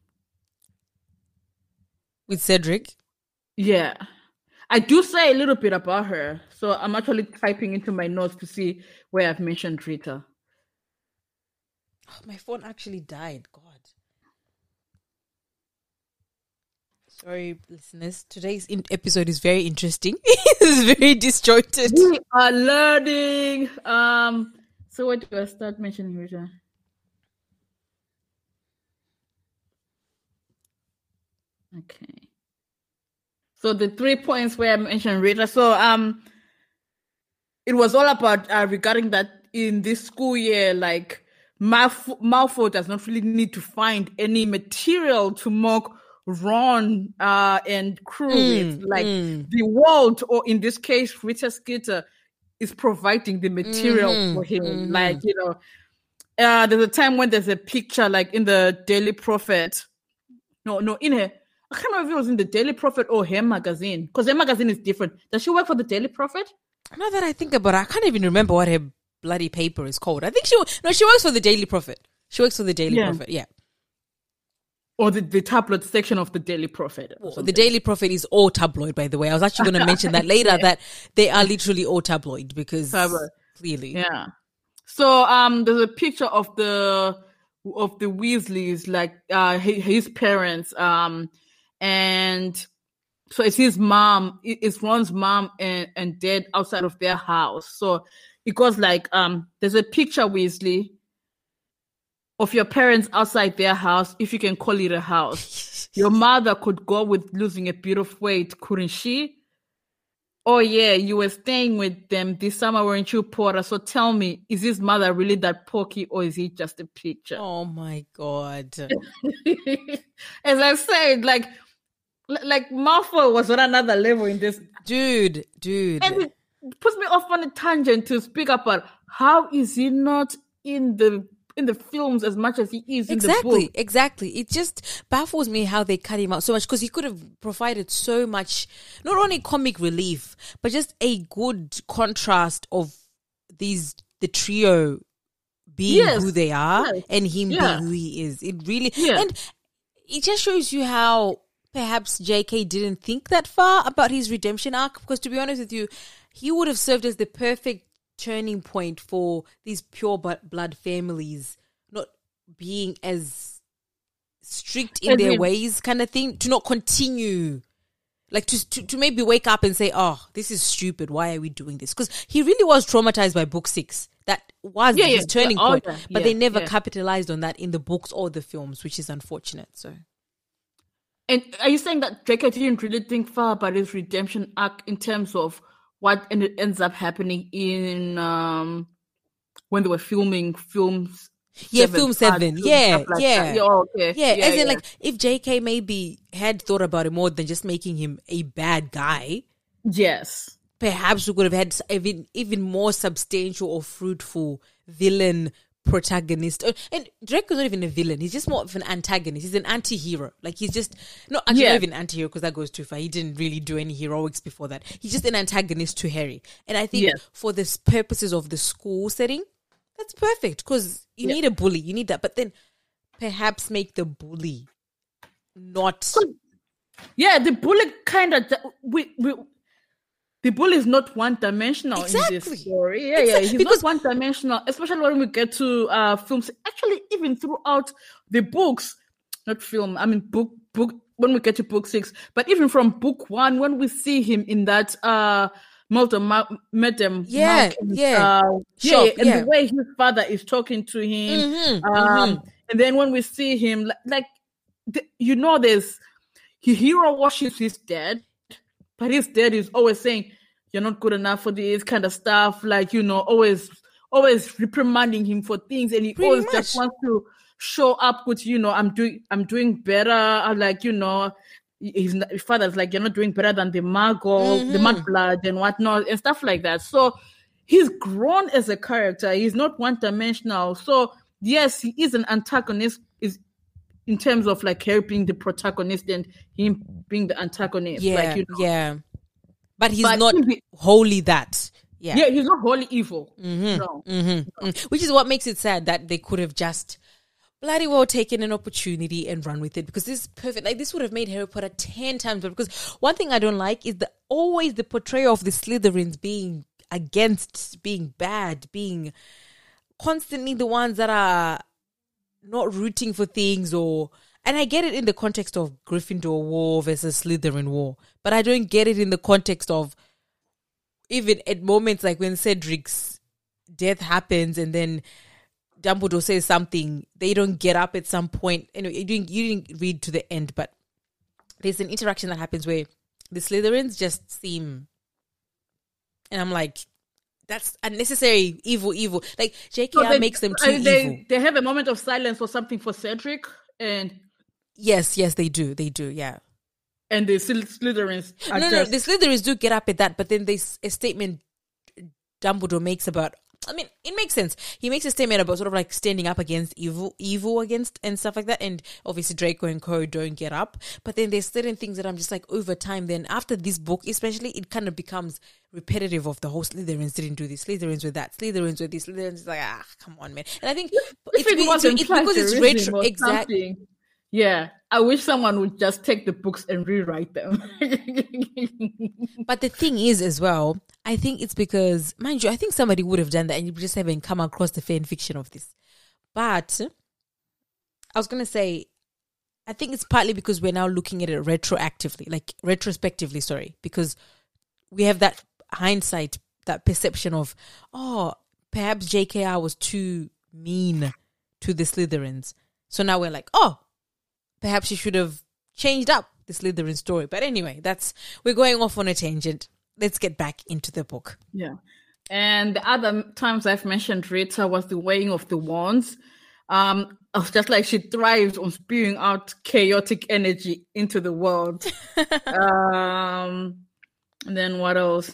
with Cedric. Yeah. I do say a little bit about her. So I'm actually typing into my notes to see where I've mentioned Rita. Oh, my phone actually died. God. Sorry, listeners. Today's in- episode is very interesting. [laughs] it's very disjointed. We are learning. Um so where do I start mentioning Rita? Okay. So the three points where I mentioned Rita. So um it was all about uh, regarding that in this school year, like Malf- Malfoy does not really need to find any material to mock Ron uh, and crew with. Like the world, or in this case, Rita Skeeter, is providing the material for him. Like you know, uh, there's a time when there's a picture, like in the Daily Prophet. No, no, in her. I can't remember if it was in the Daily Prophet or her magazine, because her magazine is different. Does she work for the Daily Prophet? Now that I think about it, I can't even remember what her bloody paper is called. I think she no, she works for the Daily Prophet. She works for the Daily Yeah. Prophet. Yeah. Or the, the tabloid section of the Daily Prophet. Well, the. Daily Prophet is all tabloid, by the way. I was actually going to mention that [laughs] later that they are literally all tabloid because Tabloid. clearly, Yeah. So um, there's a picture of the of the Weasleys, like uh, his, his parents, um, and so it's his mom, it's Ron's mom and and dad outside of their house. So it goes like um, there's a picture Weasley of your parents outside their house, if you can call it a house. [laughs] Your mother could go with losing a bit of weight, couldn't she? Oh yeah, you were staying with them this summer, weren't you, Potter? So tell me, is his mother really that porky, or is he just a picture? Oh my god. [laughs] As I said, like, like Malfoy was on another level in this, Dude, dude. and it puts me off on a tangent to speak about how is he not in the in the films as much as he is in the Exactly, exactly. It just baffles me how they cut him out so much because he could have provided so much, not only comic relief, but just a good contrast of these the trio being Yes, who they are yes, and him yeah. being who he is. It really Yeah. and it just shows you how perhaps JK didn't think that far about his redemption arc because to be honest with you, he would have served as the perfect turning point for these pure blood families not being as strict in their ways kind of thing to not continue. Like to, to to maybe wake up and say oh this is stupid. Why are we doing this? Because he really was traumatized by book six. That was Yeah, his yeah. turning point. yeah, but they never yeah. capitalized on that in the books or the films which is unfortunate so And are you saying that Draco didn't really think far about his redemption arc in terms of what ended, ends up happening in um when they were filming films? Yeah, film part seven. two, Yeah, like yeah. yeah. oh, okay. Yeah, as in like if JK maybe had thought about it more than just making him a bad guy, yes, perhaps we could have had even even more substantial or fruitful villain protagonist. Uh, And Draco's not even a villain; he's just more of an antagonist. He's an anti-hero. Like he's just not actually Yeah. not even anti-hero because that goes too far. He didn't really do any heroics before that. He's just an antagonist to Harry. And I think Yes. for the purposes of the school setting, that's perfect because you need a bully. You need that, but then perhaps make the bully not. yeah. The bully kind of we we. The bully is not one dimensional in this story. Yeah, yeah, he's because- not one dimensional, especially when we get to uh films. Actually, even throughout the books, not film. I mean book book when we get to book six, but even from book one, when we see him in that uh Malta Ma- Madam Yeah, Malkin's, yeah. uh, yeah, Shop, and yeah. the way his father is talking to him, Mhm, um, and then when we see him, like, like the, you know, there's he hero worships his dad, but his dad is always saying, "You're not good enough for this kind of stuff." Like you know, always, always reprimanding him for things, and he Pretty always just wants to show up with, you know, I'm doing, I'm doing better. I'm like, you know, his, his father's like, you're not doing better than the Margot, the Mud mm-hmm. Blood, and whatnot, and stuff like that. So he's grown as a character. He's not one dimensional. So yes, he is an antagonist. Is in terms of like Harry being the protagonist and him being the antagonist. Yeah, like, you know. yeah. But he's But not the- wholly that. Yeah. Yeah, he's not wholly evil. No. Mm, Which is what makes it sad that they could have just bloody well taken an opportunity and run with it because this is perfect. Like this would have made Harry Potter ten times better. Because one thing I don't like is the always the portrayal of the Slytherins being against, being bad, being constantly the ones that are not rooting for things or and I get it in the context of Gryffindor war versus Slytherin war, but I don't get it in the context of even at moments like when Cedric's death happens and then Dumbledore says something, they don't get up at some point. Anyway, you didn't, you didn't read to the end, but there's an interaction that happens where the Slytherins just seem, and I'm like, that's unnecessary evil, evil. Like JKR So they- makes them too uh, they, evil. They have a moment of silence or something for Cedric, and Yes, yes, they do, they do, yeah. and the Sly- Slytherins. No, no, just, the Slytherins do get up at that, but then there's a statement Dumbledore makes about. I mean, it makes sense. He makes a statement about sort of like standing up against evil, evil against and stuff like that. And obviously Draco and Co don't get up. But then there's certain things that I'm just like over time. Then after this book, especially, it kind of becomes repetitive of the whole Slytherins didn't do this, Slytherins with that, Slytherins with this, Slytherins is like ah, come on, man. And I think if it's, it's, it's because it's retro, exactly. Yeah, I wish someone would just take the books and rewrite them. [laughs] But the thing is, as well, I think it's because, mind you, I think somebody would have done that and you just haven't come across the fan fiction of this. But I was going to say, I think it's partly because we're now looking at it retroactively, like retrospectively, sorry, because we have that hindsight, that perception of, oh, perhaps JKR was too mean to the Slytherins. So now we're like, oh, perhaps you should have changed up the Slytherin story. But anyway, that's we're going off on a tangent. Let's get back into the book. yeah. And the other times I've mentioned Rita was the weighing of the wands. Um, I was just like she thrives on spewing out chaotic energy into the world. [laughs] um, and then what else?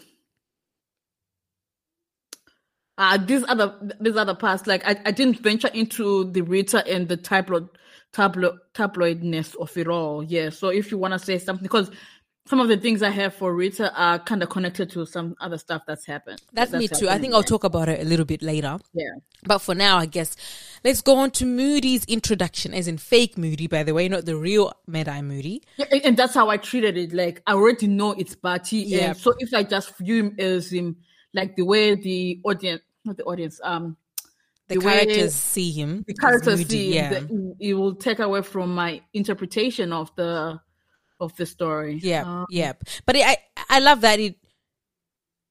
Uh, these other these other parts, like I, I didn't venture into the Rita and the type tabloid tabloid tabloidness of it all. Yeah. So if you wanna say something, because some of the things I have for Rita are kind of connected to some other stuff that's happened. That's, me too. I think I'll talk about it a little bit later. Yeah. But for now, I guess let's go on to Moody's introduction, as in fake Moody, by the way, not the real Mad-Eye Moody. Yeah, and- that's how I treated it. Like I already know it's Barty, Yeah. and so if I just view him as him, like the way the audience, not the audience, um, The, The characters see him. the characters see, yeah. the, it will take away from my interpretation of the of the story. Yeah, Um, yeah. But I I love that it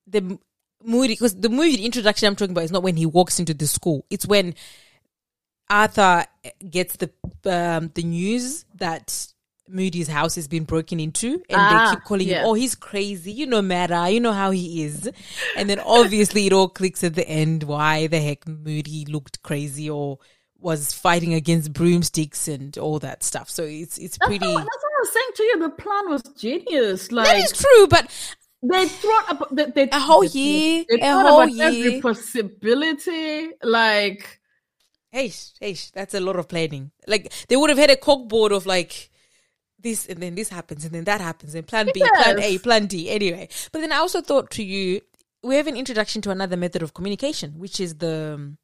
the movie because the movie introduction I'm talking about is not when he walks into the school. It's when Arthur gets the um, the news that Moody's house has been broken into, and Ah, they keep calling yeah. him, "Oh, he's crazy." You know, Mara. You know how he is, and then obviously it all clicks at the end. Why the heck Moody looked crazy or was fighting against broomsticks and all that stuff. So it's it's That's, pretty. what, that's what I was saying to you. The plan was genius. Like That is true, but they thought about they, they, A whole year, They a thought whole about every possibility. Like Hey, hey, that's a lot of planning. Like they would have had a corkboard of like this, and then this happens, and then that happens, and plan B, plan A, plan D. Anyway, but then I also thought to you, we have an introduction to another method of communication, which is the um,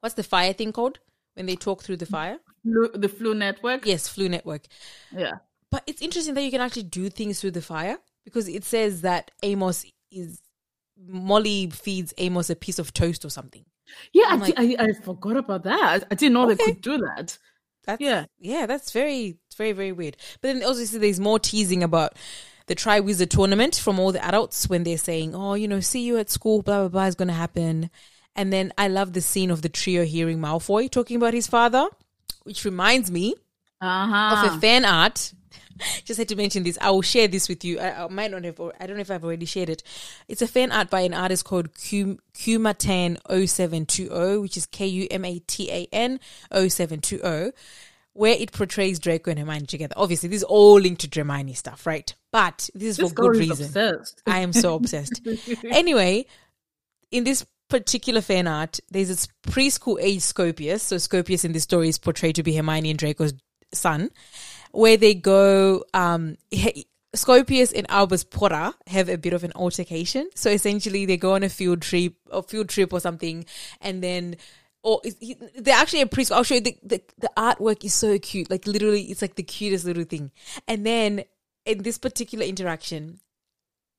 what's the fire thing called when they talk through the fire? Floo, the Floo network. Yes, Floo network. Yeah. But it's interesting that you can actually do things through the fire because it says that Amos is Molly feeds Amos a piece of toast or something. Yeah, I, I forgot about that. I, I didn't know Okay. they could do that. That's, Yeah. yeah, that's very, very, very weird. But then obviously there's more teasing about the Triwizard tournament from all the adults when they're saying, "Oh, you know, see you at school, blah blah blah is going to happen." And then I love the scene of the trio hearing Malfoy talking about his father, which reminds me Uh of a fan art. [laughs] Just had to mention this. I will share this with you. I, I might not have. I don't know if I've already shared it. It's a fan art by an artist called Q, Kumatan 0720, which is K U M A T A N 0720, where it portrays Draco and Hermione together. Obviously, this is all linked to Hermione stuff, right? But this is This for good reason. obsessed. I am so obsessed. [laughs] anyway, in this particular fan art, there's this preschool age Scorpius. So Scorpius in this story is portrayed to be Hermione and Draco's son, where they go. Um, he- Scorpius and Albus Potter have a bit of an altercation. So essentially, they go on a field trip, a field trip or something, and then or he, they're actually a preschool. I'll show you the, the the artwork is so cute. Like literally, it's like the cutest little thing. And then in this particular interaction,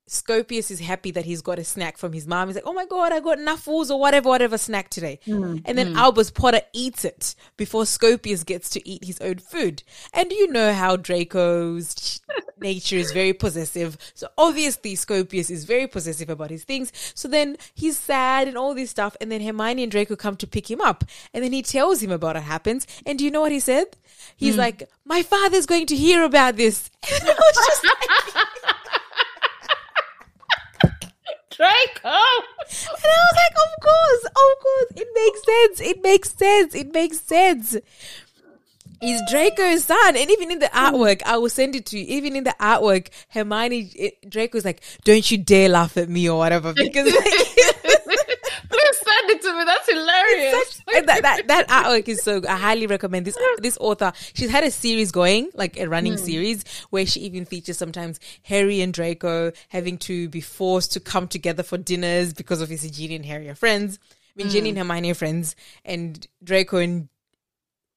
Scorpius is happy that he's got a snack from his mom. He's like, "Oh my god, I got nuffles or whatever, whatever snack today." Hmm. and then hmm. Albus Potter eats it before Scorpius gets to eat his own food. And you know how Draco's [laughs] nature is very possessive. So obviously Scorpius is very possessive about his things. So then he's sad and all this stuff. And then Hermione and Draco come to pick him up. And then he tells him about what happens. And do you know what he said? He's hmm. like, "My father's going to hear about this." [laughs] [laughs] And I was just like, Draco. And I was like, of course, of course, it makes sense. It makes sense. It makes sense. He's Draco's son, and even in the artwork, I will send it to you. Even in the artwork, Hermione, it, Draco's like, "Don't you dare laugh at me or whatever," because like, [laughs] send it to me. That's hilarious. and that, that that artwork is so. I highly recommend this. This author, she's had a series going, like a running series, where she even features sometimes Harry and Draco having to be forced to come together for dinners because of his Ginny and Harry are friends. I mean, Ginny and Hermione are friends, and Draco and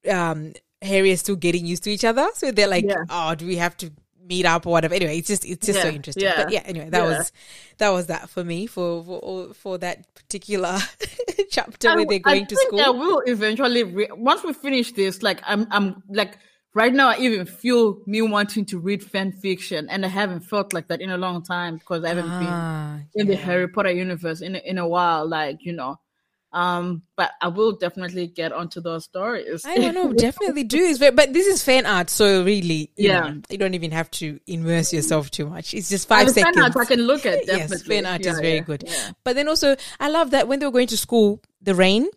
um Harry are still getting used to each other. So they're like, Yeah. oh, do we have to meet up or whatever? Anyway, it's just it's just so interesting. yeah, But yeah, anyway, that yeah. was that was that for me for for for that particular [laughs] chapter where they're going to school. I will eventually. Re- once we finish this, like I'm, I'm like right now. I even feel me wanting to read fan fiction, and I haven't felt like that in a long time because I haven't Ah, been in the. Harry Potter universe in in a while. Like you know, um, but I will definitely get onto those stories. I don't know, [laughs] definitely do. It's very, but this is fan art, so really, you Yeah. know, you don't even have to immerse yourself too much. It's just five the fan seconds. art I can look at. [laughs] yes, Definitely. fan art Yeah, is very yeah, good. yeah. But then also, I love that when they were going to school, the rain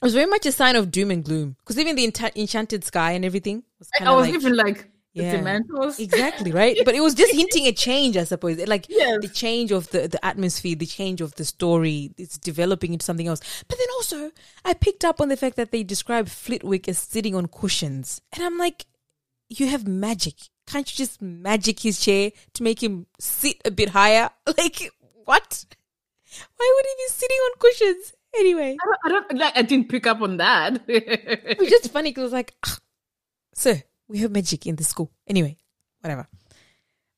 was very much a sign of doom and gloom. Because even the enchanted sky and everything was kind I was like even like the Dementors. exactly right. But it was just [laughs] hinting a change, I suppose. Like Yes. the change of the the atmosphere, the change of the story. It's developing into something else. But then also, I picked up on the fact that they describe Flitwick as sitting on cushions, and I'm like, you have magic. Can't you just magic his chair to make him sit a bit higher? [laughs] Like what? Why would he be sitting on cushions? Anyway, I don't, I don't like. I didn't pick up on that. it was just funny because I was like, ah, sir, we have magic in the school. Anyway, whatever.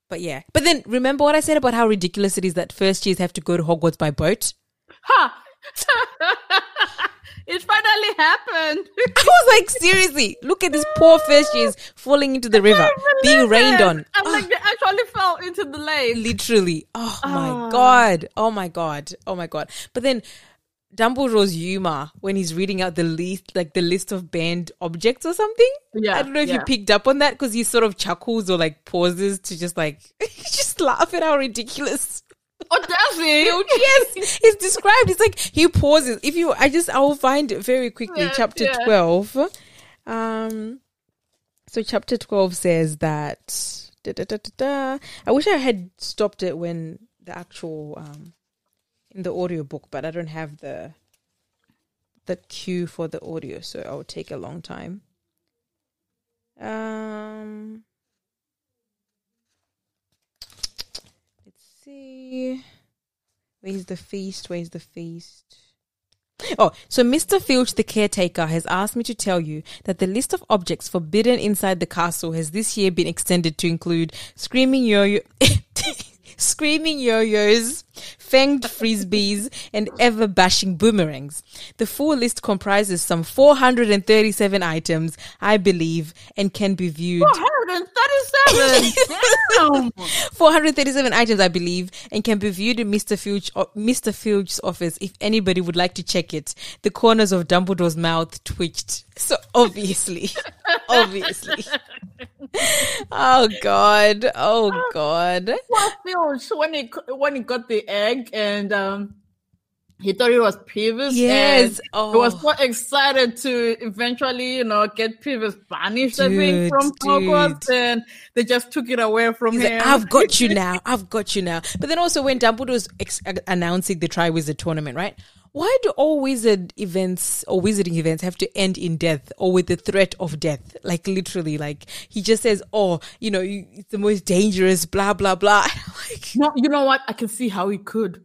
But yeah. But then remember what I said about how ridiculous it is that first years have to go to Hogwarts by boat? ha! [laughs] it finally happened. [laughs] I was like, seriously, look at these poor first years falling into the river, being rained on. I'm like they actually fell into the lake. Literally. Oh my Ah. god. Oh my god. Oh my god. But then Dumbledore's humor when he's reading out the list, like the list of banned objects or something. Yeah, I don't know if you picked up on that because he sort of chuckles or like pauses to just like [laughs] just laugh at how ridiculous. Oh, does he? [laughs] yes, it's described. It's like he pauses. If you, I just, I will find it very quickly. Yeah, chapter yeah. twelve. Um, so chapter twelve says that. Da, da, da, da, da. I wish I had stopped it when the actual um in the audiobook, but I don't have the the cue for the audio, so it will take a long time. Um, let's see. Where's the feast? Where's the feast? Oh, so Mr. Filch, the caretaker, has asked me to tell you that the list of objects forbidden inside the castle has this year been extended to include screaming yo-yo, [laughs] screaming yo-yos, fanged frisbees, and ever-bashing boomerangs. The full list comprises some 437 items, I believe, and can be viewed 437. Damn. [laughs] 437 items, I believe, and can be viewed in Mr. Filch, uh, Mr. Filch's office if anybody would like to check it. The corners of Dumbledore's mouth twitched. So obviously, [laughs] obviously. Oh God! Oh [laughs] God! Poor Filch when he when he got the egg and um he thought it was Peeves. Yes. Oh. He was so excited to eventually, you know, get Peeves banished, I think, Dude, from Hogwarts, and they just took it away from He's him. like, I've got you [laughs] now. I've got you now. But then also when Dumbledore's ex- announcing the Triwizard tournament, right? Why do all wizard events or wizarding events have to end in death or with the threat of death? Like literally, like he just says, "Oh, you know, it's the most dangerous." Blah blah blah. [laughs] Like, no, you know what? I can see how he could.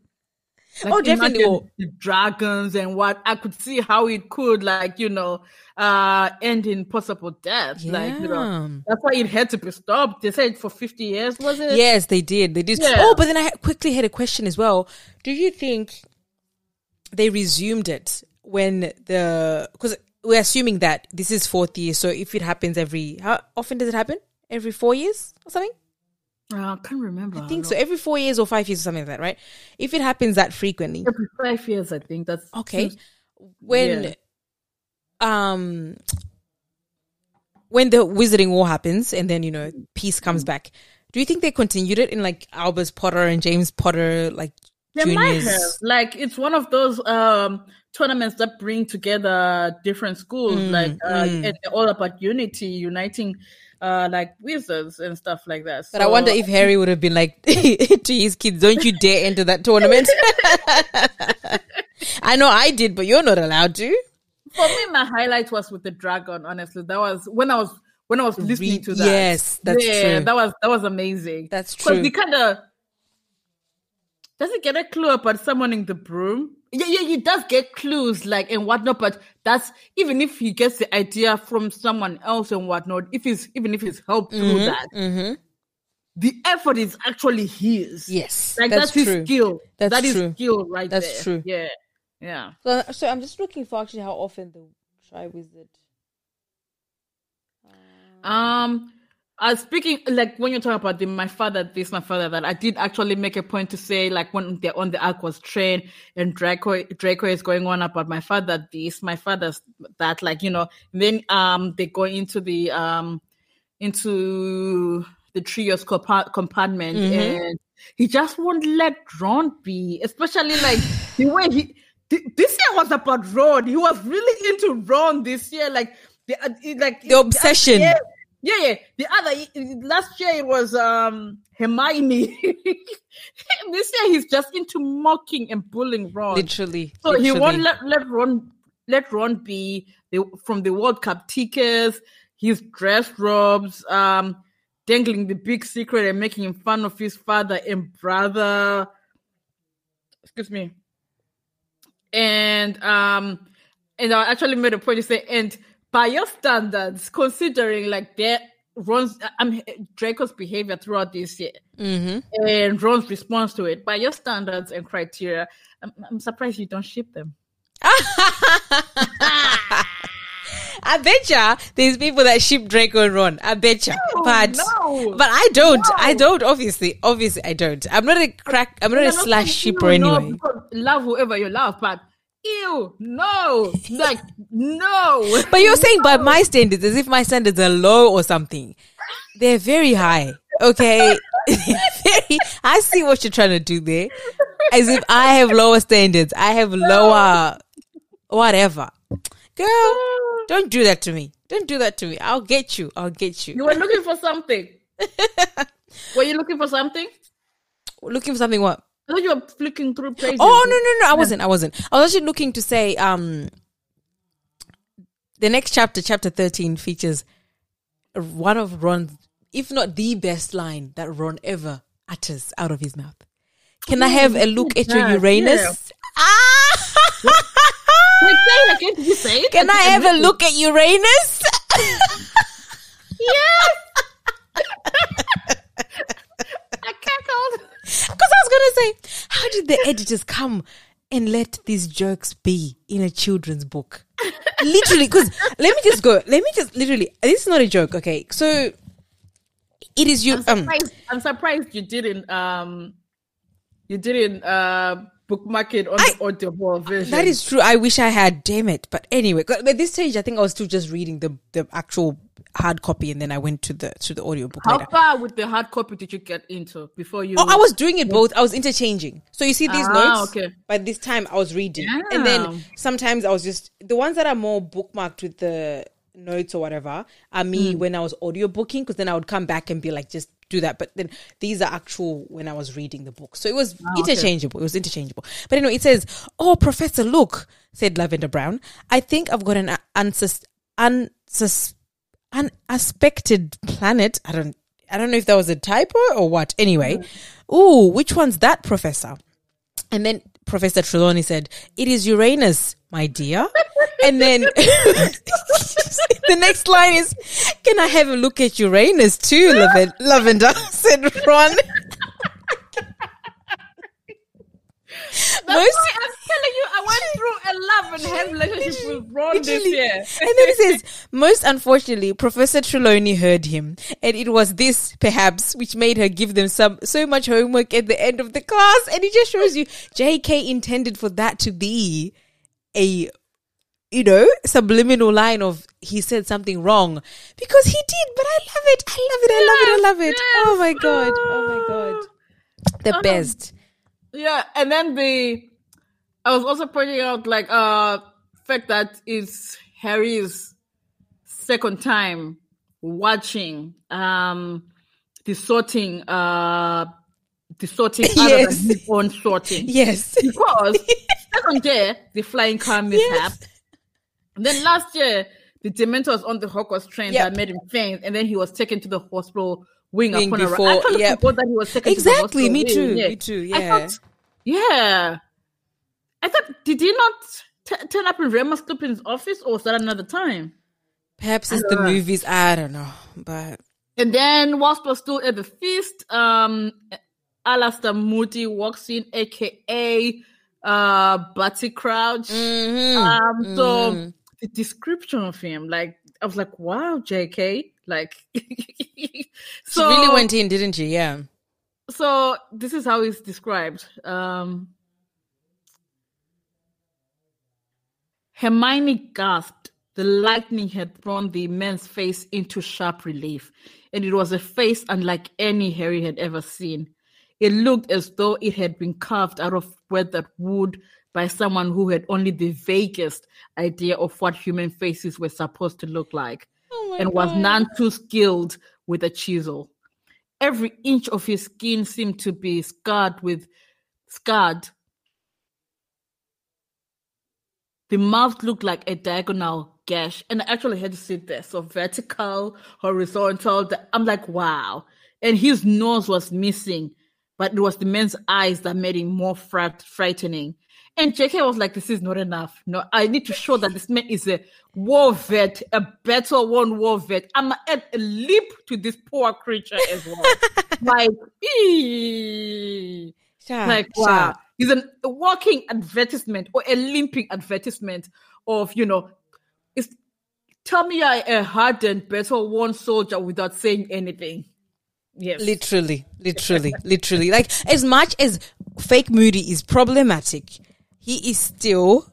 Like, Oh, definitely. The dragons and what I could see how it could, like you know, uh, end in possible death. Like you know, Yeah. that's why it had to be stopped. They said for fifty years, was it? Yes, they did. They did. Yeah. Oh, but then I quickly had a question as well. Do you think they resumed it when the because we're assuming that this is fourth year, so if it happens every how often does it happen? Every four years or something? Uh, I can't remember. I think so. Every four years or five years or something like that, right? If it happens that frequently, Every five years, I think that's okay. When Yeah. um when the Wizarding War happens and then you know peace comes Mm. back, do you think they continued it in like Albus Potter and James Potter like They might have. Like it's one of those um tournaments that bring together different schools, Mm, like uh, and they're all about unity, uniting uh like wizards and stuff like that. But I wonder if Harry would have been like [laughs] to his kids, "Don't you dare enter that tournament." [laughs] I know I did, but you're not allowed to. for me my highlight was with the dragon, honestly. That was when I was when I was listening Read- to that. yes, that's yeah, true. That was that was amazing. That's true. Because we kinda does he get a clue about summoning the broom? Yeah, yeah, he does get clues like and whatnot, but that's even if he gets the idea from someone else and whatnot, if he's even if he's helped through that, the effort is actually his. Yes, Like that's that's, his skill. That's That is true. skill right That's there. true. Yeah. Yeah. So, so I'm just looking for actually how often the Triwizard. Um, uh, speaking like when you talk about the my father this, my father that, I did actually make a point to say like when they're on the ark was trained and Draco Draco is going on about my father this, my father's that, like you know. Then um they go into the um into the trios compa- compartment and he just won't let Ron be, especially like the way he. th- This year was about Ron. He was really into Ron this year, like the uh, like The obsession. Yeah, yeah, yeah. The other last year it was um Hermione. [laughs] this year he's just into mocking and bullying Ron. Literally. So he won't let let Ron let Ron be the, from the World Cup tickets, his dress robes, um, dangling the big secret and making fun of his father and brother. Excuse me. And um, and I actually made a point to say, and by your standards, considering like that Ron's um, Draco's behavior throughout this year and Ron's response to it, by your standards and criteria, I'm, I'm surprised you don't ship them. [laughs] I betcha there's people that ship Draco and Ron. I betcha. but no. but I don't. I don't, obviously. Obviously I don't. I'm not a crack I'm not a slash shipper you, no, anyway. love whoever you love, but ew, no, like no. But you're saying by my standards, as if my standards are low or something. They're very high. Okay. [laughs] very, I see what you're trying to do there. As if I have lower standards. I have lower whatever. Girl, don't do that to me. Don't do that to me. I'll get you. I'll get you you. were looking for something. [laughs] were you looking for something? Looking for something what? I thought you were flicking through pages. Oh no no no! I wasn't. I wasn't. I was actually looking to say um the next chapter, chapter thirteen, features one of Ron's, if not the best line that Ron ever utters out of his mouth. Can I have a look at your? Uranus? Ah! [laughs] Wait, say again. Did you say it? Can I have a look at Uranus? [laughs] Yes. [laughs] I cackled. Because I was gonna say, how did the editors come and let these jokes be in a children's book? literally, because let me just go. Let me just literally. This is not a joke, okay? So it is you. I'm Um, surprised, I'm surprised you didn't um you didn't uh bookmark it on I- the audible version. that is true. I wish I had. Damn it! But anyway, at this stage, I think I was still just reading the the actual hard copy, and then I went to the to the audiobook how later. far with the hard copy did you get into before you Oh, I was doing it both. I was interchanging. So you see these Ah, notes. okay. By this time, I was reading, and then sometimes I was just the ones that are more bookmarked with the notes or whatever are me Hmm. when I was audiobooking because then I would come back and be like, just do that. But then these are actual when I was reading the book. So it was okay. interchangeable. It was interchangeable. But anyway, it says, "Oh, Professor, look," said Lavender Brown. "I think I've got an uh, unsus- unsus- unaspected planet. I don't." I don't know if that was a typo or what. Anyway, ooh, which one's that, Professor? And then Professor Trelawney said, "It is Uranus, my dear." and then [laughs] the next line is, "Can I have a look at Uranus too, Laven- Lavender?" [laughs] said Ron. That's why I'm telling you, I went through a love and hate relationship with Ron this year. And then it says, most unfortunately, Professor Trelawney heard him, and it was this, perhaps, which made her give them some so much homework at the end of the class. And it just shows you, J.K. intended for that to be a, you know, subliminal line of he said something wrong because he did. But I love it. I love it. I love it. I love it. Yes, Oh my god. Oh my god. The Oh. best. Yeah, and then the I was also pointing out like uh fact that it's Harry's second time watching um the sorting uh the sorting other [laughs] Yes. than his own sorting. Yes. Because [laughs] second year the flying car mishap. And then last year the Dementor was on the Hogwarts train Yep. that made him faint, and then he was taken to the hospital wing, Wing upon a before- I actually yep. forgot that he was taken to the Exactly. hospital Me wing, too. yeah. Me too. I thought, yeah. I thought, did he not t- turn up in Remus Lupin's office or was that another time? Perhaps it's the movies. I don't know. But And then, whilst we're still at the feast, um, Alastor Moody walks in, aka uh, Barty Crouch. Mm-hmm. Um, so the description of him, like, I was like, wow, JK. Like, [laughs] she so really went in, didn't she? Yeah. So this is how it's described. Um, Hermione gasped. The lightning had thrown the man's face into sharp relief, and it was a face unlike any Harry had ever seen. It looked as though it had been carved out of weathered wood by someone who had only the vaguest idea of what human faces were supposed to look like, and was none too skilled with a chisel. Every inch of his skin seemed to be scarred with scarred. The mouth looked like a diagonal gash, and I actually had to sit there. So vertical, horizontal. I'm like, wow. And his nose was missing, but it was the man's eyes that made him more fright- frightening. And JK was like, this is not enough. No, I need to show that this man is a war vet, a better one war vet. I'm gonna add a lip to this poor creature as well. [laughs] like, ee. Like wow. He's an, a walking advertisement or a limping advertisement of, you know, it's tell me you're a hardened, better one soldier without saying anything. Yes. Literally, literally, literally. Like as much as fake Moody is problematic, he is still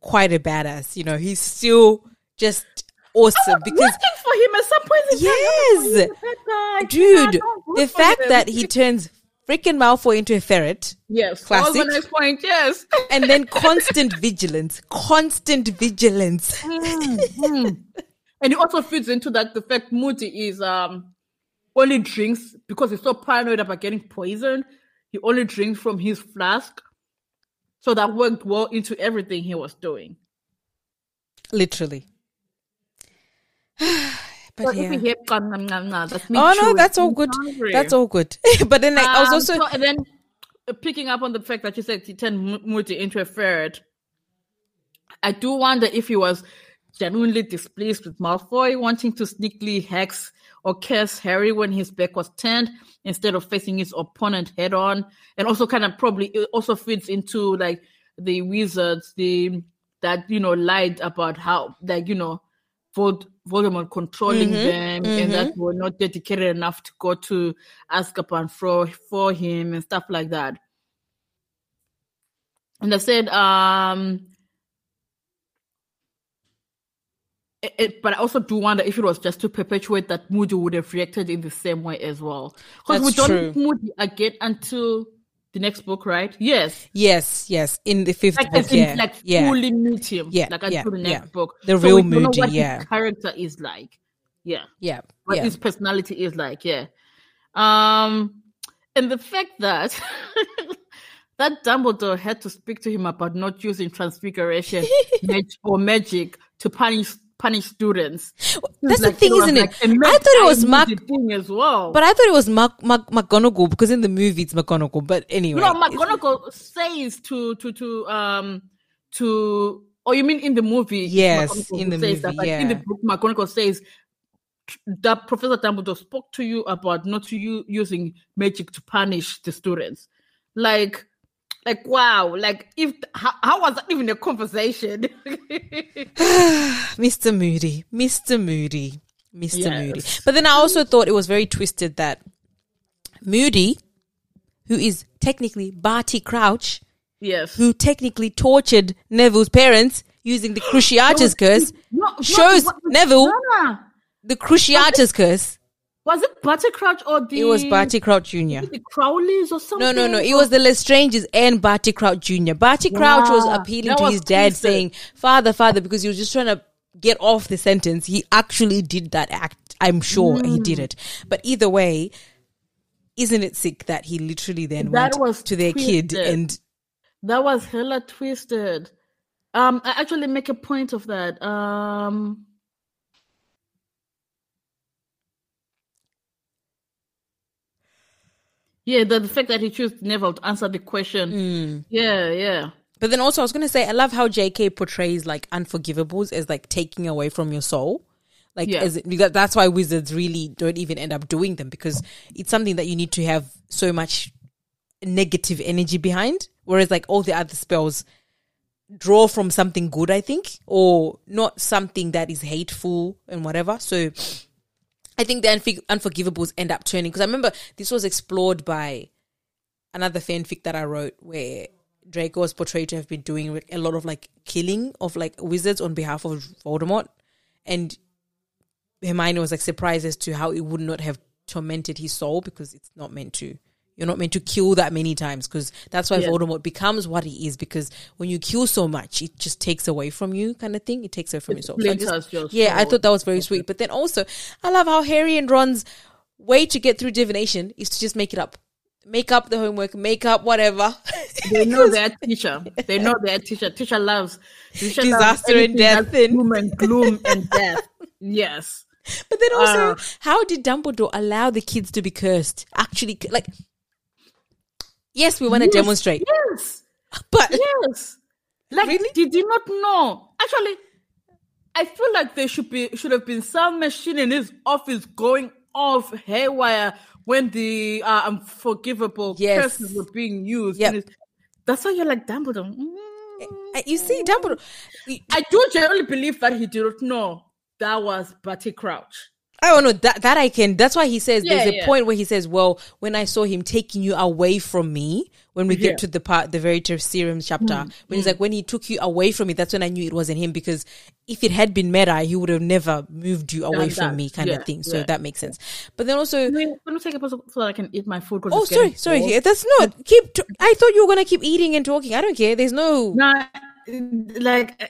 quite a badass. You know, he's still just awesome because for him at some point. Yes. "Oh, he's a bad guy. dude, the fact him." that he turns freaking Malfoy into a ferret yes, Classic. That was the next point. Yes. and then constant vigilance, constant vigilance. [laughs] and it also feeds into that the fact Moody is um only drinks because he's so paranoid about getting poisoned. He only drinks from his flask, so that worked well into everything he was doing. Literally. [sighs] but But yeah. hear "Qam, nom, nom, nom," that's me Oh no, that's all good. That's all good. but then like, I was Um, also so- and then uh, picking up on the fact that you said he turned Mo- Moody into a ferret. I do wonder if he was genuinely displeased with Malfoy wanting to sneakily hex or curse Harry when his back was turned instead of facing his opponent head on, and also kind of probably it also fits into like the wizards, the that you know lied about how like you know Vold- Voldemort controlling them and that were not dedicated enough to go to Azkaban for for him and stuff like that. And I said, um, it, it- but I also do wonder if it was just to perpetuate that Moody would have reacted in the same way as well. Because we don't Moody again until the next book, right? Yes. yes, yes, in the fifth Like, book, in, yeah, like yeah. fully meet him. Yeah, Like yeah, until the next yeah. book. The So real we don't know Moody, what yeah. His character is like. Yeah yeah, what yeah. his personality is like. Yeah. Um, and the fact that [laughs] that Dumbledore had to speak to him about not using transfiguration [laughs] or magic to punish punish students. That's the thing, isn't it? I thought it was meta thing as well. but I thought it was Mark, Mark McGonagall because in the movie it's McGonagall. But anyway, no, McGonagall says to to to um to. Oh, you mean in the movie? Yes, in the says that, movie, but in the yeah. book, McGonagall says that Professor Dumbledore spoke to you about not you using magic to punish the students. Like, like wow, like if how, how was that even a conversation? [sighs] [sighs] Mr. Moody, Mr. Moody, Mr. Moody. But then I also thought it was very twisted that Moody, who is technically Barty Crouch, yes. who technically tortured Neville's parents using the [gasps] Cruciatus curse, No, no, shows what- Neville Nah. the Cruciatus curse. Was it Barty Crouch or the? It was Barty Crouch Jr. The Crowleys or something? No, no, no. It was the Lestranges and Barty Crouch Jr. Barty Crouch was appealing that to was his dad, saying, "Father, father," because he was just trying to get off the sentence. He actually did that act. I'm sure he did Mm. it. But either way, isn't it sick that he literally then That went was to their kid and That was hella twisted. Um, I actually make a point of that. Um, yeah, the, the fact that he chose Neville to answer the question. Mm. Yeah, yeah. But then also, I was going to say, I love how JK portrays like unforgivables as like taking away from your soul. Like, Yeah. as that- that's why wizards really don't even end up doing them because it's something that you need to have so much negative energy behind. Whereas, like, all the other spells draw from something good, I think, or not something that is hateful and whatever. So, I think the unfor- unforgivables end up turning because I remember this was explored by another fanfic that I wrote where Draco was portrayed to have been doing a lot of like killing of like wizards on behalf of Voldemort, and Hermione was like surprised as to how it would not have tormented his soul because it's not meant to. You're not meant to kill that many times because that's why Yeah. Voldemort becomes what he is. Because when you kill so much, it just takes away from you, kind of thing. It takes away from your soul. So I just- your yeah, I thought that was very sweet. But then also, I love how Harry and Ron's way to get through divination is to just make it up, make up the homework, make up whatever. They [laughs] know their teacher. They know their teacher. Teacher loves teacher loves Disaster and death and- gloom and [laughs] gloom and death. Yes. But then also, Uh. how did Dumbledore allow the kids to be cursed? Actually, like, yes, we want to Yes, demonstrate, Yes. [laughs] but Yes. Like, Really? did you not know? Actually, I feel like there should be should have been some machine in his office going off haywire when the uh, unforgivable Yes. curses were being used. Yep. That's why you're like Dumbledore. mm. Uh, you see, Dumbledore. I do genuinely believe that he did not know that was Barty Crouch. I don't know that that I can. That's why he says there's a yeah. point where he says, "Well, when I saw him taking you away from me, when we Yeah. Hmm, get to the part, the Veritaserum chapter, when he's like, when he took you away from me, that's when I knew it wasn't him because if it had been Mad-Eye, he would have never moved you away Done from that. me, kind Yeah, of thing. So yeah. that makes sense. But then also, me take a pause so that I can eat my food. oh, sorry, sorry, cold. yeah, that's not keep. T- I thought you were gonna keep eating and talking. I don't care. There's no. Nah, like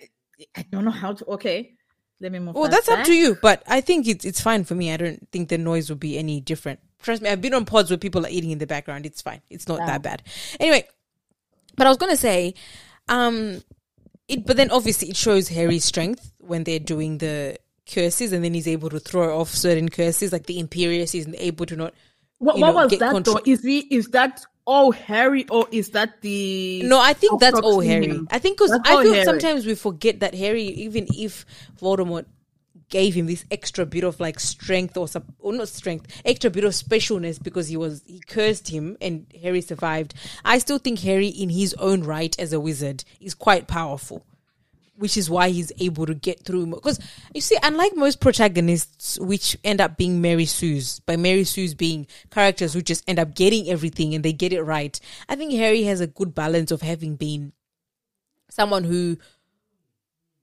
I don't know how to. Okay, let me move. Well, that that's up to you, but I think it's it's fine for me. I don't think the noise would be any different. Trust me, I've been on pods where people are eating in the background. It's fine. It's not that bad. Anyway, but I was gonna say, um, it. But then obviously it shows Harry's strength when they're doing the curses, and then he's able to throw off certain curses, like the Imperius. He's able to not. What, you what know, was get that control- though? Is he is that all Harry or is that the No, I think that's all Harry. I think because I feel Harry. sometimes we forget that Harry, even if Voldemort gave him this extra bit of like strength or, sup- or not strength, extra bit of specialness because he was he cursed him and Harry survived. I still think Harry, in his own right as a wizard, is quite powerful. Which is why he's able to get through. Because you see, unlike most protagonists, which end up being Mary Sue's, by Mary Sue's being characters who just end up getting everything and they get it right, I think Harry has a good balance of having been someone who,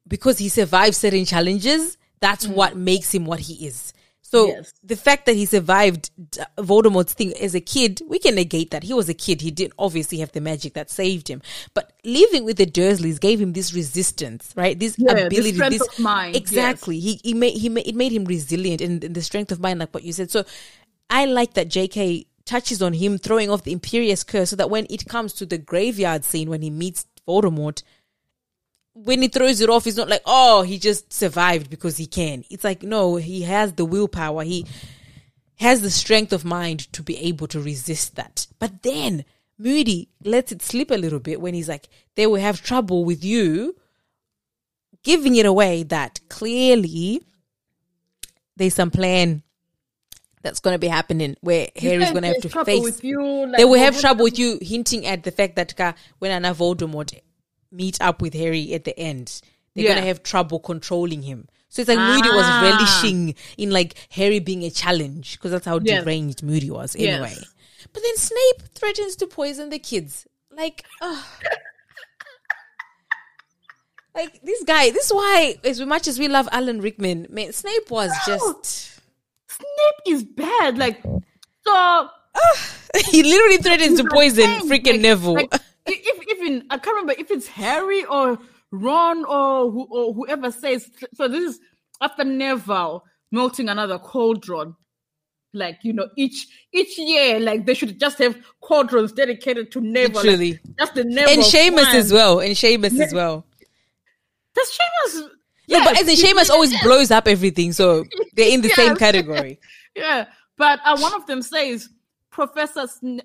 because he survived certain challenges, that's mm. what makes him what he is. So Yes. the fact that he survived Voldemort's thing as a kid, we can negate that. He was a kid. He didn't obviously have the magic that saved him. But living with the Dursleys gave him this resistance, right? This Yeah, ability, strength this of mind, yes. Exactly. He he made he made it made him resilient and, and the strength of mind, like what you said. So I like that J.K. touches on him throwing off the Imperius curse, so that when it comes to the graveyard scene when he meets Voldemort, when he throws it off, it's not like, oh, he just survived because he can. It's like, no, he has the willpower. He has the strength of mind to be able to resist that. But then Moody lets it slip a little bit when he's like, they will have trouble with you giving it away that clearly there's some plan that's going to be happening where Harry's going to have to face. with you, like, they will have what- trouble with you, hinting at the fact that when Anna Voldemort meet up with Harry at the end, they're Yeah. to have trouble controlling him. So it's like Moody was Ah. relishing in like Harry being a challenge because that's how deranged Moody was anyway. Yes. But then Snape threatens to poison the kids. Like, oh. [laughs] like this guy. This is why, as much as we love Alan Rickman, man, Snape was just. Snape is bad. Like so. [laughs] he literally threatens to poison like, freaking like- Neville. like, if even I can't remember if it's Harry or Ron or who, or whoever says. So this is after Neville melting another cauldron. Like you know, each each year, like they should just have cauldrons dedicated to Neville. Literally. like, just the Neville. and Seamus as well. And Seamus as well. Does Seamus? No, but as in Seamus always blows up everything, so they're in the [laughs] same category. [laughs] Yeah, but uh, one of them says Professor. Sn-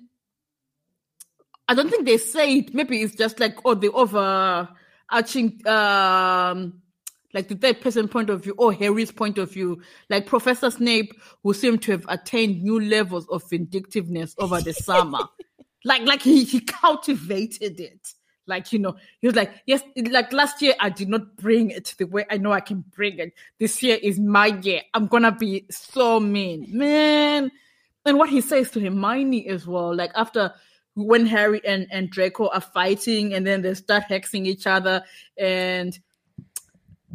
I don't think they say it. Maybe it's just like oh the overarching, um, like the third person point of view or Harry's point of view. Like Professor Snape, who seemed to have attained new levels of vindictiveness over the summer. [laughs] like like he he cultivated it. Like you know, he was like, yes, like last year I did not bring it the way I know I can bring it. This year is my year. I'm gonna be so mean, man. And what he says to Hermione as well, like after when Harry and, and Draco are fighting and then they start hexing each other and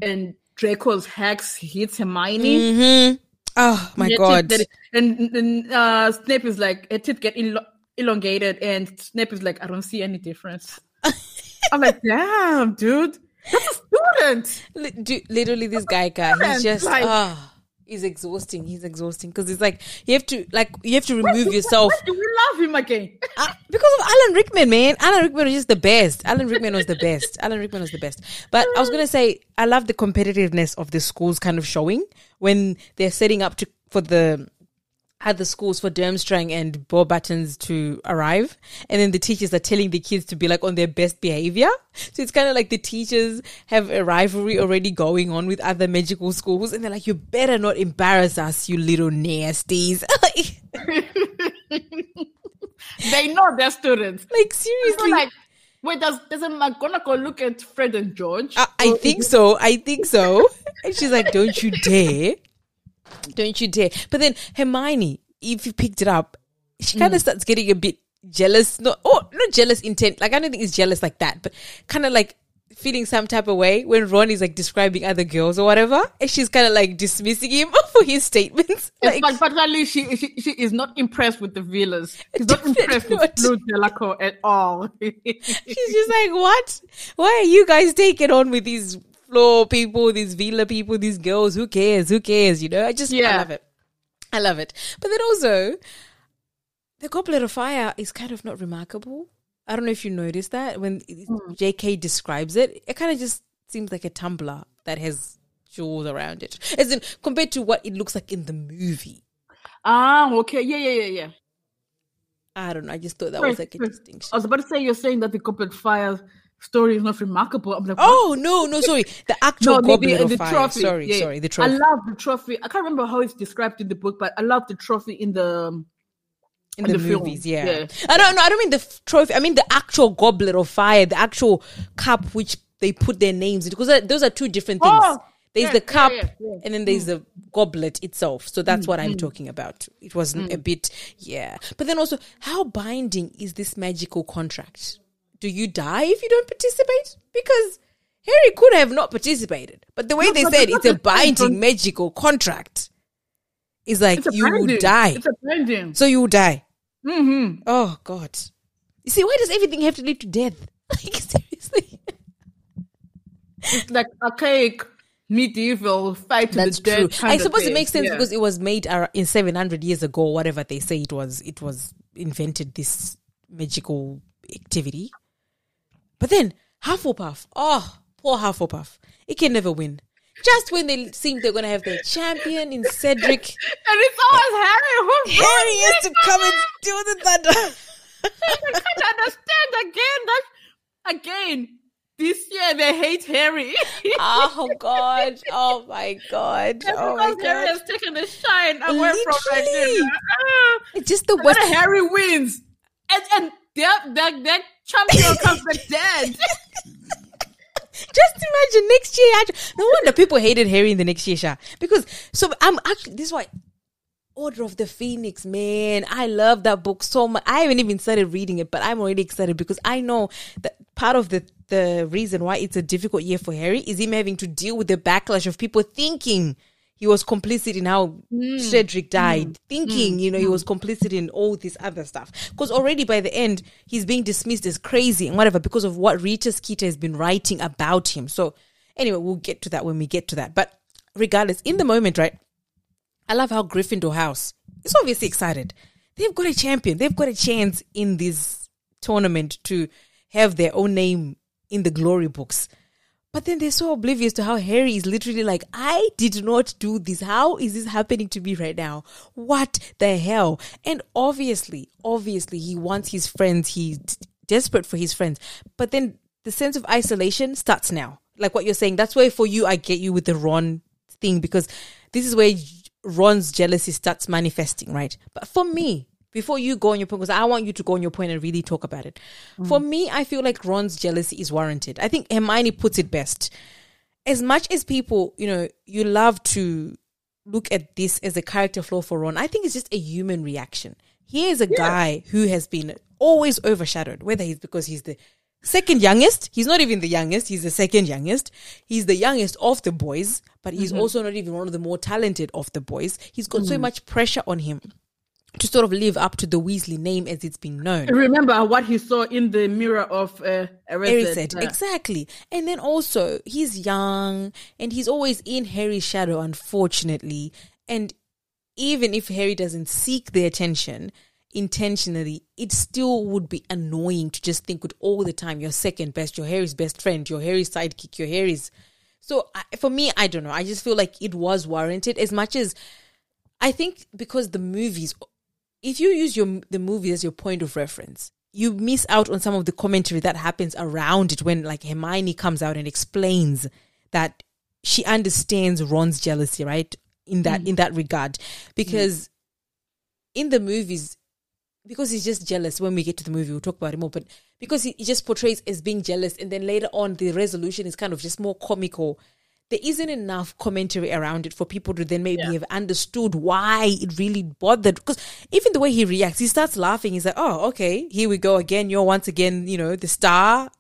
and Draco's hex hits Hermione. hmm Oh my Yeah, god. And, and uh, Snape is like, a tip get elo- elongated, and Snape is like, I don't see any difference. [laughs] I'm like, damn, dude, that's a student. Li- du- literally this guy guy he's just like- ah he's exhausting he's exhausting because it's like you have to like you have to remove yourself Why do we love him again? Ah, because of alan rickman man. Alan rickman was just the best. Alan rickman was the best. [laughs] Alan rickman was the best. But i was gonna say i love the competitiveness of the schools kind of showing when they're setting up to for the other schools for Durmstrang and Beauxbatons to arrive. And then the teachers are telling the kids to be like on their best behavior. So it's kind of like the teachers have a rivalry already going on with other magical schools. And they're like, you better not embarrass us, you little nasties. [laughs] they know they're students. [laughs] like, seriously. like, wait, does doesn't McGonagall look at Fred and George? I, I think so. I think so. And she's like, don't you dare. Don't you dare. But then Hermione, if you picked it up, she kind of hmm. starts getting a bit jealous. No, oh, not jealous intent. Like, I don't think it's jealous like that, but kind of like feeling some type of way when Ron is like describing other girls or whatever. And she's kind of like dismissing him [laughs] for his statements. Like, but particularly, she, she she is not impressed with the Veelas. She's not impressed not. with Fleur Delacour at all. [laughs] she's just like, what? Why are you guys taking on with these floor people, these Veela people, these girls? Who cares? Who cares? You know, I just, I love it. I love it. But then also, the Goblet of Fire is kind of not remarkable. I don't know if you noticed that when JK describes it, it kind of just seems like a tumbler that has jewels around it, as in compared to what it looks like in the movie. ah, okay, yeah, yeah, yeah, yeah. I don't know. I just thought that Sorry, was like a distinction. I was about to say you're saying that the Goblet of Fire story is not remarkable. I'm like, oh, what? Oh no, no, sorry. The actual no, Goblet the, of the Fire. trophy. Sorry, Yeah, sorry. The trophy. I love the trophy. I can't remember how it's described in the book, but I love the trophy in the um, in and the, the film, movies, yeah. yeah. I don't know. I don't mean the f- trophy. I mean the actual goblet of fire, the actual cup which they put their names in. Because uh, those are two different things. Oh, there's yeah, the cup, yeah, and then there's mm. the goblet itself. So that's mm, what Mm, I'm talking about. It was a mm. bit, yeah. But then also, how binding is this magical contract? Do you die if you don't participate? Because Harry could have not participated, but the way No, they said it's a not the thing, binding magical contract is like you will die. It's a binding. So you will die. Mm-hmm. Oh God! You see, why does everything have to lead to death? [laughs] Like seriously, It's like archaic medieval fight to that's the death. true. kind I suppose it makes sense Yeah. because it was made in seven hundred years ago, whatever they say it was. It was invented this magical activity. But then Hufflepuff, oh, Poor Hufflepuff. It can never win. Just when they think they're gonna have their champion in Cedric, [laughs] And it's always Harry who Harry has to come and do the thunder. [laughs] I can't understand again that again. This year they hate Harry. Oh [laughs] God! Oh my God! Oh my because Harry has taken the shine away from Literally. like ah. It's just the worst. Harry wins. And and their their, their champion comes back dead. [laughs] Just imagine next year. No wonder people hated Harry in the next year, Sha. Because so I'm actually this is why Order of the Phoenix, man. I love that book so much. I haven't even started reading it, but I'm already excited because I know that part of the the reason why it's a difficult year for Harry is him having to deal with the backlash of people thinking he was complicit in how mm. Cedric mm. died, thinking, mm. you know, he was complicit in all this other stuff. Because already by the end, he's being dismissed as crazy and whatever because of what Rita Skeeter has been writing about him. So, anyway, we'll get to that when we get to that. But regardless, in the moment, right? I love how Gryffindor House is obviously excited. They've got a champion. They've got a chance in this tournament to have their own name in the glory books. But then they're so oblivious to how Harry is literally like, I did not do this. How is this happening to me right now? What the hell? And obviously, obviously, he wants his friends. He's desperate for his friends. But then the sense of isolation starts now. Like what you're saying. That's why for you, I get you with the Ron thing because this is where Ron's jealousy starts manifesting, right? But for me, before you go on your point, because I want you to go on your point and really talk about it. For mm. me, I feel like Ron's jealousy is warranted. I think Hermione puts it best. As much as people, you know, you love to look at this as a character flaw for Ron, I think it's just a human reaction. He is a guy who has been always overshadowed, whether he's because he's the second youngest. He's not even the youngest. He's the second youngest. He's the youngest of the boys, but he's mm-hmm. also not even one of the more talented of the boys. He's got so mm-hmm. much pressure on him to sort of live up to the Weasley name as it's been known. Remember what he saw in the mirror of uh, said Uh, exactly, and then also he's young and he's always in Harry's shadow, unfortunately. And even if Harry doesn't seek the attention intentionally, it still would be annoying to just think with all the time you're second best, you're Harry's best friend, you're Harry's sidekick, you're Harry's. So I, for me, I don't know. I just feel like it was warranted as much as I think because the movies, if you use your the movie as your point of reference, you miss out on some of the commentary that happens around it when like Hermione comes out and explains that she understands Ron's jealousy, right? In that mm. in that regard, because mm. in the movies, because he's just jealous. When we get to the movie, we'll talk about it more. But because he, he just portrays as being jealous, and then later on, the resolution is kind of just more comical. There isn't enough commentary around it for people to then maybe Yeah. have understood why it really bothered. Because even the way he reacts, he starts laughing. He's like, "Oh, okay, here we go again. You're once again, you know, the star."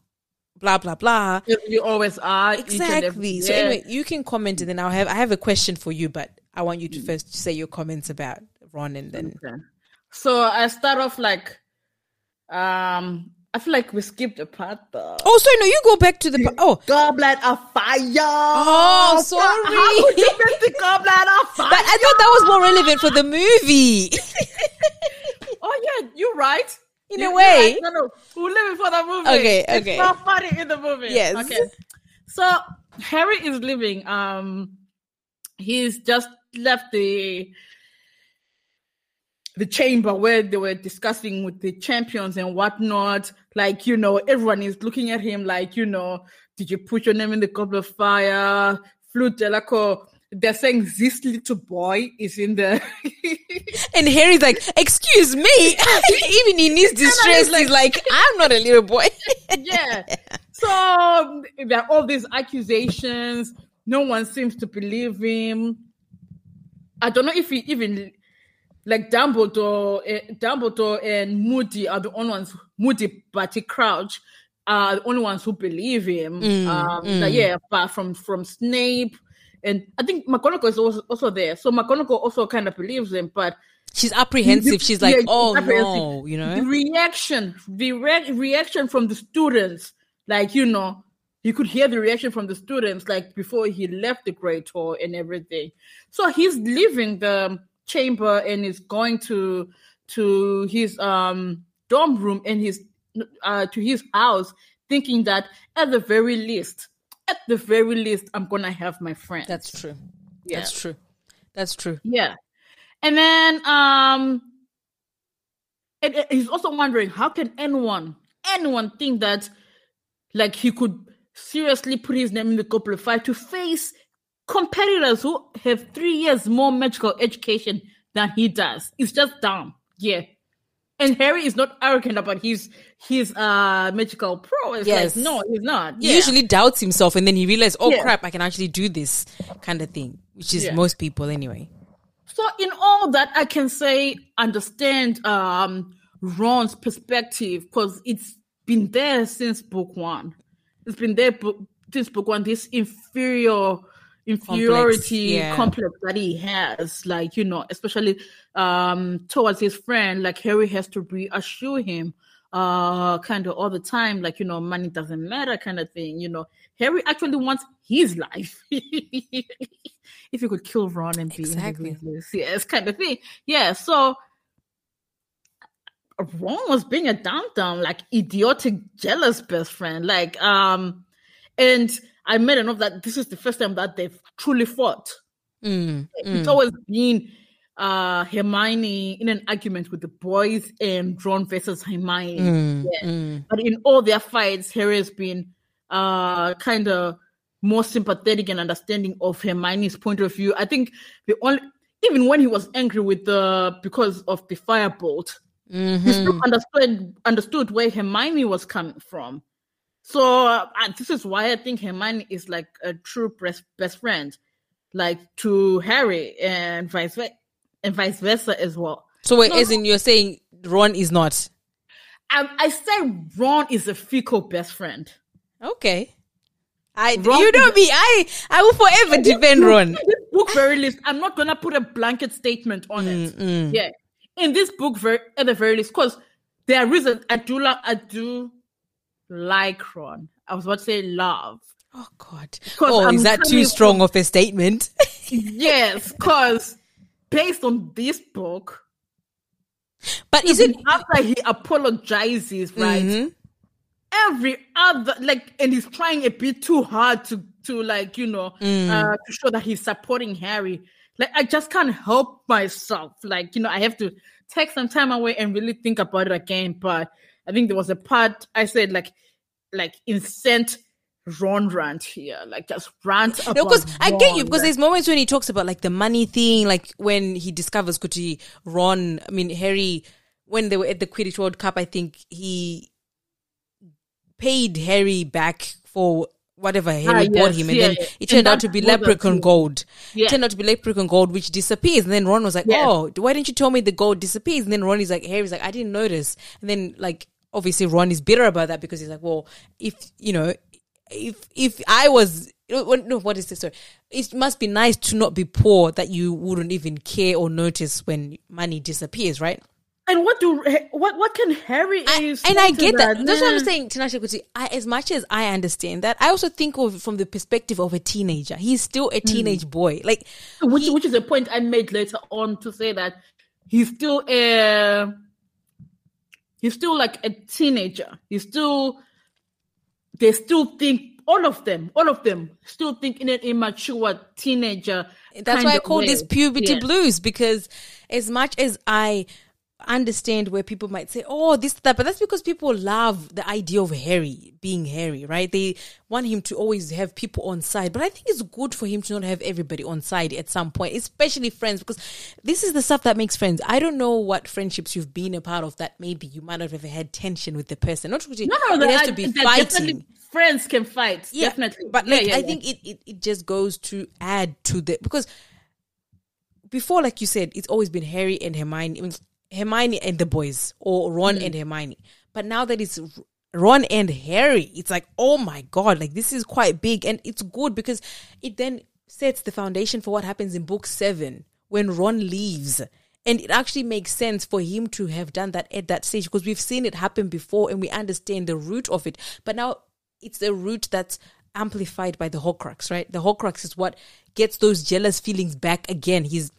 Blah blah blah. you- you always are. and every- Exactly. So yeah. anyway, you can comment, and then I'll have I have a question for you, but I want you to first say your comments about Ron, and then Okay. So I start off like, um, I feel like we skipped a part though. oh, sorry, no, you go back to the pa- oh. Goblet of fire. Oh, sorry. How would you miss the [laughs] goblet of fire? But I thought that was more relevant for the movie. [laughs] oh yeah, you're right. In You- a way. right. No, no, leave it for the movie. Okay, It's okay. not funny in the movie. Yes. Okay. So Harry is leaving. Um, he's just left the the chamber where they were discussing with the champions and whatnot. Like, you know, everyone is looking at him like, you know, did you put your name in the goblet of fire? Fleur Delacour. Oh, they're saying this little boy is in there. [laughs] and Harry's like, "Excuse me." [laughs] Even in his distress, he's like, "I'm not a little boy." [laughs] yeah. So there are all these accusations. No one seems to believe him. I don't know if he even like Dumbledore, eh, Dumbledore and Moody are the only ones. Moody, Barty Crouch are the only ones who believe him. um, like, yeah, apart from from Snape, and I think McGonagall is also, also there. So McGonagall also kind of believes him, but She's apprehensive. She's like, yeah, "Oh apprehensive. no," you know. the reaction the re- reaction from the students like you know you could hear the reaction from the students like before he left the great hall and everything so he's leaving the chamber and is going to to his um dorm room and his uh to his house thinking that at the very least at the very least, I'm gonna have my friend That's true. Yeah. That's true. That's true. Yeah. And then um and and he's also wondering how can anyone anyone think that like he could seriously put his name in the goblet of fire to face competitors who have three years more magical education than he does. It's just dumb. Yeah. And Harry is not arrogant about his his uh magical prowess. Yes. Like, no, he's not. He usually doubts himself and then he realizes, oh Yeah. crap, I can actually do this kind of thing, which is Yeah. most people anyway. So in all that, I can say understand um Ron's perspective because it's been there since book one. It's been there bo- since book one. This inferior inferiority yeah. complex that he has, like you know, especially um towards his friend, like Harry has to reassure him uh kind of all the time like you know money doesn't matter kind of thing you know harry actually wants his life [laughs] if you could kill ron and be Exactly. exactly yes kind of thing yeah so ron was being a dumb dumb like idiotic jealous best friend like um and i made a note that this is the first time that they've truly fought Mm, it's mm. always been uh Hermione in an argument with the boys and Ron versus Hermione. Mm, Yeah. mm. But in all their fights, Harry has been uh kind of more sympathetic and understanding of Hermione's point of view. I think the only even when he was angry with the because of the firebolt, he Mhm. still understood understood where Hermione was coming from. So uh, this is why I think Hermione is like a true best best friend, like to Harry and vice versa, and vice versa as well. So wait, No, as in you're saying Ron is not I, I say Ron is a fickle best friend. okay. I Ron you know me. I I will forever defend Ron. In this book, very least, I'm not gonna put a blanket statement on it. Mm, mm. Yeah, in this book, very at the very least, because there are reasons I do like I do like Ron. I was about to say love. Oh God! Oh, I'm is that too strong of a statement? [laughs] yes, because based on this book, but is it after he apologizes, right? Mhm. Every other like, and he's trying a bit too hard to to like you know Mm. uh, to show that he's supporting Harry. Like I just can't help myself. Like you know, I have to take some time away and really think about it again. But I think there was a part I said like like incent Ron rant here, like just rant about. No, because I get you because there's moments when he talks about like the money thing, like when he discovers Kuti Ron, I mean Harry, when they were at the Quidditch World Cup, I think he paid Harry back for whatever Harry Ah, bought yes, him, and yeah, then yeah. it And turned out to be leprechaun gold. Yeah. It turned out to be leprechaun gold, which disappears, and then Ron was like. "Oh, why didn't you tell me the gold disappears?" And then Ron is like, "Harry's like, I didn't notice," and then like obviously Ron is bitter about that because he's like, "Well, if you know." if if I was no, what is this story? It must be nice to not be poor that you wouldn't even care or notice when money disappears, right? And what do what what can Harry I, and I get that. That's what I'm saying, Tinashe Kuti. I, as much as I understand that, I also think of from the perspective of a teenager. He's still a hmm. teenage boy. Like, which he- which is a point I made later on to say that he's still a he's still like a teenager. He's still they still think all of them, all of them still think in an immature teenager. That's why I call this puberty Yeah. blues because as much as I understand where people might say, oh, this, that, but that's because people love the idea of Harry being Harry, right? They want him to always have people on side. But I think it's good for him to not have everybody on side at some point, especially friends, because this is the stuff that makes friends. I don't know what friendships you've been a part of that maybe you might not have ever had tension with the person. Not really, No, no, it has that- to be fighting Friends can fight, definitely. but Yeah, like yeah, I yeah. think it, it it just goes to add to the because before, like you said, it's always been Harry and Hermione, I mean, Hermione and the boys, or Ron Mm. and Hermione. But now that it's Ron and Harry, it's like, oh my god, like this is quite big, and it's good because it then sets the foundation for what happens in book seven when Ron leaves. And it actually makes sense for him to have done that at that stage because we've seen it happen before and we understand the root of it. But now it's a root that's amplified by the Horcrux, right? The Horcrux is what gets those jealous feelings back again. He's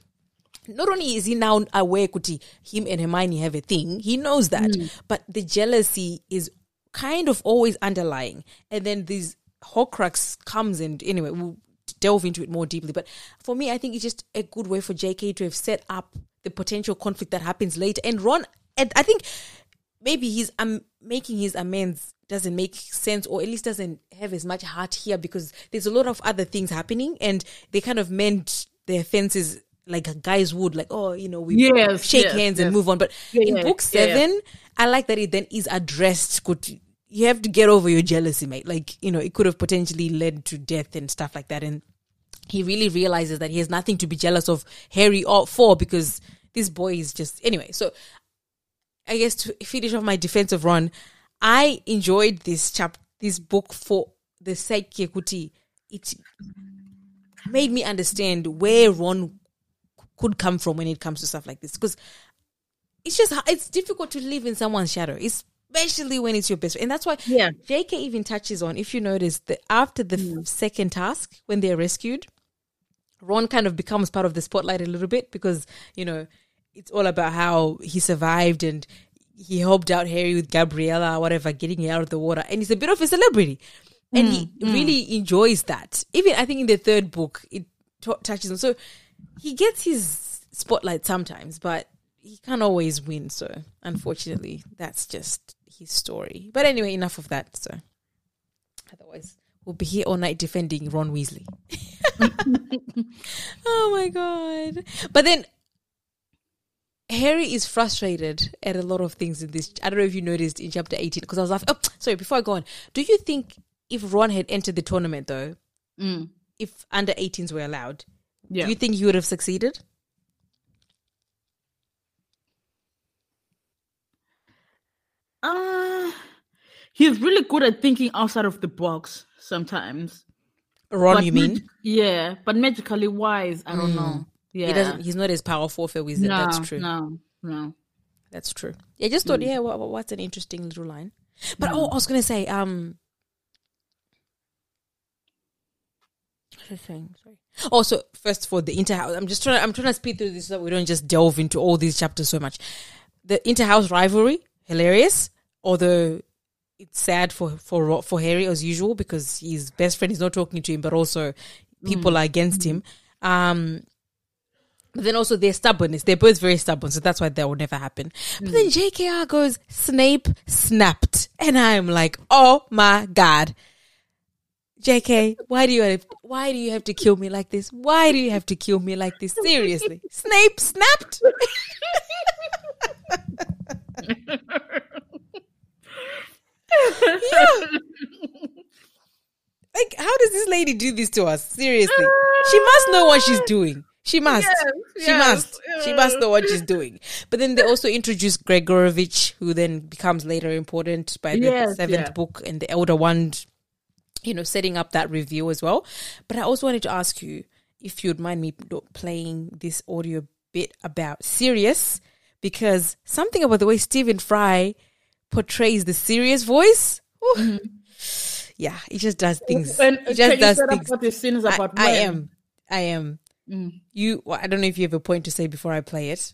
not only is he now aware kuti him and Hermione have a thing, he knows that, but the jealousy is kind of always underlying. And then these Horcrux comes and anyway, we'll delve into it more deeply. But for me, I think it's just a good way for JK to have set up the potential conflict that happens later. And Ron, and I think maybe he's um, making his amends doesn't make sense or at least doesn't have as much heart here because there's a lot of other things happening and they kind of meant their offenses like guys would like oh you know we Yes, shake yes, hands and move on. But Yeah, in book seven i like that it then is addressed. Could you have to get over your jealousy mate. Like you know it could have potentially led to death and stuff like that. And he really realizes that he has nothing to be jealous of harry or for because this boy is just anyway. So I guess to finish off my defense of Ron, I enjoyed this chap this book for the sake Kuti. It made me understand where Ron could come from when it comes to stuff like this because it's just it's difficult to live in someone's shadow, especially when it's your best friend. And that's why Yeah. JK even touches on if you notice that after the f- mm. second task when they're rescued, Ron kind of becomes part of the spotlight a little bit because, you know, it's all about how he survived and he helped out Harry with Gabriella, whatever, getting her out of the water. And he's a bit of a celebrity. And he mm, mm. really enjoys that. Even I think in the third book, it t- touches on. So he gets his spotlight sometimes, but he can't always win. So unfortunately, that's just his story. But anyway, enough of that. So otherwise, we'll be here all night defending Ron Weasley. [laughs] oh my god! But then Harry is frustrated at a lot of things in this. I don't know if you noticed in chapter 18, because I was like, oh, sorry, before I go on, do you think if Ron had entered the tournament, though, Mm. if under 18s were allowed, Yeah. do you think he would have succeeded? Uh, he's really good at thinking outside of the box sometimes. Ron, But you mean? mag- yeah, but magically wise, I don't know. Yeah, He doesn't. He's not as powerful a wizard. no, That's true. No, no. That's true. Yeah, I just thought, yeah, what, what's an interesting little line? But oh, I was gonna say, um, I? Sorry. Also, first for the interhouse, I'm just trying. I'm trying to speed through this so that we don't just delve into all these chapters so much. The interhouse rivalry, hilarious. Although it's sad for for Ro- for Harry as usual because his best friend is not talking to him, but also people are against him. Um, but then also their stubbornness. They're both very stubborn, so that's why that will never happen. But then JKR goes, Snape snapped. And I'm like, oh my God. JK, why do you have, why do you have to kill me like this? Why do you have to kill me like this? Seriously. [laughs] Snape snapped? [laughs] yeah. Like, how does this lady do this to us? Seriously. She must know what she's doing. She must. she yes, must. She must know what she's doing. But then they also introduce Gregorovitch, who then becomes later important by the Yes, seventh yeah. book and the Elder Wand, you know, setting up that review as well. But I also wanted to ask you if you'd mind me playing this audio bit about Sirius, because something about the way Stephen Fry portrays the Sirius voice. Ooh. Yeah, he just does things. Mm-hmm. And he can just you does set up things. what this scene is about? I when? am. I am. Mm. You. I don't know if you have a point to say before I play it.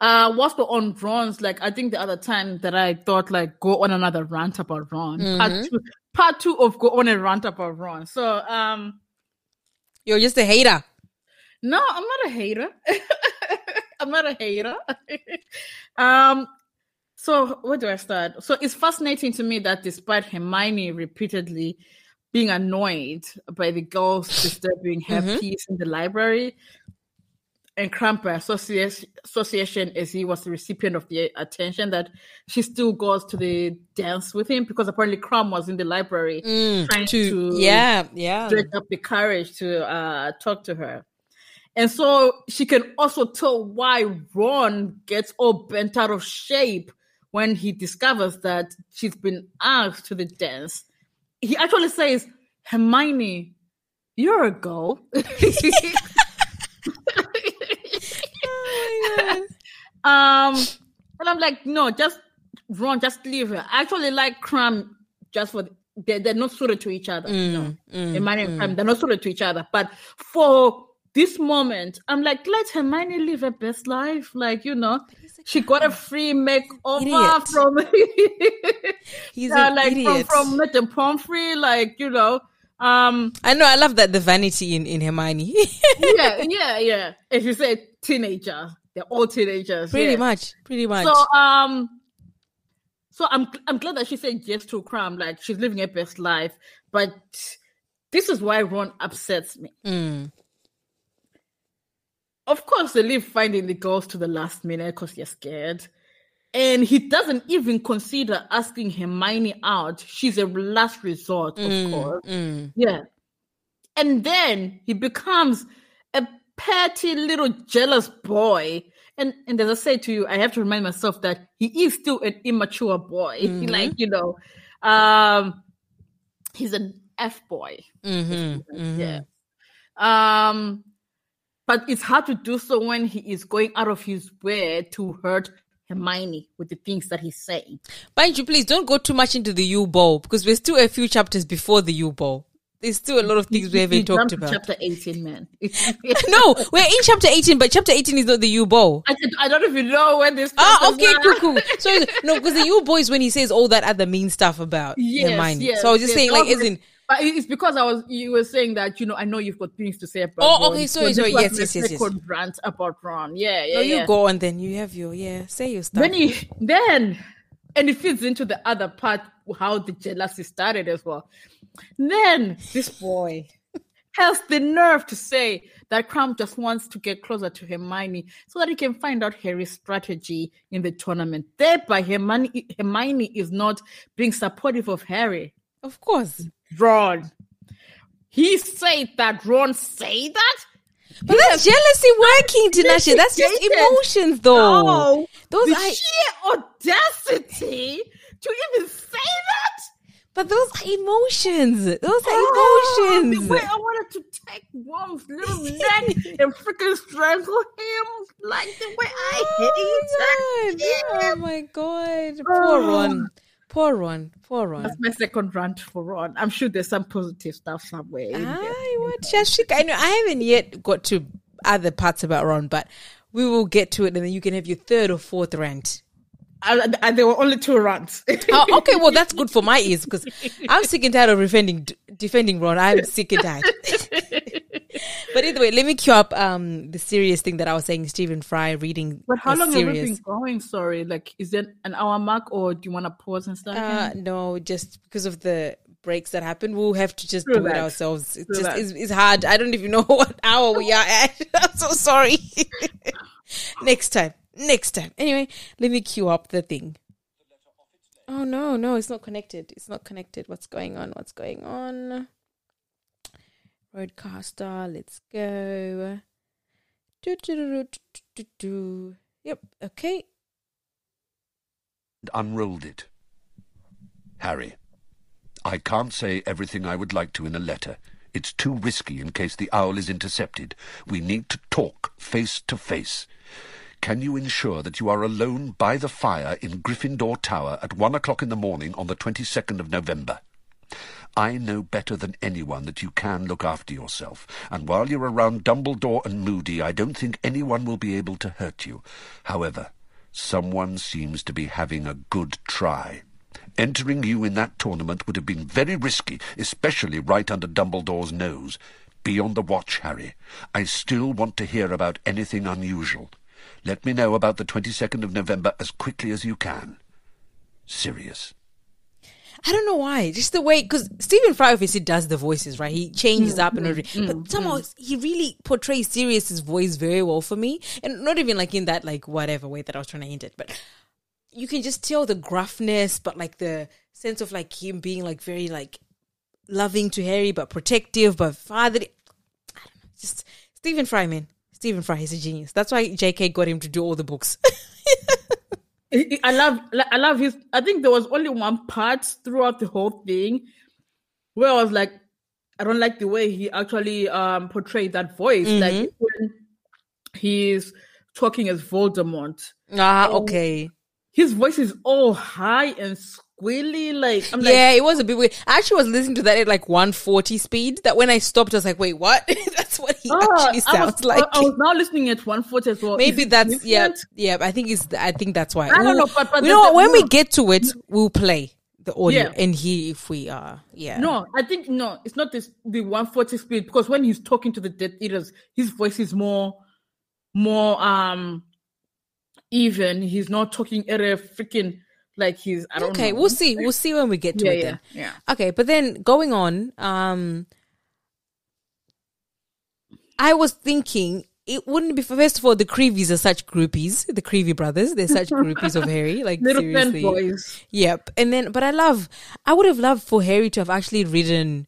Uh, what's the on Ron's? Like, I think the other time that I thought, like, go on another rant about Ron. Mm-hmm. Part two, part two of go on a rant about Ron. So, um, You're just a hater. no, I'm not a hater. [laughs] I'm not a hater. [laughs] um, so where do I start? So it's fascinating to me that despite Hermione repeatedly being annoyed by the girls [laughs] disturbing her Mm-hmm. peace in the library, and Krum by association, association as he was the recipient of the attention that she still goes to the dance with him because apparently Krum was in the library trying Mm, To, to yeah, yeah. dredge up the courage to uh, talk to her. And so she can also tell why Ron gets all bent out of shape when he discovers that she's been asked to the dance. He actually says, Hermione, you're a girl. [laughs] [laughs] um, and I'm like, no, just run, just leave her. I actually like Krum just for they're, they're not suited to each other. you know. Hermione and Krum, they're not suited to each other. But for this moment, I'm like, let Hermione live her best life. Like, you know, she got a free makeover Idiot. from [laughs] He's uh, an like idiot. from from Madame Pomfrey, like, you know. Um I know. I love that the vanity in in Hermione. [laughs] yeah, yeah, yeah. If you say teenager, they're all teenagers. pretty yeah. much. Pretty much. So um so I'm I'm glad that she said yes to Krum, like she's living her best life. But this is why Ron upsets me. Mm. Of course, they leave finding the girls to the last minute because they're scared. And he doesn't even consider asking Hermione out. She's a last resort, of course. mm. Yeah. And then he becomes a petty little jealous boy. And and as I say to you, I have to remind myself that he is still an immature boy. [laughs] like, you know, um he's an F boy. Mm-hmm. Yeah. Um but it's hard to do so when he is going out of his way to hurt Hermione with the things that he's saying. Mind you, please don't go too much into the Yule Ball because we're still a few chapters before the Yule Ball. There's still a lot of things we haven't jumped talked about. Chapter 18, man. [laughs] no, we're in chapter 18, but chapter 18 is not the Yule Ball. I, I don't even know when this ah, Oh, chapters okay, cool, cool. So [laughs] no, because the Yule Ball is when he says all that other mean stuff about Yes, Hermione. yes, so I was just yes. saying, like, isn't But it's because I was you were saying that you know I know you've got things to say about. Oh, okay, So sorry, this sorry. Yes, yes, yes, yes. rant about Ron. Yeah, yeah, no, you go on then. You have your yeah. Say your stuff. Then he then and it fits into the other part how the jealousy started as well. Then this boy has the nerve to say that Krum just wants to get closer to Hermione so that he can find out Harry's strategy in the tournament. Thereby, Hermione, Hermione is not being supportive of Harry. of course, Ron. He said that Ron say that? but that's jealousy working, Tinashe. That's just emotions, though. No. Those the are, sheer audacity to even say that? But those are emotions. Those are Oh, emotions. Way I wanted to take Ron's little neck and freaking strangle him, like the way I oh, God. him. oh my god, poor Ron, poor Ron, poor Ron. That's my second rant for Ron. I'm sure there's some positive stuff somewhere. In there. I? I know I haven't yet got to other parts about Ron, but we will get to it, and then you can have your third or fourth rant. And, and there were only two rants. Oh, [laughs] okay, well that's good for my ears because I'm sick and tired of defending defending Ron. I'm sick and tired. [laughs] but either way, let me cue up um the Sirius thing that I was saying. Stephen Fry reading. But how long have we been going? Sorry, like is it an hour mark, or do you want to pause and start? Uh, again? no, just because of the breaks that happen, we'll have to just True do it ourselves. It's True just it's, it's hard. I don't even know [laughs] what hour we are at. I'm so sorry. next time, next time. Anyway, let me cue up the thing. Oh no, no, it's not connected. It's not connected. What's going on? What's going on? RODECaster, let's go. Do, do, do. Yep. Okay. And unrolled it. Harry, I can't say everything I would like to in a letter. It's too risky in case the owl is intercepted. We need to talk face to face. Can you ensure that you are alone by the fire in Gryffindor Tower at one o'clock in the morning on the 22nd of November? I know better than anyone that you can look after yourself, and while you're around Dumbledore and Moody, I don't think anyone will be able to hurt you. However, someone seems to be having a good try. Entering you in that tournament would have been very risky, especially right under Dumbledore's nose. Be on the watch, Harry. I still want to hear about anything unusual. Let me know about the 22nd of November as quickly as you can. Sirius. I don't know why. Just the way, because Stephen Fry obviously does the voices, right? He changes mm, up and mm, everything. but mm, somehow he really portrays Sirius's voice very well for me. And not even like in that, like, whatever way that I was trying to hint at. But you can just tell the gruffness, but like the sense of like him being like very like loving to Harry, but protective, but fatherly. I don't know. Just Stephen Fry, man. Stephen Fry, he's a genius. That's why JK got him to do all the books. [laughs] I love, I love his. I think there was only one part throughout the whole thing where I was like, I don't like the way he actually um portrayed that voice. Like when he's talking as Voldemort, ah, okay. his voice is all high and squealy. Like I'm like, yeah, it was a bit weird. I actually was listening to that at like 140 speed. That when I stopped, I was like, wait, what? [laughs] that's what he "Ah," actually I sounds was, like. I, was now listening at 140 as well. Maybe that's yeah, yeah. I think it's. I think that's why. I don't know, but- but you know what? When we get to it, we'll play the audio Yeah. and hear if we are. Yeah. No, I think no, it's not this the 140 speed because when he's talking to the Death Eaters, his voice is more more um even. He's not talking at a freaking like he's I don't Okay, know. we'll see. We'll see when we get to Yeah, it. yeah, Then. yeah. Okay, but then going on, um, I was thinking it wouldn't be first of all the Creeveys are such groupies, the Creevey brothers. They're such groupies of Harry. Like [laughs] Little seriously. fanboys. Yep. And then, but I love, I would have loved for Harry to have actually ridden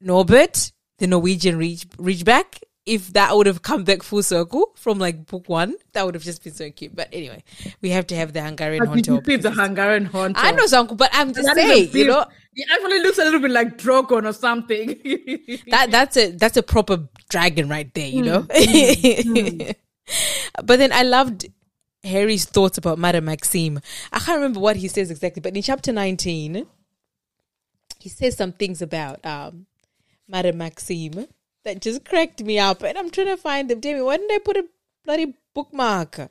Norbert, the Norwegian reach, Ridgeback. If that would have come back full circle from like book one, that would have just been so cute. But anyway, we have to have the Hungarian But did you the Hungarian Hunter? I know some, but I'm just That saying, you know, he actually looks a little bit like Drogon or something. [laughs] that that's a that's a proper dragon right there, you know. Mm, mm, mm. [laughs] but then I loved Harry's thoughts about Madame Maxime. I can't remember what he says exactly, but in chapter nineteen, he says some things about um Madame Maxime that just cracked me up, and I'm trying to find them. Damn it, why didn't I put a bloody bookmark?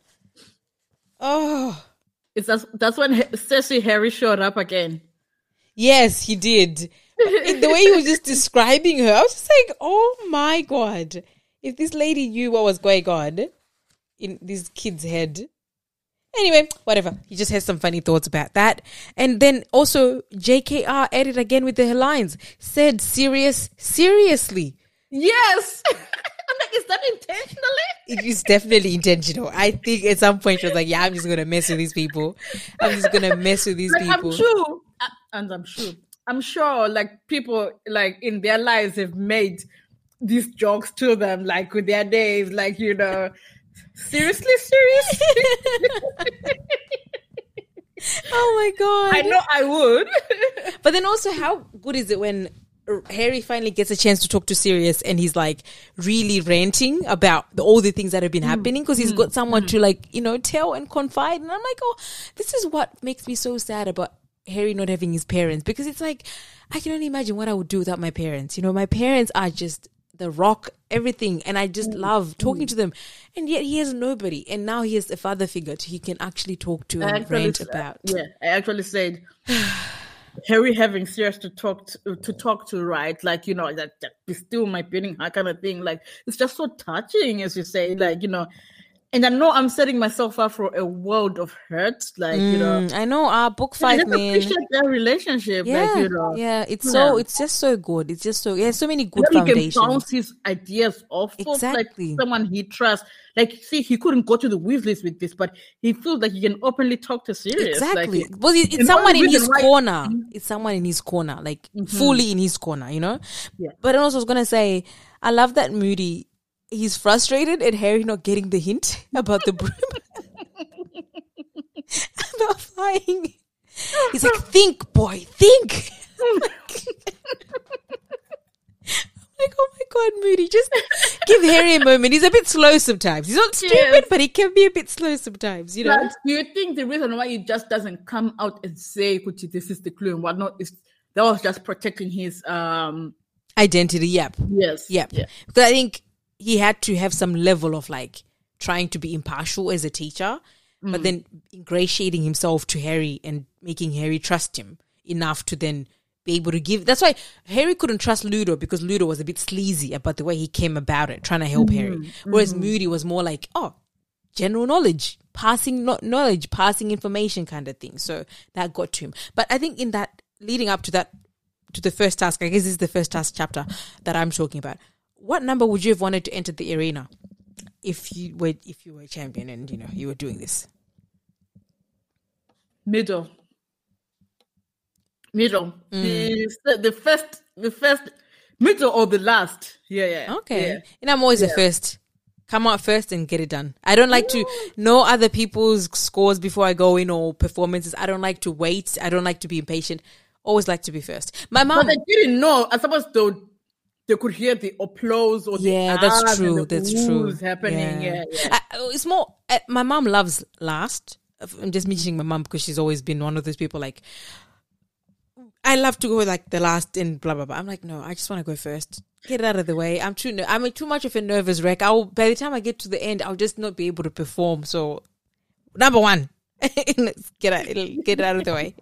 Oh. it's that's, that's when He- Harry showed up again. Yes, he did. The way he was just describing her, I was just like, oh my God. If this lady knew what was going on in this kid's head. Anyway, whatever. He just has some funny thoughts about that. And then also, JKR added again with the lines said, Sirius, seriously. Yes. [laughs] I'm like, is that intentionally? It is definitely intentional. I think at some point she was like, yeah, I'm just going to mess with these people. I'm just going to mess with these Like, people. I'm sure, uh, and I'm sure, I'm sure, like people, like in their lives, have made these jokes to them, like with their names, like you know, seriously, seriously. [laughs] oh my God. I know I would. But then also, how good is it when Harry finally gets a chance to talk to Sirius and he's like really ranting about the, all the things that have been mm. happening because he's mm. got someone mm. to like, you know, tell and confide. And I'm like, oh, this is what makes me so sad about Harry not having his parents because it's like, I can only imagine what I would do without my parents. You know, my parents are just the rock, everything. And I just love talking to them. And yet he has nobody. And now he has a father figure to he can actually talk to I and rant said- about. Yeah, I actually said [sighs] [sighs] [sighs] Harry having Sirius to talk to, to talk to, right? Like you know that, that be still my beating heart kind of thing. Like it's just so touching, as you say. Like you know, and I know I'm setting myself up for a world of hurt. Like you know, Mm, I know our book I five just man. appreciate their relationship. Yeah, like you know, yeah, it's so it's just so good. It's just so yeah, so many good Then he can bounce his ideas off of Exactly. like someone he trusts. Like, see, he couldn't go to the Weasleys with this, but he feels like he can openly talk to Sirius. Exactly. Like, well, it- it's someone in his corner. It's someone in his corner, like fully in his corner, you know. Yeah. But then also, I was gonna say, I love that Moody. He's frustrated at Harry not getting the hint about the broom. [laughs] about flying. He's like, think, boy, think. like, oh my god, Moody, just give Harry a moment. He's a bit slow sometimes. He's not stupid, Yes. but he can be a bit slow sometimes, you know. But do you think the reason why he just doesn't come out and say, Kuchi, this is the clue and whatnot is that was just protecting his um Identity, yep. yes. Yep. Yeah. Because I think he had to have some level of like trying to be impartial as a teacher, but mm. then ingratiating himself to Harry and making Harry trust him enough to then be able to give. That's why Harry couldn't trust Ludo because Ludo was a bit sleazy about the way he came about it, trying to help Harry. Mm-hmm. Whereas mm-hmm. Moody was more like, oh, general knowledge, passing no- knowledge, passing information kind of thing. So that got to him. But I think in that leading up to that, to the first task, I guess this is the first task chapter that I'm talking about. What number would you have wanted to enter the arena if you were if you were a champion and you know you were doing this? Middle. Middle. Mm. The, the first the first middle or the last. Yeah, yeah. Okay, Yeah. and I'm always the first. Come out first and get it done. I don't like to know other people's scores before I go in or performances. I don't like to wait. I don't like to be impatient. Always like to be first. My mom. But they didn't know. I suppose they they could hear the applause or the Yeah, that's ahs and true. the That's true. happening. Yeah, yeah. I- it's more. uh, my mom loves last. I'm just mentioning my mom because she's always been one of those people like I love to go like the last and blah blah blah. I'm like, no, I just want to go first. Get it out of the way. I'm too. ner- I'm too much of a nervous wreck. I'll by the time I get to the end, I'll just not be able to perform. So, number one, [laughs] get it get it out of the way.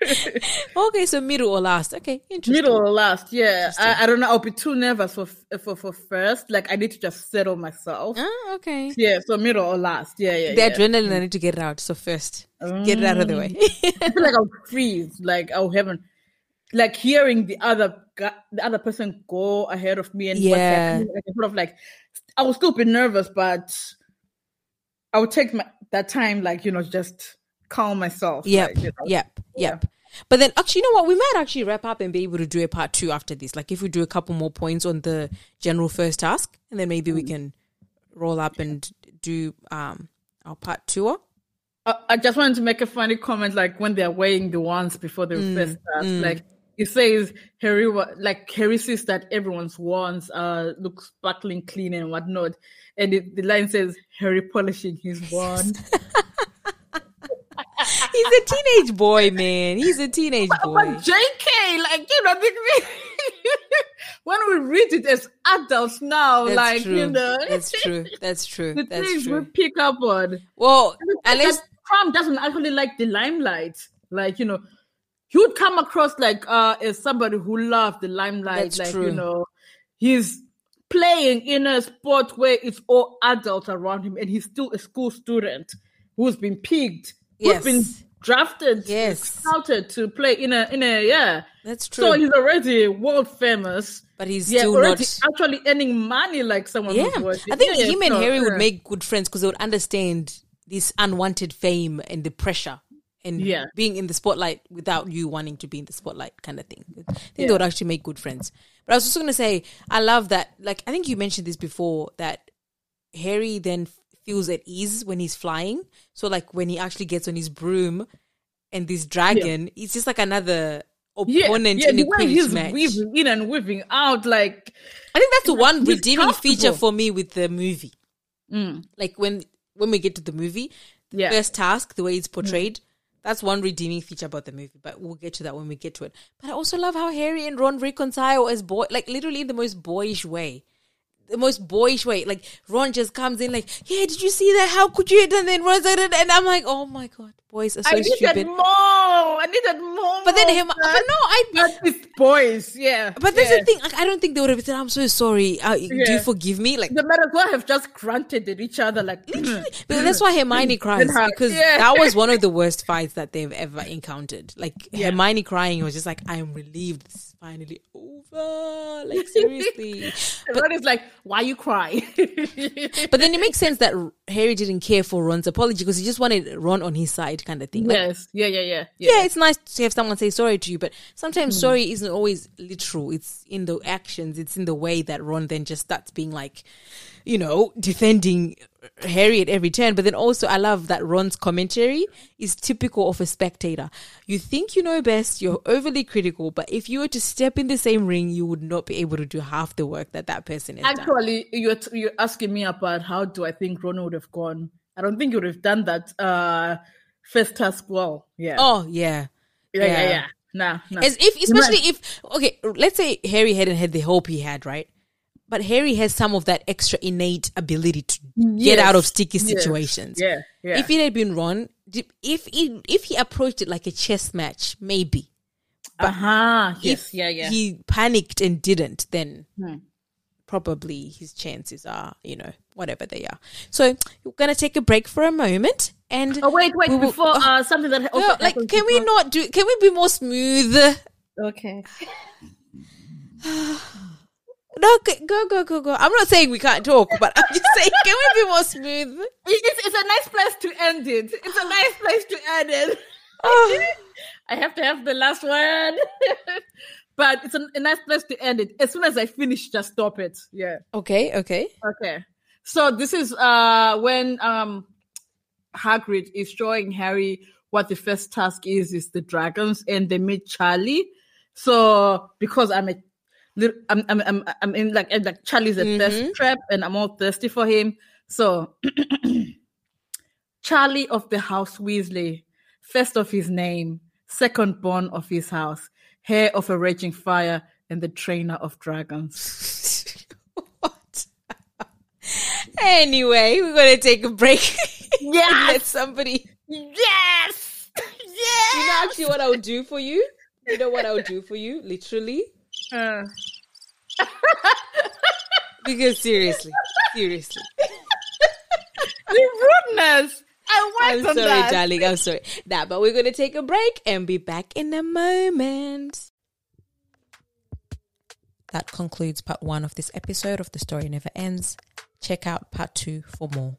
[laughs] okay, so middle or last? Okay, interesting. Middle or last, yeah. I, I don't know. I'll be too nervous for for for first. Like I need to just settle myself. Ah, okay. Yeah, so middle or last. Yeah, yeah. The yeah. adrenaline, I need to get it out. So first, get it out of the way. I feel like I'll freeze. Like I'll haven't like hearing the other the other person go ahead of me and Yeah. like, sort of like I will still be nervous, but I will take my that time, like you know, just calm myself. Yep, like, you know. yep, yep. But then, actually, you know what? We might actually wrap up and be able to do a part two after this. Like, if we do a couple more points on the general first task, and then maybe we Mm. can roll up and do um our part two. I, I just wanted to make a funny comment, like when they're weighing the wands before the Mm, first task, like. It says Harry, like Harry sees that everyone's wands uh look sparkling clean and whatnot, and it, the line says Harry polishing his [laughs] wand. [laughs] He's a teenage boy, man. He's a teenage boy. But. JK, like you know, [laughs] when we read it as adults now, That's like true. you know, That's true. [laughs] That's true. the That's things we pick up on. Well, unless that Krum doesn't actually like the limelight, like you know, he would come across like uh as somebody who loved the limelight, That's like true. you know, he's playing in a sport where it's all adults around him, and he's still a school student who's been picked, Yes. who's been drafted, Yes. scouted to play in a in a yeah. that's true. So he's already world famous. but he's Yeah, still already not. actually earning money like someone Yeah. I think Yeah, him and so, Harry would make good friends because they would understand this unwanted fame and the pressure and Yeah. being in the spotlight without you wanting to be in the spotlight kind of thing. I think Yeah. they would actually make good friends. But I was also going to say, I love that. Like, I think you mentioned this before that Harry then feels at ease when he's flying. So, like, when he actually gets on his broom and this dragon, it's just like another opponent yeah, in the a he's match. weaving in and weaving out, like I think that's the one redeeming feature for me with the movie. Mm. Like when when we get to the movie, the Yeah. first task, the way it's mm. portrayed, that's one redeeming feature about the movie. But we'll get to that when we get to it. But I also love how Harry and Ron reconcile as boy, like literally in the most boyish way. The most boyish way. Like Ron just comes in like, yeah, did you see that? How could you? And then Ron's like, and I'm like, oh my god, boys are so I needed stupid. more. I needed more. But then him, but no. I. But it's boys, yeah. But that's yeah. the thing. Like, I don't think they would have said, "I'm so sorry. Uh, Do you forgive me?" Like They might as well have just grunted at each other, like But that's why Hermione cries because yeah. that was one of [laughs] the worst fights that they've ever encountered. Like Hermione crying was just like, "I am relieved. This is finally over." Like seriously. [laughs] Ron is like, "Why you cry?" [laughs] But then it makes sense that Harry didn't care for Ron's apology because he just wanted Ron on his side, kind of thing. Like, yes, yeah, yeah, yeah, yeah, it's nice to have someone say sorry to you, but sometimes hmm. sorry isn't always literal. It's in the actions, it's in the way that Ron then just starts being like, you know, defending Harry at every turn. But then also, I love that Ron's commentary is typical of a spectator. You think you know best, you're overly critical, but if you were to step in the same ring, you would not be able to do half the work that that person done. Actually, you're t- you're asking me about how do I think Ron would have gone. I don't think he would have done that uh first task well. Yeah. Oh, yeah. yeah, yeah, yeah. yeah. Nah, nah. As if, especially if, okay, let's say Harry hadn't had the hope he had, right? But Harry has some of that extra innate ability to get out of Yes, sticky yes, situations. yeah, yeah. If it had been Ron, if he, if he approached it like a chess match, maybe. uh-huh. Yes, if yeah, yeah. Hmm. he panicked and didn't, then probably his chances are, you know, whatever they are. So we're gonna take a break for a moment, and oh wait, wait, will- before uh something that also no, like, can we not do? Can we be more smooth? Okay. [sighs] [laughs] No, go, go, go, go. I'm not saying we can't talk, but I'm just saying, [laughs] can we be more smooth? It's, it's a nice place to end it. It's a nice place to end it. [sighs] Oh. [laughs] I have to have the last word. [laughs] but it's a, a nice place to end it. As soon as I finish, just stop it. Yeah. Okay, okay. Okay. So this is uh when um Hagrid is showing Harry what the first task is is the dragons and they meet Charlie. So because I'm a I'm I'm I'm, I'm in like eh, like Charlie's a thirst trap and I'm all thirsty for him. So [clears throat] Charlie of the House Weasley, first of his name, second born of his house, heir of a raging fire, and the trainer of dragons. [laughs] what? anyway, we're gonna take a break. [laughs] Yeah. Let somebody. Yes! Yes! You know actually what I'll do for you. You know what I'll do for you, literally. Uh, Because seriously, seriously, [laughs] the rudeness. I I'm sorry, that. darling. I'm sorry. Nah, but we're gonna take a break and be back in a moment. That concludes part one of this episode of The Story Never Ends. Check out part two for more.